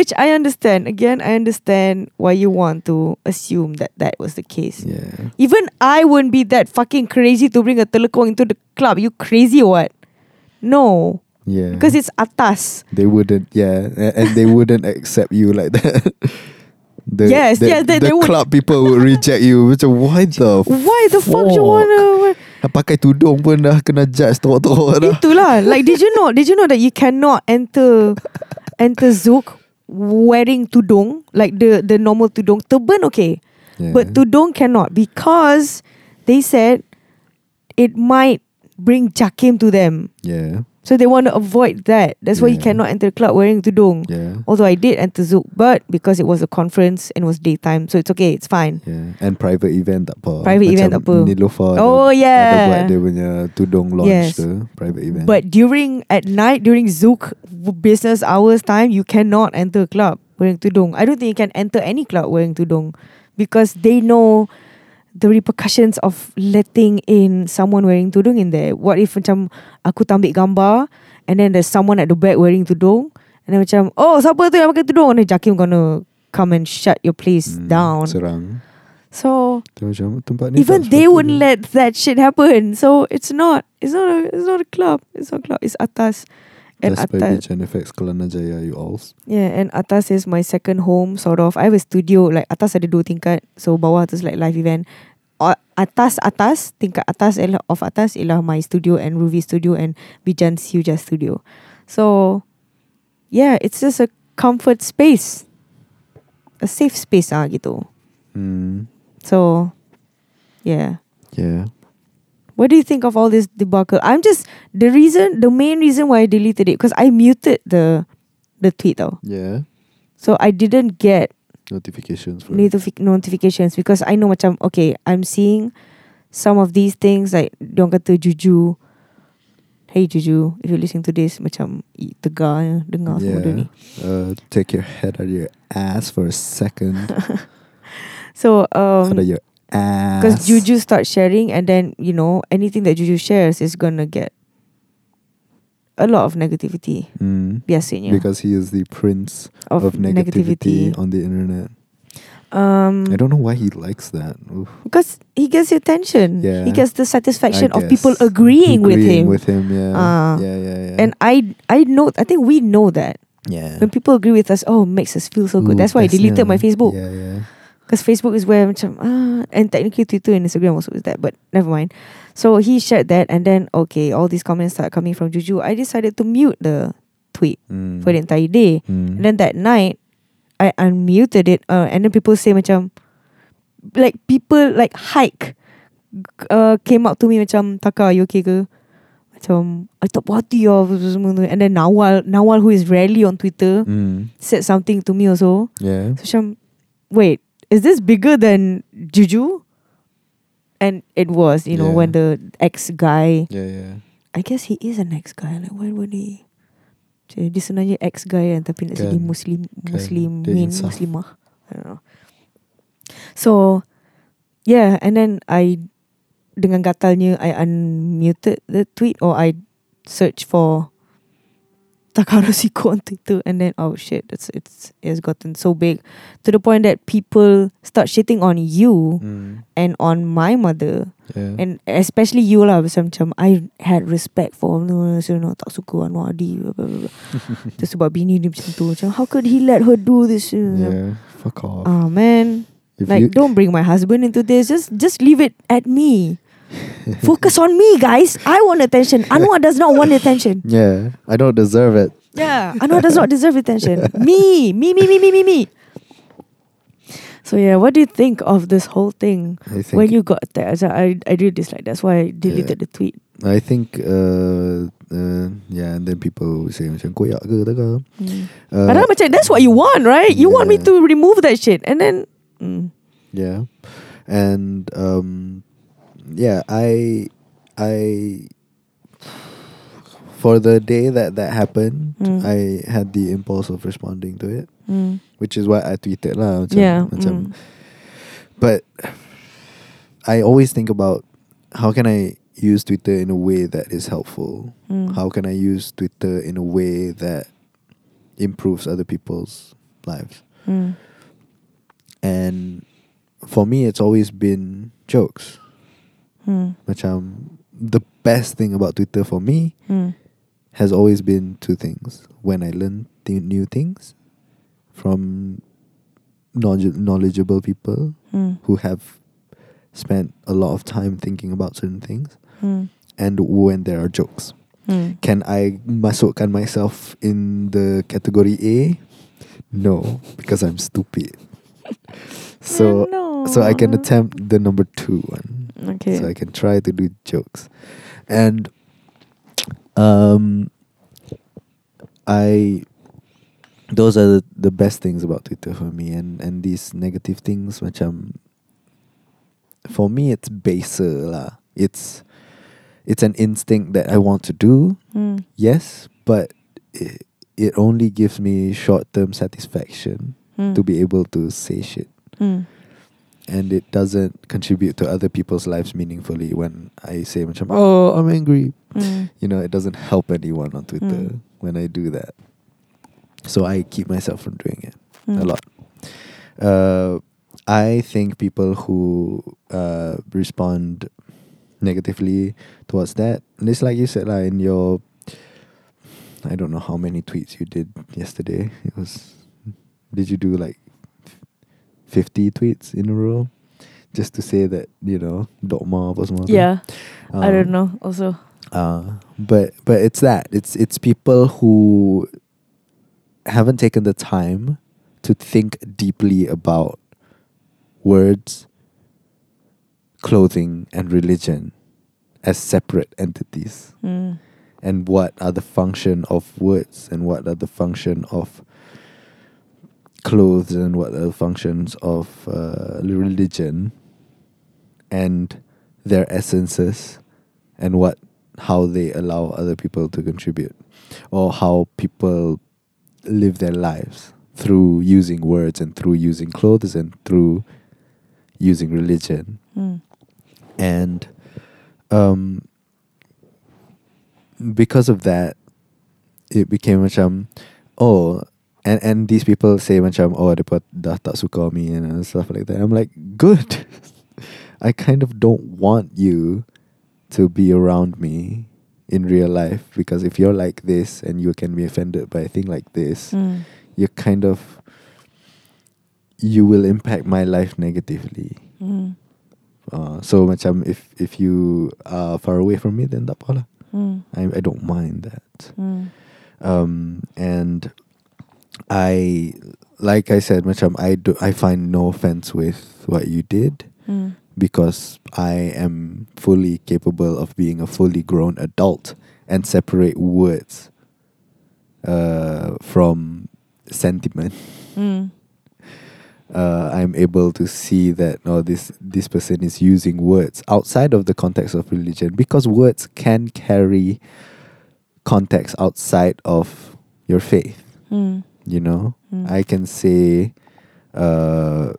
Which I understand Again, I understand Why you want to Assume that that was the case Yeah. Even I wouldn't be that fucking crazy To bring a telekong into the club You crazy or what? No Yeah. Because it's atas they wouldn't yeah, and they wouldn't accept you like that. the, Yes, the, yeah, they- the they would- club people would reject you. Macam why the Why the fuck you wanna Dah pakai tudung pun dah kena judge teruk-teruk dah. Itulah Like did you know Did you know that you cannot enter Enter Zouk Wearing tudung Like the the normal tudung Turban okay. Yeah. But tudung cannot Because They said It might Bring jakim to them. Yeah, So they want to avoid that That's why you cannot enter the club Wearing tudung yeah, Although I did enter Zouk But because it was a conference And it was daytime So it's okay It's fine yeah. And private event tak apa. Private event tak apa. Neelofa Oh, ada, yeah. Ada buat dia punya tudung launch Yes. tu. Private event. But during at night during Zouk business hours time, you cannot enter a club wearing tudung. I don't think you can enter any club wearing tudung because they know the repercussions of letting in someone wearing tudung in there. What if macam aku tak ambil gambar and then there's someone at the back wearing tudung and then macam oh siapa tu yang pakai tudung and then Jakim gonna come and shut your place Hmm, down. Serang. So macam tempat ni even they wouldn't let that shit happen. So it's not it's not a, it's not a club. It's not a club. It's atas. And That's by atas Beach and FX Kelana Jaya you alls. Yeah and atas is my second home sort of. I have a studio Like atas ada dua tingkat. So bawah tu like live event. Atas atas Tingkat atas ialah Of atas ialah my studio And Ruby studio And Bijan Siuja studio. So Yeah it's just a comfort space. A safe space ah gitu. Hmm. So Yeah. Yeah. What do you think of all this debacle? I'm just the reason, the main reason why I deleted it because I muted the the tweet though, Yeah. so I didn't get Notifications for notifi- notifications because I know macam okay, I'm seeing some of these things like diorang kata Juju. Hey Juju, if you're listening to this macam tegar dengar semua ni. Uh, take your head out of your ass for a second. So out um of your. Because Juju starts sharing and then you know anything that Juju shares is gonna get a lot of negativity Mm. biasanya Because he is the prince of, of, negativity, on the internet. Um, I don't know why he likes that. Oof. because he gets the attention. Yeah. He gets the satisfaction of people guess. agreeing, with Agreeing him. With him, yeah. Ah. yeah, yeah, yeah. And I, I know. I think we know that yeah. when people agree with us, oh, it makes us feel so good. That's why I deleted my. Facebook Yeah, yeah. Because Facebook is where macam ah, and technically Twitter and Instagram also is that, but never mind. So he shared that, and then okay, all these comments start coming from Juju. I decided to mute the tweet Mm. for the entire day. Mm. And then that night, I unmuted it, uh, and then people say macam, like people like hike, uh, came up to me macam Taka, you okay ke? Macam I tak puas hati lah apa semua tu. And then Nawal, Nawal who is rarely on Twitter Mm. said something to me also. Yeah. So macam, wait, is this bigger than Juju? And it was, you know, Yeah. when the ex guy Yeah, yeah. I guess he is an ex guy. Like why would he? Macam Dia sebenarnya ex guy kan tapi nak jadi. Muslim. Muslim min. Muslimah. I don't know. So yeah, and then I dengan gatalnya I unmuted the tweet or I search for Takara Siko Twitter and then oh shit it's it's it has gotten so big to the point that people start shitting on you Mm. and on my mother Yeah. and especially you lah macam, macam I had respect for no, so, no tak suka Anwar Adi. Terus sebab bini dia macam tu macam how could he let her do this yeah. Fuck off. oh man if like you, don't bring my husband into this just just leave it at me focus on me guys. I want attention. Anwar does not want attention. Yeah, I don't deserve it. yeah Anwar does not deserve attention. Me me me me me me me. So yeah what do you think of this whole thing when you got that I I really dislike that's why I deleted the tweet. I think uh, uh, yeah, and then people say macam koyak ke tak mm. Uh, Padahal macam that's what you want right? You want me to remove that shit. And then mm. Yeah, and um, yeah, I I for the day that that happened, Mm. I had the impulse of responding to it, Mm. which is why I tweeted lah. Macam, yeah macam, mm. But I always think about how can I use Twitter in a way that is helpful. Mm. How can I use Twitter in a way that improves other people's lives? Mm. And for me, it's always been jokes. Mm. Macam the best thing about Twitter for me Mm. has always been two things. When I learn th- new things from knowledge- knowledgeable people Mm. who have spent a lot of time thinking about certain things, Mm. and when there are jokes. Mm. Can I masukkan myself in the category A? No, because I'm stupid. So no. so I can attempt the number two one. Okay. So I can try to do jokes. And um I those are the, the best things about Twitter for me and and these negative things which I'm for me it's baser lah. It's it's an instinct that I want to do, Mm. yes, but it, it only gives me short-term satisfaction Mm. to be able to say shit Mm. And it doesn't contribute to other people's lives meaningfully when I say macam oh I'm angry Mm. you know it doesn't help anyone on Twitter Mm. when I do that so I keep myself from doing it a Mm. lot uh, I think people who uh, respond negatively towards that and it's like you said like in your I don't know how many tweets you did yesterday it was did you do like 50 tweets in a row just to say that you know dogma apa semua? Yeah. I Um, don't know. Also. Uh, but but it's that it's it's people who haven't taken the time to think deeply about words, clothing, and religion as separate entities, Mm. and what are the function of words, and what are the function of clothes, and what are the functions of uh, religion, and their essences, and what how they allow other people to contribute, or how people live their lives through using words and through using clothes and through using religion Mm. and um, because of that, it became macam oh, and and these people say macam oh mereka dah tak suka me and stuff like that. I'm like good. I kind of don't want you to be around me in real life because if you're like this and you can be offended by a thing like this, Mm. you kind of you will impact my life negatively. Mm. Uh, so macam if if you are far away from me, then tak apa. Mm. I I don't mind that. Mm. Um, and I like I said, macam I do I find no offense with what you did Mm. because I am fully capable of being a fully grown adult and separate words uh, from sentiment. Mm. uh, I'm able to see that oh this this person is using words outside of the context of religion because words can carry context outside of your faith. Mm. You know, Mm. I can say, uh,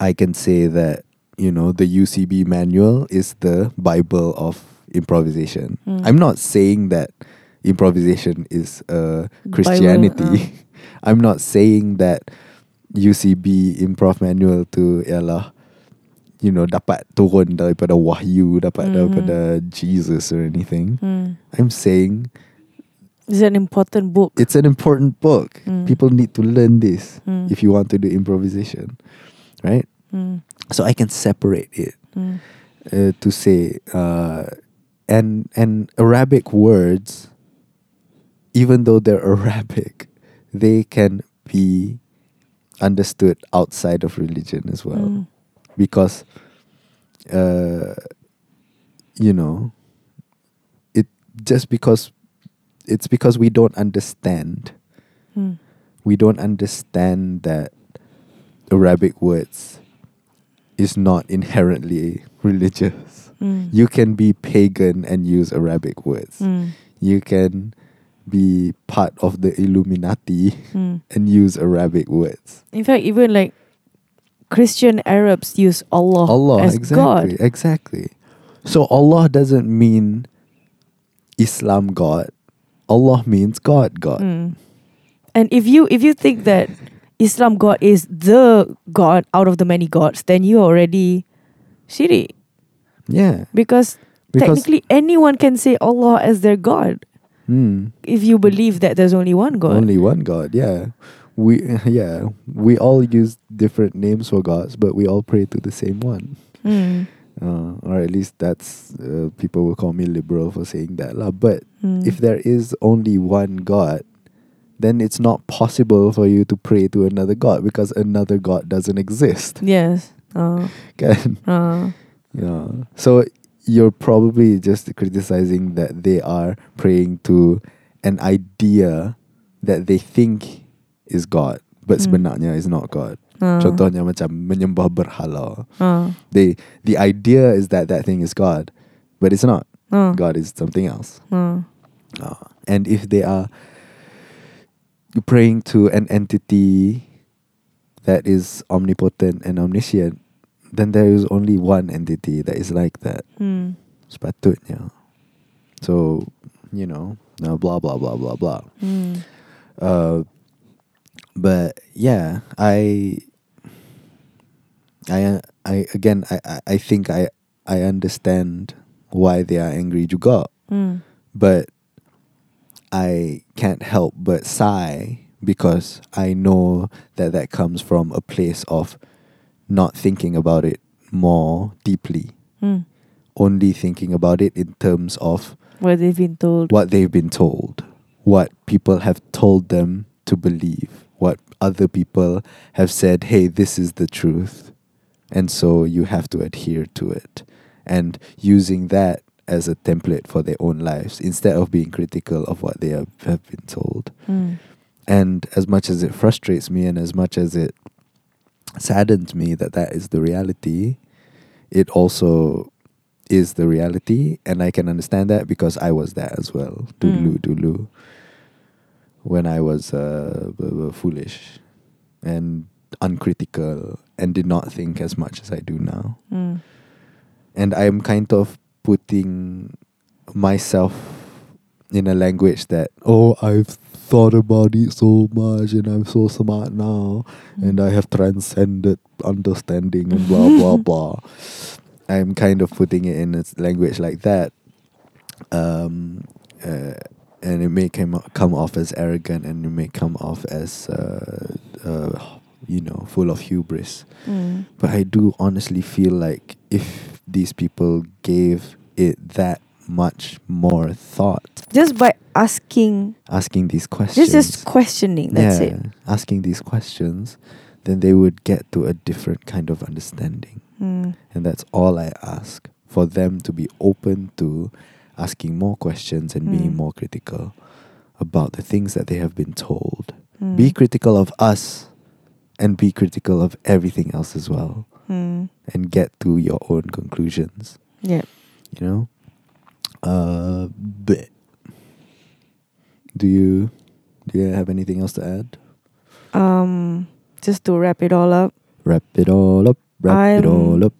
I can say that you know the UCB manual is the Bible of improvisation. Mm. I'm not saying that improvisation is uh, Bible, Christianity. I'm not saying that UCB improv manual tu ialah you know dapat turun daripada wahyu dapat Mhm. daripada Jesus or anything. Mm. I'm saying It's an important book. it's an important book. Mm. People need to learn this Mm. if you want to do improvisation, right? Mm. So I can separate it Mm. uh, to say uh, and and Arabic words, even though they're Arabic, they can be understood outside of religion as well, Mm. because uh, you know it just because it's because we don't understand Mm. we don't understand that Arabic words is not inherently religious. Mm. You can be pagan and use Arabic words. Mm. You can be part of the Illuminati Mm. and use Arabic words. In fact, even like Christian Arabs use Allah, Allah, as exactly, God. exactly. So Allah doesn't mean Islam God. Allah means God God. Mm. And if you if you think that Islam God is the God out of the many gods, then you already shitty. Yeah, Because, because technically anyone can say Allah as their God Hmm. if you believe that there's only one God. Only one God, yeah. We yeah, we all use different names for gods, but we all pray to the same one. Mm. Uh, or at least that's uh, people will call me liberal for saying that lah. But Mm. if there is only one God, then it's not possible for you to pray to another God because another God doesn't exist. Yes. Uh, uh, yeah. So you're probably just criticizing that they are praying to an idea that they think is God, but Hmm. sebenarnya is not God. Uh, Contohnya macam menyembah berhala. uh, They the idea is that that thing is God, but it's not. uh, God is something else. uh, and if they are praying to an entity that is omnipotent and omniscient, then there is only one entity that is like that. mm, Sepatutnya. So, you know, blah blah blah blah blah. mm, Uh, but yeah, I, I, I again, I, I- think I, I understand why they are angry juga, mm, but I can't help but sigh because I know that that comes from a place of not thinking about it more deeply, mm. only thinking about it in terms of What they've been told. what they've been told, what people have told them to believe, other people have said, hey, this is the truth. And so you have to adhere to it. And using that as a template for their own lives instead of being critical of what they have, have been told. Mm, And as much as it frustrates me and as much as it saddens me that that is the reality, it also is the reality. And I can understand that because I was that as well. Dulu, Mm. dulu. When I was uh, foolish and uncritical and did not think as much as I do now. mm, And I'm kind of putting myself in a language that, oh, I've thought about it so much and I'm so smart now and I have transcended understanding and blah, blah, blah. I'm kind of putting it in a language like that. Um, uh, and it may come, come off as arrogant and it may come off as, uh, uh, you know, full of hubris. mm, But I do honestly feel like if these people gave it that much more thought, Just by asking, asking these questions, just questioning. That's yeah, it. asking these questions, then they would get to a different kind of understanding. Mm, And that's all I ask for them to be open to asking more questions and being Mm. more critical about the things that they have been told. mm, Be critical of us and be critical of everything else as well mm, and get to your own conclusions. yeah. You know? Uh but do you do you have anything else to add? Um, just to wrap it all up. Wrap it all up, wrap it I'm- all up.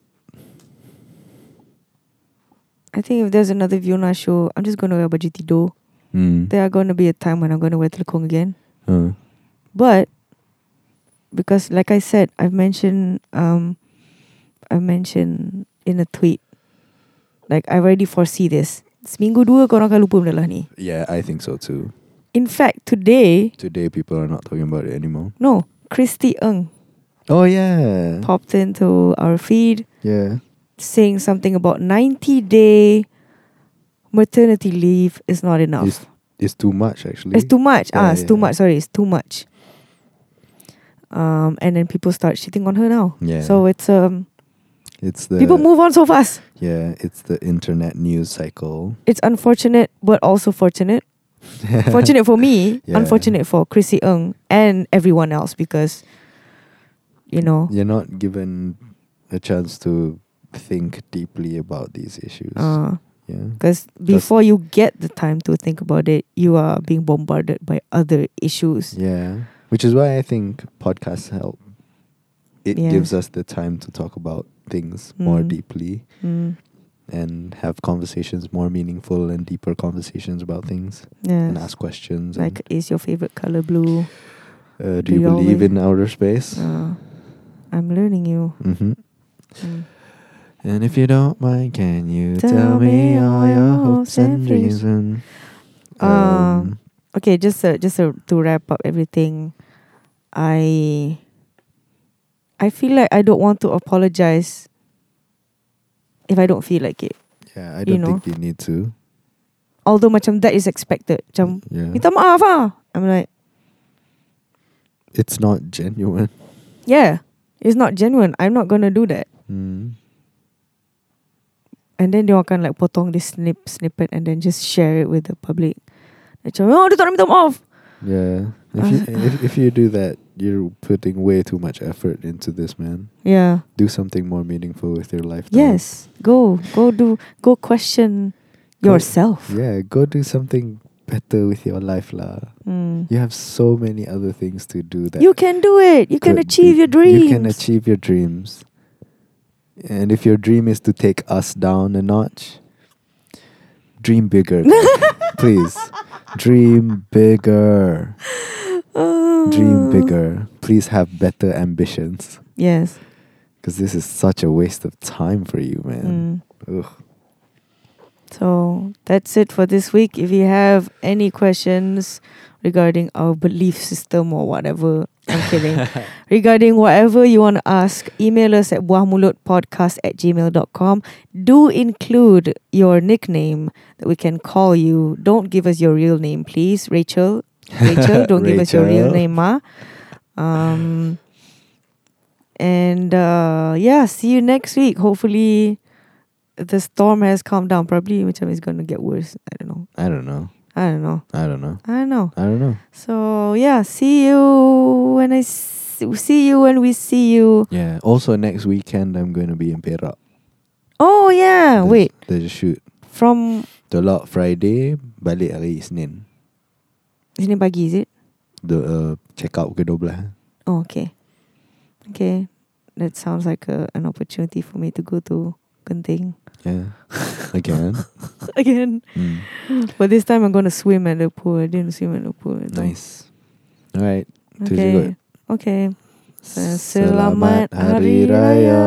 I think if there's another Viona show, I'm just gonna wear baju tidur. Mm. there are going to be a time when I'm going to wear telekung again. Uh, But because, like I said, I've mentioned, um, I mentioned in a tweet, like I already foresee this. Seminggu dua korang akan lupa benda lah ni. yeah, I think so too. In fact, today, Today, people are not talking about it anymore. no, Christy Ng Oh yeah, popped into our feed yeah. Saying something about 90 day maternity leave is not enough. It's, it's too much actually. It's too much. Yeah, ah, it's too much. Sorry, it's too much. Um, and then people start shitting on her now. Yeah. So it's um, it's the people move on so fast. Yeah, it's the internet news cycle. It's unfortunate, but also fortunate. fortunate for me, Yeah. unfortunate for Christy Ng and everyone else because, you know, You're not given a chance to think deeply about these issues. uh, yeah. because before you get the time to think about it, you are being bombarded by other issues. Yeah. Which is why I think podcasts help. It Yeah. gives us the time to talk about things more Mm. deeply Mm, and have conversations more meaningful and deeper conversations about things and ask questions. Like, is your favorite color blue? uh, do, do you you believe always- in outer space? Uh, I'm learning you. hmm Mm. And if you don't mind, can you Tell tell, me all your hopes and dreams? And, Um, Okay, just uh, just uh, to wrap up everything, I I feel like I don't want to apologize if I don't feel like it. yeah, I don't know. think you need to. Although macam that is expected. Macam Yeah, minta maaf ah. I'm like, it's not genuine. yeah, it's not genuine. I'm not gonna do that. Mm. And then dia akan like potong this snip snippet and then just share it with the public. Macam, oh dia tak minta maaf. Yeah, if you if, if you do that, you're putting way too much effort into this, man. Yeah. Do something more meaningful with your life. now. Yes. Go. Go do go question Go- yourself. Yeah, go do something better with your life, lah. Mm. You have so many other things to do that You can do it. You can achieve your dreams. You can achieve your dreams. And if your dream is to take us down a notch, dream bigger. Please. Dream bigger. Dream Uh, bigger. Please have better ambitions. Yes. Because this is such a waste of time for you, man. Mm. Ugh. So that's it for this week. If you have any questions regarding our belief system or whatever, I'm kidding. regarding whatever you want to ask, email us at buahmulutpodcast at gmail.com. Do include your nickname that we can call you. Don't give us your real name, please. Rachel. Rachel, don't give us your real name, Ma. Um, and uh, yeah, see you next week. Hopefully, the storm has calmed down. Probably, macam it's gonna get worse. I don't know. I don't know. I don't know. I don't know. I don't know. I don't know. So yeah, see you when I s- see you when we see you. Yeah. Also, next weekend, I'm going to be in Perak. Oh yeah, There's- wait. There's a shoot. From The Tolak Friday, balik hari Isnin. sini pagi is it? The uh, check out ke 12. Oh okay, okay. That sounds like a, an opportunity for me to go to Genting Yeah. Again. again. Mm. But this time I'm gonna swim at the pool. I didn't swim at the pool. though. Nice. Alright. Okay. Okay. Selamat Hari Raya.